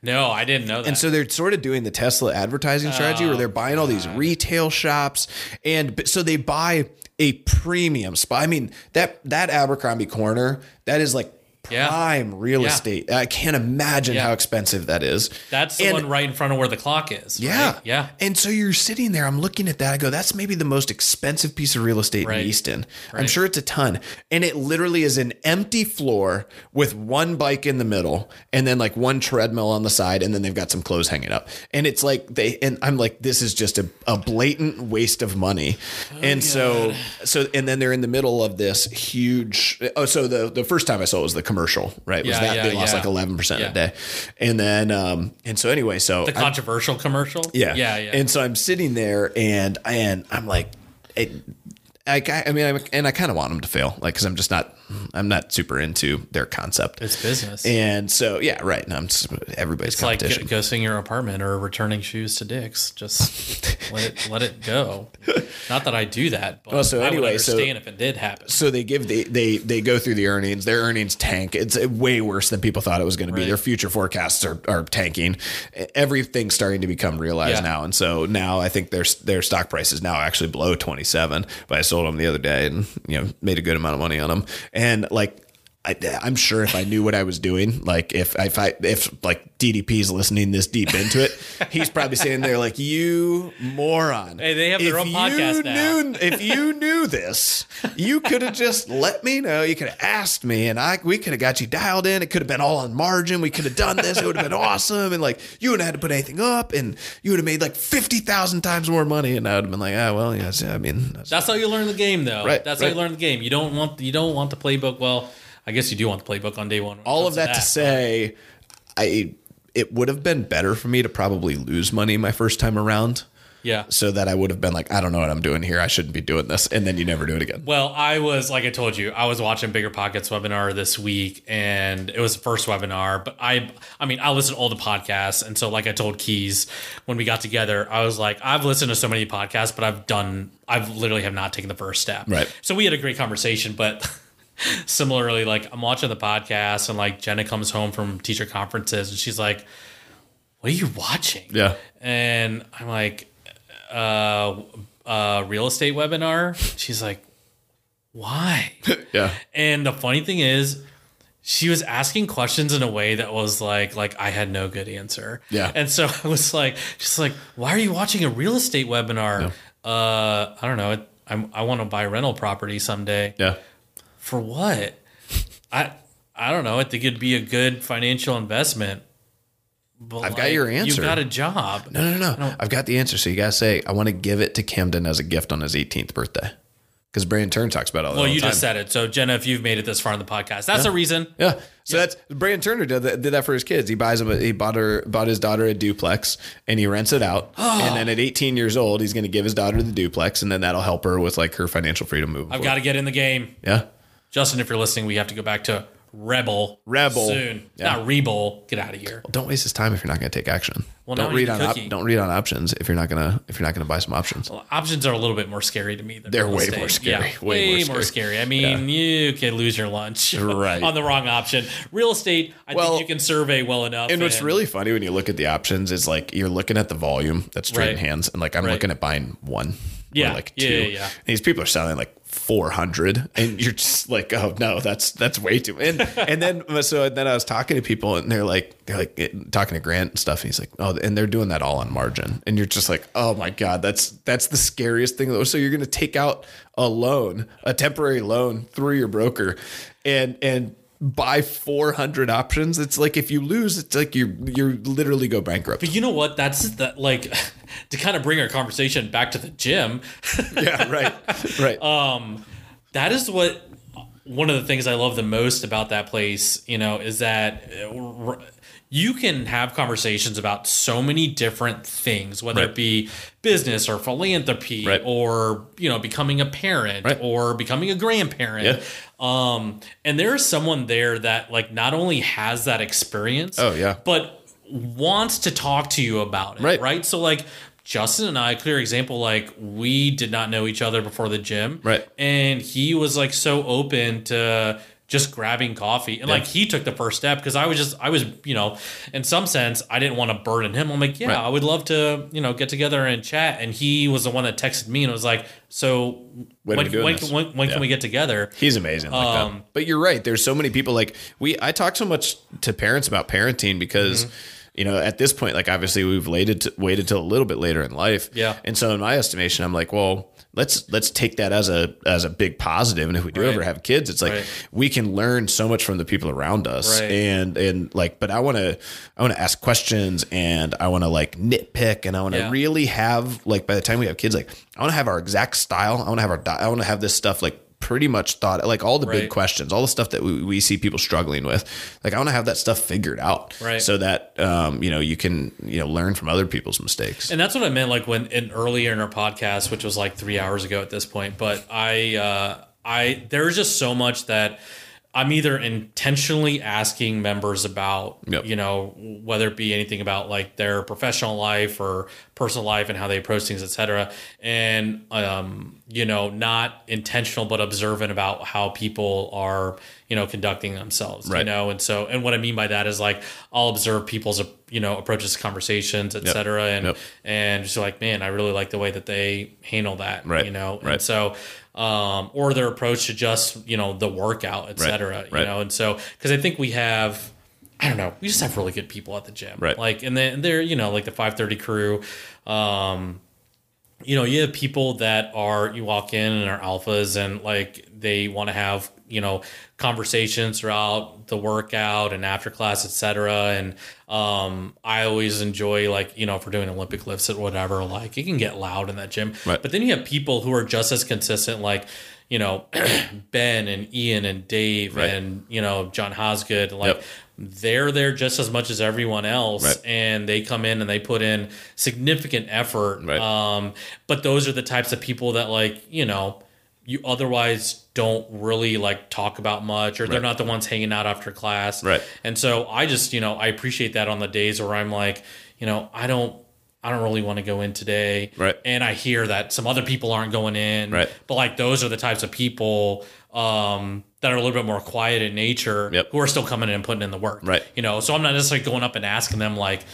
No, I didn't know that. And so they're sort of doing the Tesla advertising strategy where they're oh, buying all these retail shops and so they buy a premium spot. I mean, that that Abercrombie corner, that is like Yeah. prime real Yeah. estate. I can't imagine Yeah. how expensive that is. That's the And- one right in front of where the clock is. yeah. right? Yeah. And so you're sitting there, I'm looking at that. I go, that's maybe the most expensive piece of real estate Right. in Easton. I'm sure it's a ton. And it literally is an empty floor with one bike in the middle and then like one treadmill on the side. And then they've got some clothes hanging up. And it's like they, and I'm like, this is just a, a blatant waste of money. Oh, and so, so, and then they're in the middle of this huge, oh, so the, the first time I saw it was the commercial, right? Was Yeah, that yeah, they lost yeah. like 11% Yeah. a day. And then, um, and so anyway, so The controversial commercial. yeah. Yeah. Yeah. And so I'm sitting there and and I'm like, it, I, I mean, I'm, and I kind of want them to fail, like, because I'm just not, I'm not super into their concept. it's business. and so, yeah, right. And I'm just, everybody's It's like competition. go sing your apartment or returning shoes to Dick's. Just let it let it go. Not that I do that, but Well, so I would anyway, so- if it did happen. so they give the they they go through the earnings. Their earnings tank. It's way worse than people thought it was going to be. Their future forecasts are, are tanking. Everything's starting to become realized Yeah. now, and so now I think their their stock price is now actually below twenty seven. But I sold them the other day and you know made a good amount of money on them. And like I, I'm sure if I knew what I was doing, like if if I if like DDP's listening this deep into it, he's probably sitting there like you moron. Hey, they have their If own you podcast now." knew- if you knew this, you could have just let me know. You could have asked me, and I we could have got you dialed in. It could have been all on margin. We could have done this. It would have been awesome. And like you wouldn't have had to put anything up, and you would have made like fifty thousand times more money. And I would have been like, ah, well, yes, I mean, that's- That's how you learn the game, though. Right, That's how you learn the game. You don't want you don't want the playbook. Well, I guess you do want the playbook on day one. all of that to say, I it would have been better for me to probably lose money my first time around. yeah. So that I would have been like, I don't know what I'm doing here. I shouldn't be doing this. And then you never do it again. Well, I was like I told you, I was watching Bigger Pockets webinar this week, and it was the first webinar. But I, I mean, I listen to all the podcasts, and so like I told Keys when we got together, I was like, I've listened to so many podcasts, but I've done, I've literally have not taken the first step. Right. So we had a great conversation, but. Similarly, like I'm watching the podcast and like Jenna comes home from teacher conferences and she's like, What are you watching? Yeah. And I'm like, uh, uh, real estate webinar. She's like, why? Yeah. and the funny thing is, she was asking questions in a way that was like, like I had no good answer. Yeah. And so I was like, she's like, why are you watching a real estate webinar? Uh, I don't know. I'm, I want to buy rental property someday. Yeah. For what? I, I don't know. I think it'd be a good financial investment. But I've got your answer. You've got a job. No, no, no. I've got the answer. So you gotta say, I want to give it to Camden as a gift on his 18th birthday. Because Brian Turn talks about all that. Well, you just said it. So, Jenna, if you've made it this far in the podcast, that's a reason. Yeah. So that's Brian Turner did that, did that for his kids. He buys him. A, he bought her bought his daughter a duplex, and he rents it out. And then at 18 years old, he's going to give his daughter the duplex, and then that'll help her with like her financial freedom moving. I've got to get in the game. Yeah. Justin, if you're listening, we have to go back to Rebel. Rebel. Soon. Yeah. Not Rebel. Get out of here. Don't waste his time if you're not going to take action. Well, don't read on op- don't read on options if you're not gonna if you're not gonna buy some options. Well, options are a little bit more scary to me than They're way estate. more scary. Yeah, Way way, more more scary. scary. I mean, you can lose your lunch Right. on the wrong option. Real estate, I Well, think you can survey well enough. And what's really funny when you look at the options is like you're looking at the volume that's trading Right. hands, and like I'm Right. looking at buying one. or Yeah. like Yeah, two. yeah, yeah. And these people are selling like 400 and you're just like oh no that's that's way too and and then so then i was talking to people and they're like they're like eh, talking to grant and stuff and he's like oh and they're doing that all on margin and you're just like oh my god that's that's the scariest thing so you're going to take out a loan a temporary loan through your broker and and buy 400 options it's like if you lose it's like you you literally go bankrupt But you know what? That's the like to kind of bring our conversation back to the gym. yeah right right um that is what one of the things I love the most about that place, you know, is that uh, r- you can have conversations about so many different things, whether Right. it be business or philanthropy Right. or, you know, becoming a parent Right. or becoming a grandparent. Yeah. Um, and there is someone there that like not only has that experience, Oh, yeah. but wants to talk to you about it. Right. Right. So like Justin and I, clear example, like we did not know each other before the gym. Right. And he was like so open to just grabbing coffee. And like he took the first step because I was just I was, you know, in some sense, I didn't want to burden him. I'm like, yeah, Right. I would love to, you know, get together and chat. And he was the one that texted me and was like, So When when are we doing when, when, when Yeah. can we get together? He's amazing like Um. But you're right. There's so many people like we. I talk so much to parents about parenting because Mm-hmm. you know at this point, like obviously we've waited to, waited till a little bit later in life. Yeah. And so in my estimation, I'm like, well, let's let's take that as a as a big positive. And if we do Right. ever have kids, it's like Right. we can learn so much from the people around us. Right. And and like, but I want to I want to ask questions and I want to like nitpick and I want to Yeah. really have like by the time we have kids, like I want to have our exact style. I want to have our I want to have this stuff like pretty much thought like all the big questions all the stuff that we, we see people struggling with like i want to have that stuff figured out Right. so that um you know you can you know learn from other people's mistakes And that's what I meant, like when in earlier in our podcast, which was like three hours ago at this point. But I, uh, I there's just so much that I'm either intentionally asking members about, Yep. you know, whether it be anything about like their professional life or personal life and how they approach things, etc. And um, you know, not intentional but observant about how people are, you know, conducting themselves. You know, and so and what I mean by that is like I'll observe people's you know approaches to conversations, etc. And Yep. and just like, man, I really like the way that they handle that. Right. You know, and Right. so um, or their approach to just you know the workout, etc. You Right. know, and so because I think we have. I don't know. We just have really good people at the gym, Right. Like, and then they're you know like the five thirty crew. Um, you know, you have people that are you walk in and are alphas and like they want to have you know conversations throughout the workout and after class, etc. And um, I always enjoy like you know if we're doing Olympic lifts or whatever, like it can get loud in that gym. Right. But then you have people who are just as consistent, like you know Ben and Ian and Dave Right. and you know John Hosgood, like. Yep. They're there just as much as everyone else, Right. and they come in and they put in significant effort. Right. Um, but those are the types of people that like you know you otherwise don't really like talk about much, or they're Right. not the ones hanging out after class. Right. And so I just you know I appreciate that on the days where I'm like you know I don't. I don't really want to go in today. Right. And I hear that some other people aren't going in. Right. But like those are the types of people um, that are a little bit more quiet in nature Yep. who are still coming in and putting in the work. Right. You know, so I'm not necessarily going up and asking them like,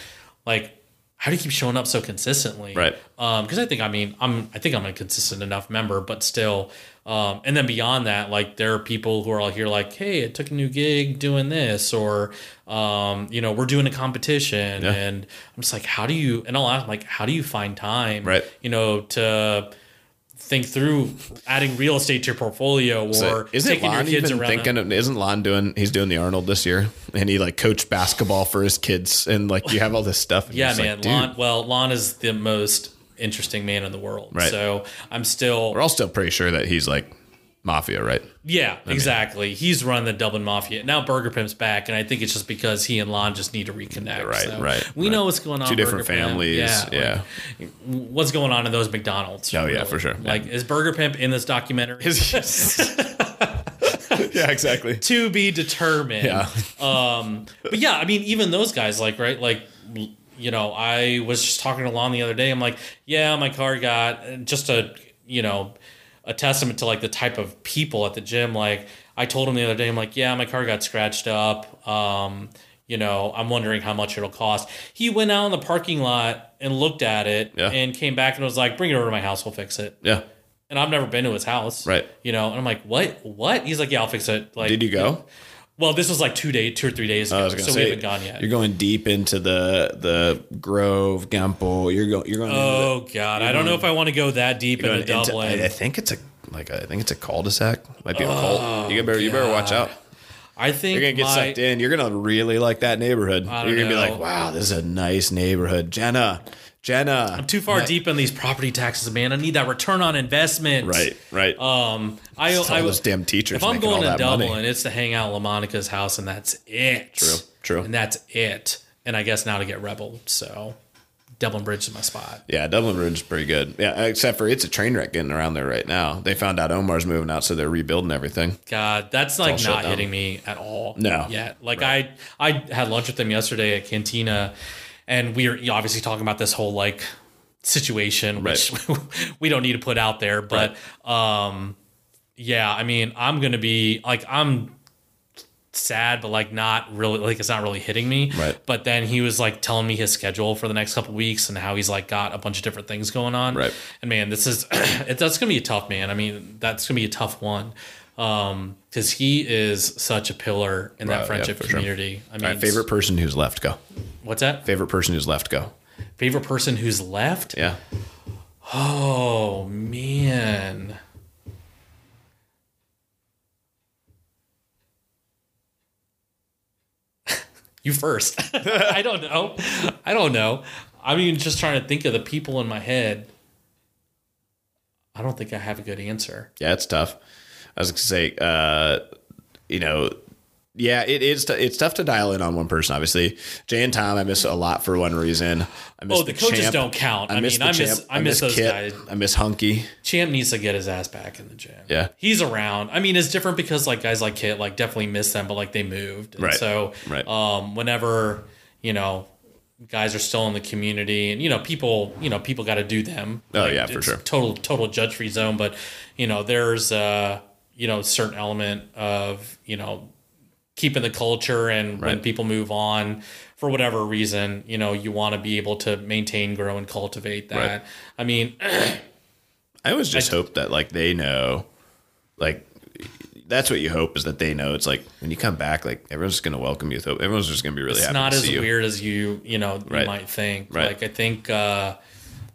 like, how do you keep showing up so consistently? Right. Um, because I think I mean I'm I think I'm a consistent enough member, but still. Um, and then beyond that, like there are people who are like here, like, hey, I took a new gig doing this, or um, you know, we're doing a competition, Yeah. and I'm just like, how do you? And I'll ask like, how do you find time, Right. You know, to think through adding real estate to your portfolio or So isn't taking Lon your kids even around. thinking? Of, isn't Lon doing? He's doing the Arnold this year, and he like coached basketball for his kids, and like you have all this stuff. and Yeah, just like, man. Lon, well, Lon is the most interesting man in the world. Right. So I'm still, We're all still pretty sure that he's like mafia, right? yeah, exactly. He's run the Dublin Mafia. Now Burger Pimp's back, and I think it's just because he and Lon just need to reconnect. Right, So right, We right. know what's going on. Two Burger different Pimp. families. Yeah. Yeah, like, what's going on in those McDonald's? Oh, yeah, for sure. Like, is Burger Pimp in this documentary? yeah, exactly. to be determined. Yeah. Um, but yeah, I mean, even those guys, like, right, like, you know, I was just talking to Lon the other day. I'm like, yeah, my car got just a, you know, a testament to like the type of people at the gym. Like, I told him the other day, I'm like, yeah, my car got scratched up. Um, You know, I'm wondering how much it'll cost. He went out in the parking lot and looked at it Yeah. and came back and was like, "Bring it over to my house. We'll fix it." Yeah. And I've never been to his house, Right. You know, and I'm like, "What? What?" He's like, "Yeah, I'll fix it." Like, Did you go? Well, this was like two days, two or three days oh, ago, I was so say we haven't gone yet. You're going deep into the the Grove, Gumpo. You're going. You're going. Oh God, I don't know if I want to go that deep into into the, into- I, I think it's a like a, I think it's a cul-de-sac. Might be a cult. Oh, you better you better watch out. I think You're gonna get my, sucked in. You're gonna really like that neighborhood. You're gonna be like, wow, this is a nice neighborhood. Jenna, Jenna. I'm too far deep in these property taxes, man. I need that return on investment. Right, right. Um, I, All I those damn teachers If I'm going to that money. Dublin, it's to hang out at LaMonica's house, and that's it. True, true. And that's it. And I guess now to get Rebel, so Dublin Bridge is my spot. Yeah, Dublin Ridge is pretty good. Yeah, except for it's a train wreck getting around there right now. They found out Omar's moving out, so they're rebuilding everything. God, that's like not hitting me at all. No. yet. Like I, I had lunch with them yesterday at Cantina, and we are obviously talking about this whole like situation, which we don't need to put out there. But um, yeah, I mean, I'm gonna be like, I'm sad, but like not really, like it's not really hitting me. Right. But then he was like telling me his schedule for the next couple weeks and how he's like got a bunch of different things going on. Right. And man, this is it, that's gonna be a tough man. I mean, that's gonna be a tough one. Um, because he is such a pillar in Right, yeah, that friendship for sure. community. I mean, All right, favorite person who's left, go. what's that? Favorite person who's left, go. Favorite person who's left? Yeah. Oh man. you first. I don't know. I don't know. I mean, just trying to think of the people in my head. I don't think I have a good answer. Yeah, it's tough. I was gonna say, uh, you know, yeah, it is. T- it's tough to dial in on one person. Obviously, Jay and Tom, I miss a lot for one reason. I miss Oh, the coaches don't count. I miss mean, the I miss- champ. I miss those Kit. guys. I miss Hunky. Champ needs to get his ass back in the gym. Yeah. He's around. I mean, it's different because like guys like Kit like definitely miss them, but like they moved. And Right. So Right. um whenever, you know, guys are still in the community and you know, people, you know, people gotta do them. Oh, Like, yeah, for sure. Total total judge free zone. But, you know, there's uh, you know, certain element of, you know, keeping the culture and when people move on for whatever reason, you know, you want to be able to maintain, grow, and cultivate that. Right. I mean, I always just hope that like they know, like that's what you hope is that they know. It's like when you come back, like everyone's just gonna welcome you. with hope. Everyone's just gonna be really it's happy not to as see you. weird as you you know Right. you might think Right. like i think uh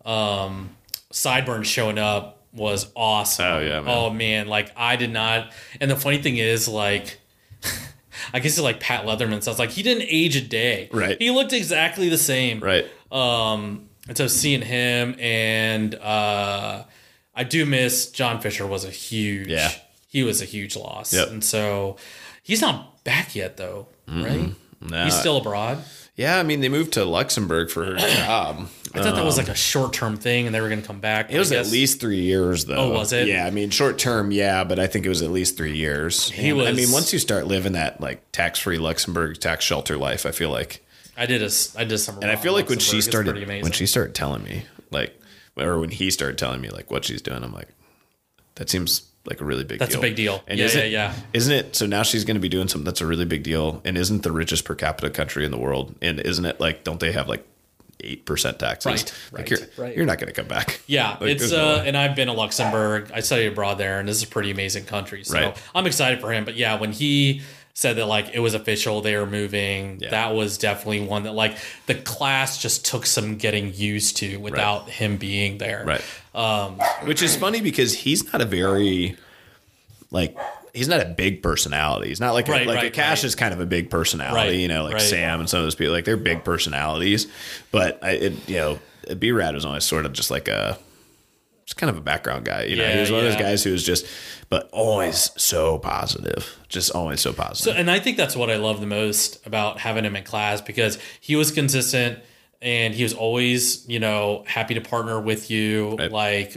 um sideburn showing up was awesome Oh, yeah, man. oh man like i did not and the funny thing is like i guess it's like pat leatherman sounds like he didn't age a day Right. he looked exactly the same Right. um and so seeing him and uh i do miss john fisher was a huge Yeah. he was a huge loss Yep. and so he's not back yet though right No. he's still abroad Yeah, I mean they moved to Luxembourg for her job. I thought that was like a um, short term thing, and they were going to come back. It was at least three years, though. Oh, was it? Yeah, I mean, short term, yeah, but I think it was at least three years. He And, I was- mean, once you start living that like tax free Luxembourg tax shelter life, I feel like, I did a s- I did some, and I feel like when she started, when she started telling me, like, or when he started telling me like what she's doing, I'm like, that seems like a really big. That's a big deal. And Yeah, isn't, yeah, yeah. Isn't it? So now she's going to be doing something that's a really big deal, and isn't the richest per capita country in the world? And isn't it like? Don't they have like? Eight percent taxes. Right, Like right, you're, right. you're not going to come back. yeah, Like, it's no uh, and I've been to Luxembourg. I studied abroad there, and this is a pretty amazing country. So Right. I'm excited for him. But yeah, when he said that like it was official, they were moving. Yeah. That was definitely one that like the class just took some getting used to without him being there. Right. Um, Which is funny because he's not a very like he's not a big personality. He's not like Right, a, like a Cash right. is kind of a big personality. Right, You know, like right. Sam and some of those people. Like they're big personalities, but I, it, you know, B Rad was always sort of just like a just kind of a background guy. You know, Yeah, he was one of those guys who was just, but always so positive, just always so So, positive. and I think that's what I love the most about having him in class because he was consistent and he was always, you know, happy to partner with you. Right. Like,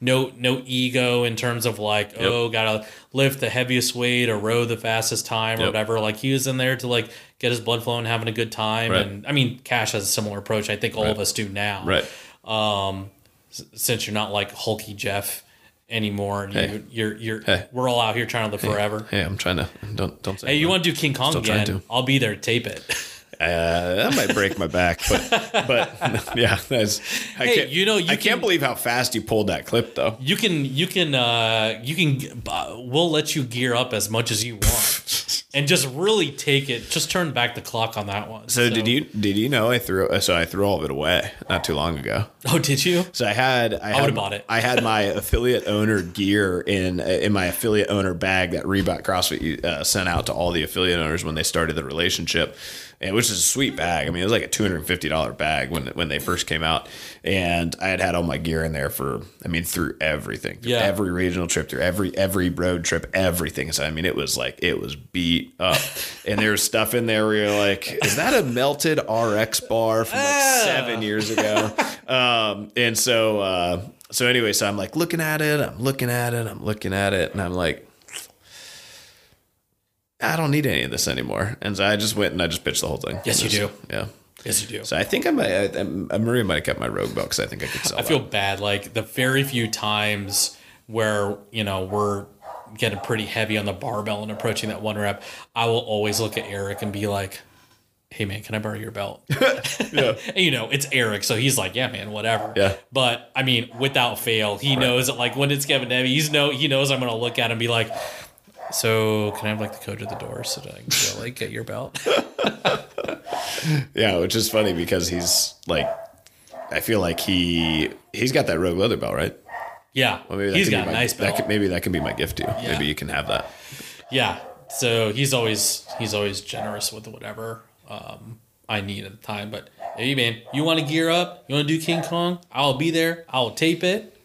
no, no ego in terms of like, oh, gotta lift the heaviest weight or row the fastest time or Yep. whatever. Like, he was in there to like get his blood flowing, having a good time. Right. And I mean, Cash has a similar approach. I think all of us do now right. um, since you're not like hulky Jeff anymore. And Hey. you, you're you're Hey. we're all out here trying to live forever. Hey, I'm trying to don't don't say. Hey, you want to do King Kong Still again? to. I'll be there to tape it. Uh, that might break my back, but but yeah, that's. I Hey, can't, you know, you I can't believe how fast you pulled that clip, though. You can you can uh you can uh, we'll let you gear up as much as you want. and just really take it. Just turn back the clock on that one. So, did you did you know I threw uh, so I threw all of it away not too long ago. Oh, did you? So I had I, had, would've bought it. I had my affiliate owner gear in in my affiliate owner bag that Reebok CrossFit uh, sent out to all the affiliate owners when they started the relationship, and which is a sweet bag. I mean, it was like a two hundred and fifty dollar bag when when they first came out, and I had had all my gear in there for I mean through everything, through Yeah. every regional trip, through every every road trip, everything. So I mean, it was like it was beat up, and there was stuff in there where you're like, is that a melted RX bar from like Ah. seven years ago? um, and so uh, so anyway, so I'm like looking at it, I'm looking at it, I'm looking at it, and I'm like. I don't need any of this anymore, and so I just went and I just pitched the whole thing. Yes, you do. Yeah. Yes, you do. So I think I might. I, I, Maria might have kept my rogue belt because I think I could sell. I feel bad. Like the very few times where you know we're getting pretty heavy on the barbell and approaching that one rep, I will always look at Eric and be like, "Hey man, can I borrow your belt?" Yeah. and you know it's Eric, so he's like, "Yeah man, whatever." Yeah. But I mean, without fail, he knows that like when it's Kevin Heavy, he's know he knows I'm gonna look at him and be like. So can I have like the code to the door so that I can go, like get your belt? Yeah, which is funny because he's like, I feel like he he's got that rogue leather belt, right? Yeah, Well, maybe that he's could be got a my- nice That belt. could, maybe that can be my gift to you. Yeah. Maybe you can have that. Yeah. So he's always he's always generous with whatever um, I need at the time. But hey man, you want to gear up? You want to do King Kong? I'll be there. I'll tape it,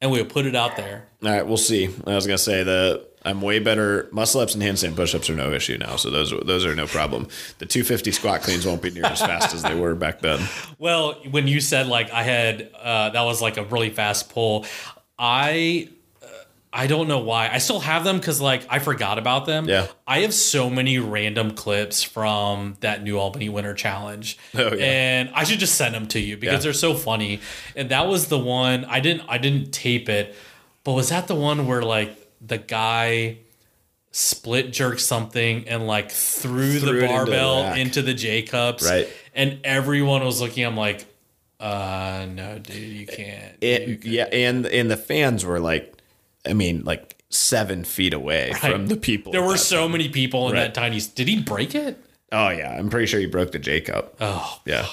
and we'll put it out there. All right, we'll see. I was gonna say the I'm way better. Muscle ups and handstand push ups are no issue now, so those those are no problem. The 250 squat cleans won't be near as fast as they were back then. Well, when you said like I had uh, that was like a really fast pull, I. uh, I don't know why. I still have them because like I forgot about them. Yeah. I have so many random clips from that New Albany Winter Challenge. Oh, yeah. And I should just send them to you because Yeah. they're so funny. And that was the one I didn't I didn't tape it, but was that the one where like the guy split jerked something and like threw, Threw the into the barbell into the J cups. Right. And everyone was looking, I'm like, uh no, dude, you can't. It, yeah, and and the fans were like, I mean, like seven feet away from the people. there were so many people in Right. that tiny did he break it? Oh yeah, I'm pretty sure he broke the J cup. Oh yeah.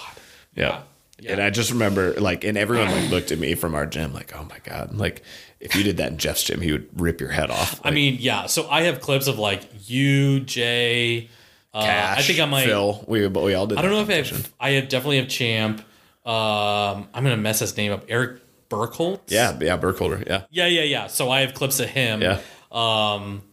yeah, Yeah. And I just remember like, and everyone like looked at me from our gym like, oh my god, like if you did that in Jeff's gym, he would rip your head off. I mean, yeah. So I have clips of like you, Jay. Uh, Cash, I think I might. Phil. We we all did. I don't know if I have. I have definitely have Champ. Um, I'm gonna mess his name up. Eric Burkholz. Yeah, yeah, Burkholder. Yeah, Yeah, yeah, yeah. So I have clips of him. yeah. Um,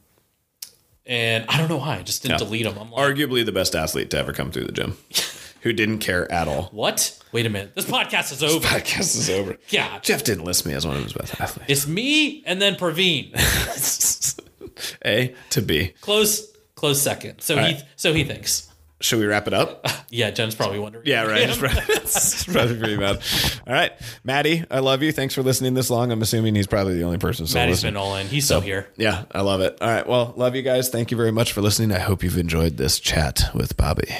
and I don't know why I just didn't Yeah. delete them. I'm like, Arguably the best athlete to ever come through the gym, who didn't care at all. what? Wait a minute. This podcast is over. This podcast is over. Yeah, Jeff didn't list me as one of his best athletes. it's me and then Praveen. A to B. close, close second. So he, right. so he thinks. Should we wrap it up? Yeah, Jen's probably wondering. Yeah, right. It's probably, it's probably pretty bad. All right, Maddie, I love you. Thanks for listening this long. I'm assuming he's probably the only person still Maddie's listening. been all in. He's still here. Yeah, I love it. All right, well, love you guys. Thank you very much for listening. I hope you've enjoyed this chat with Bobby.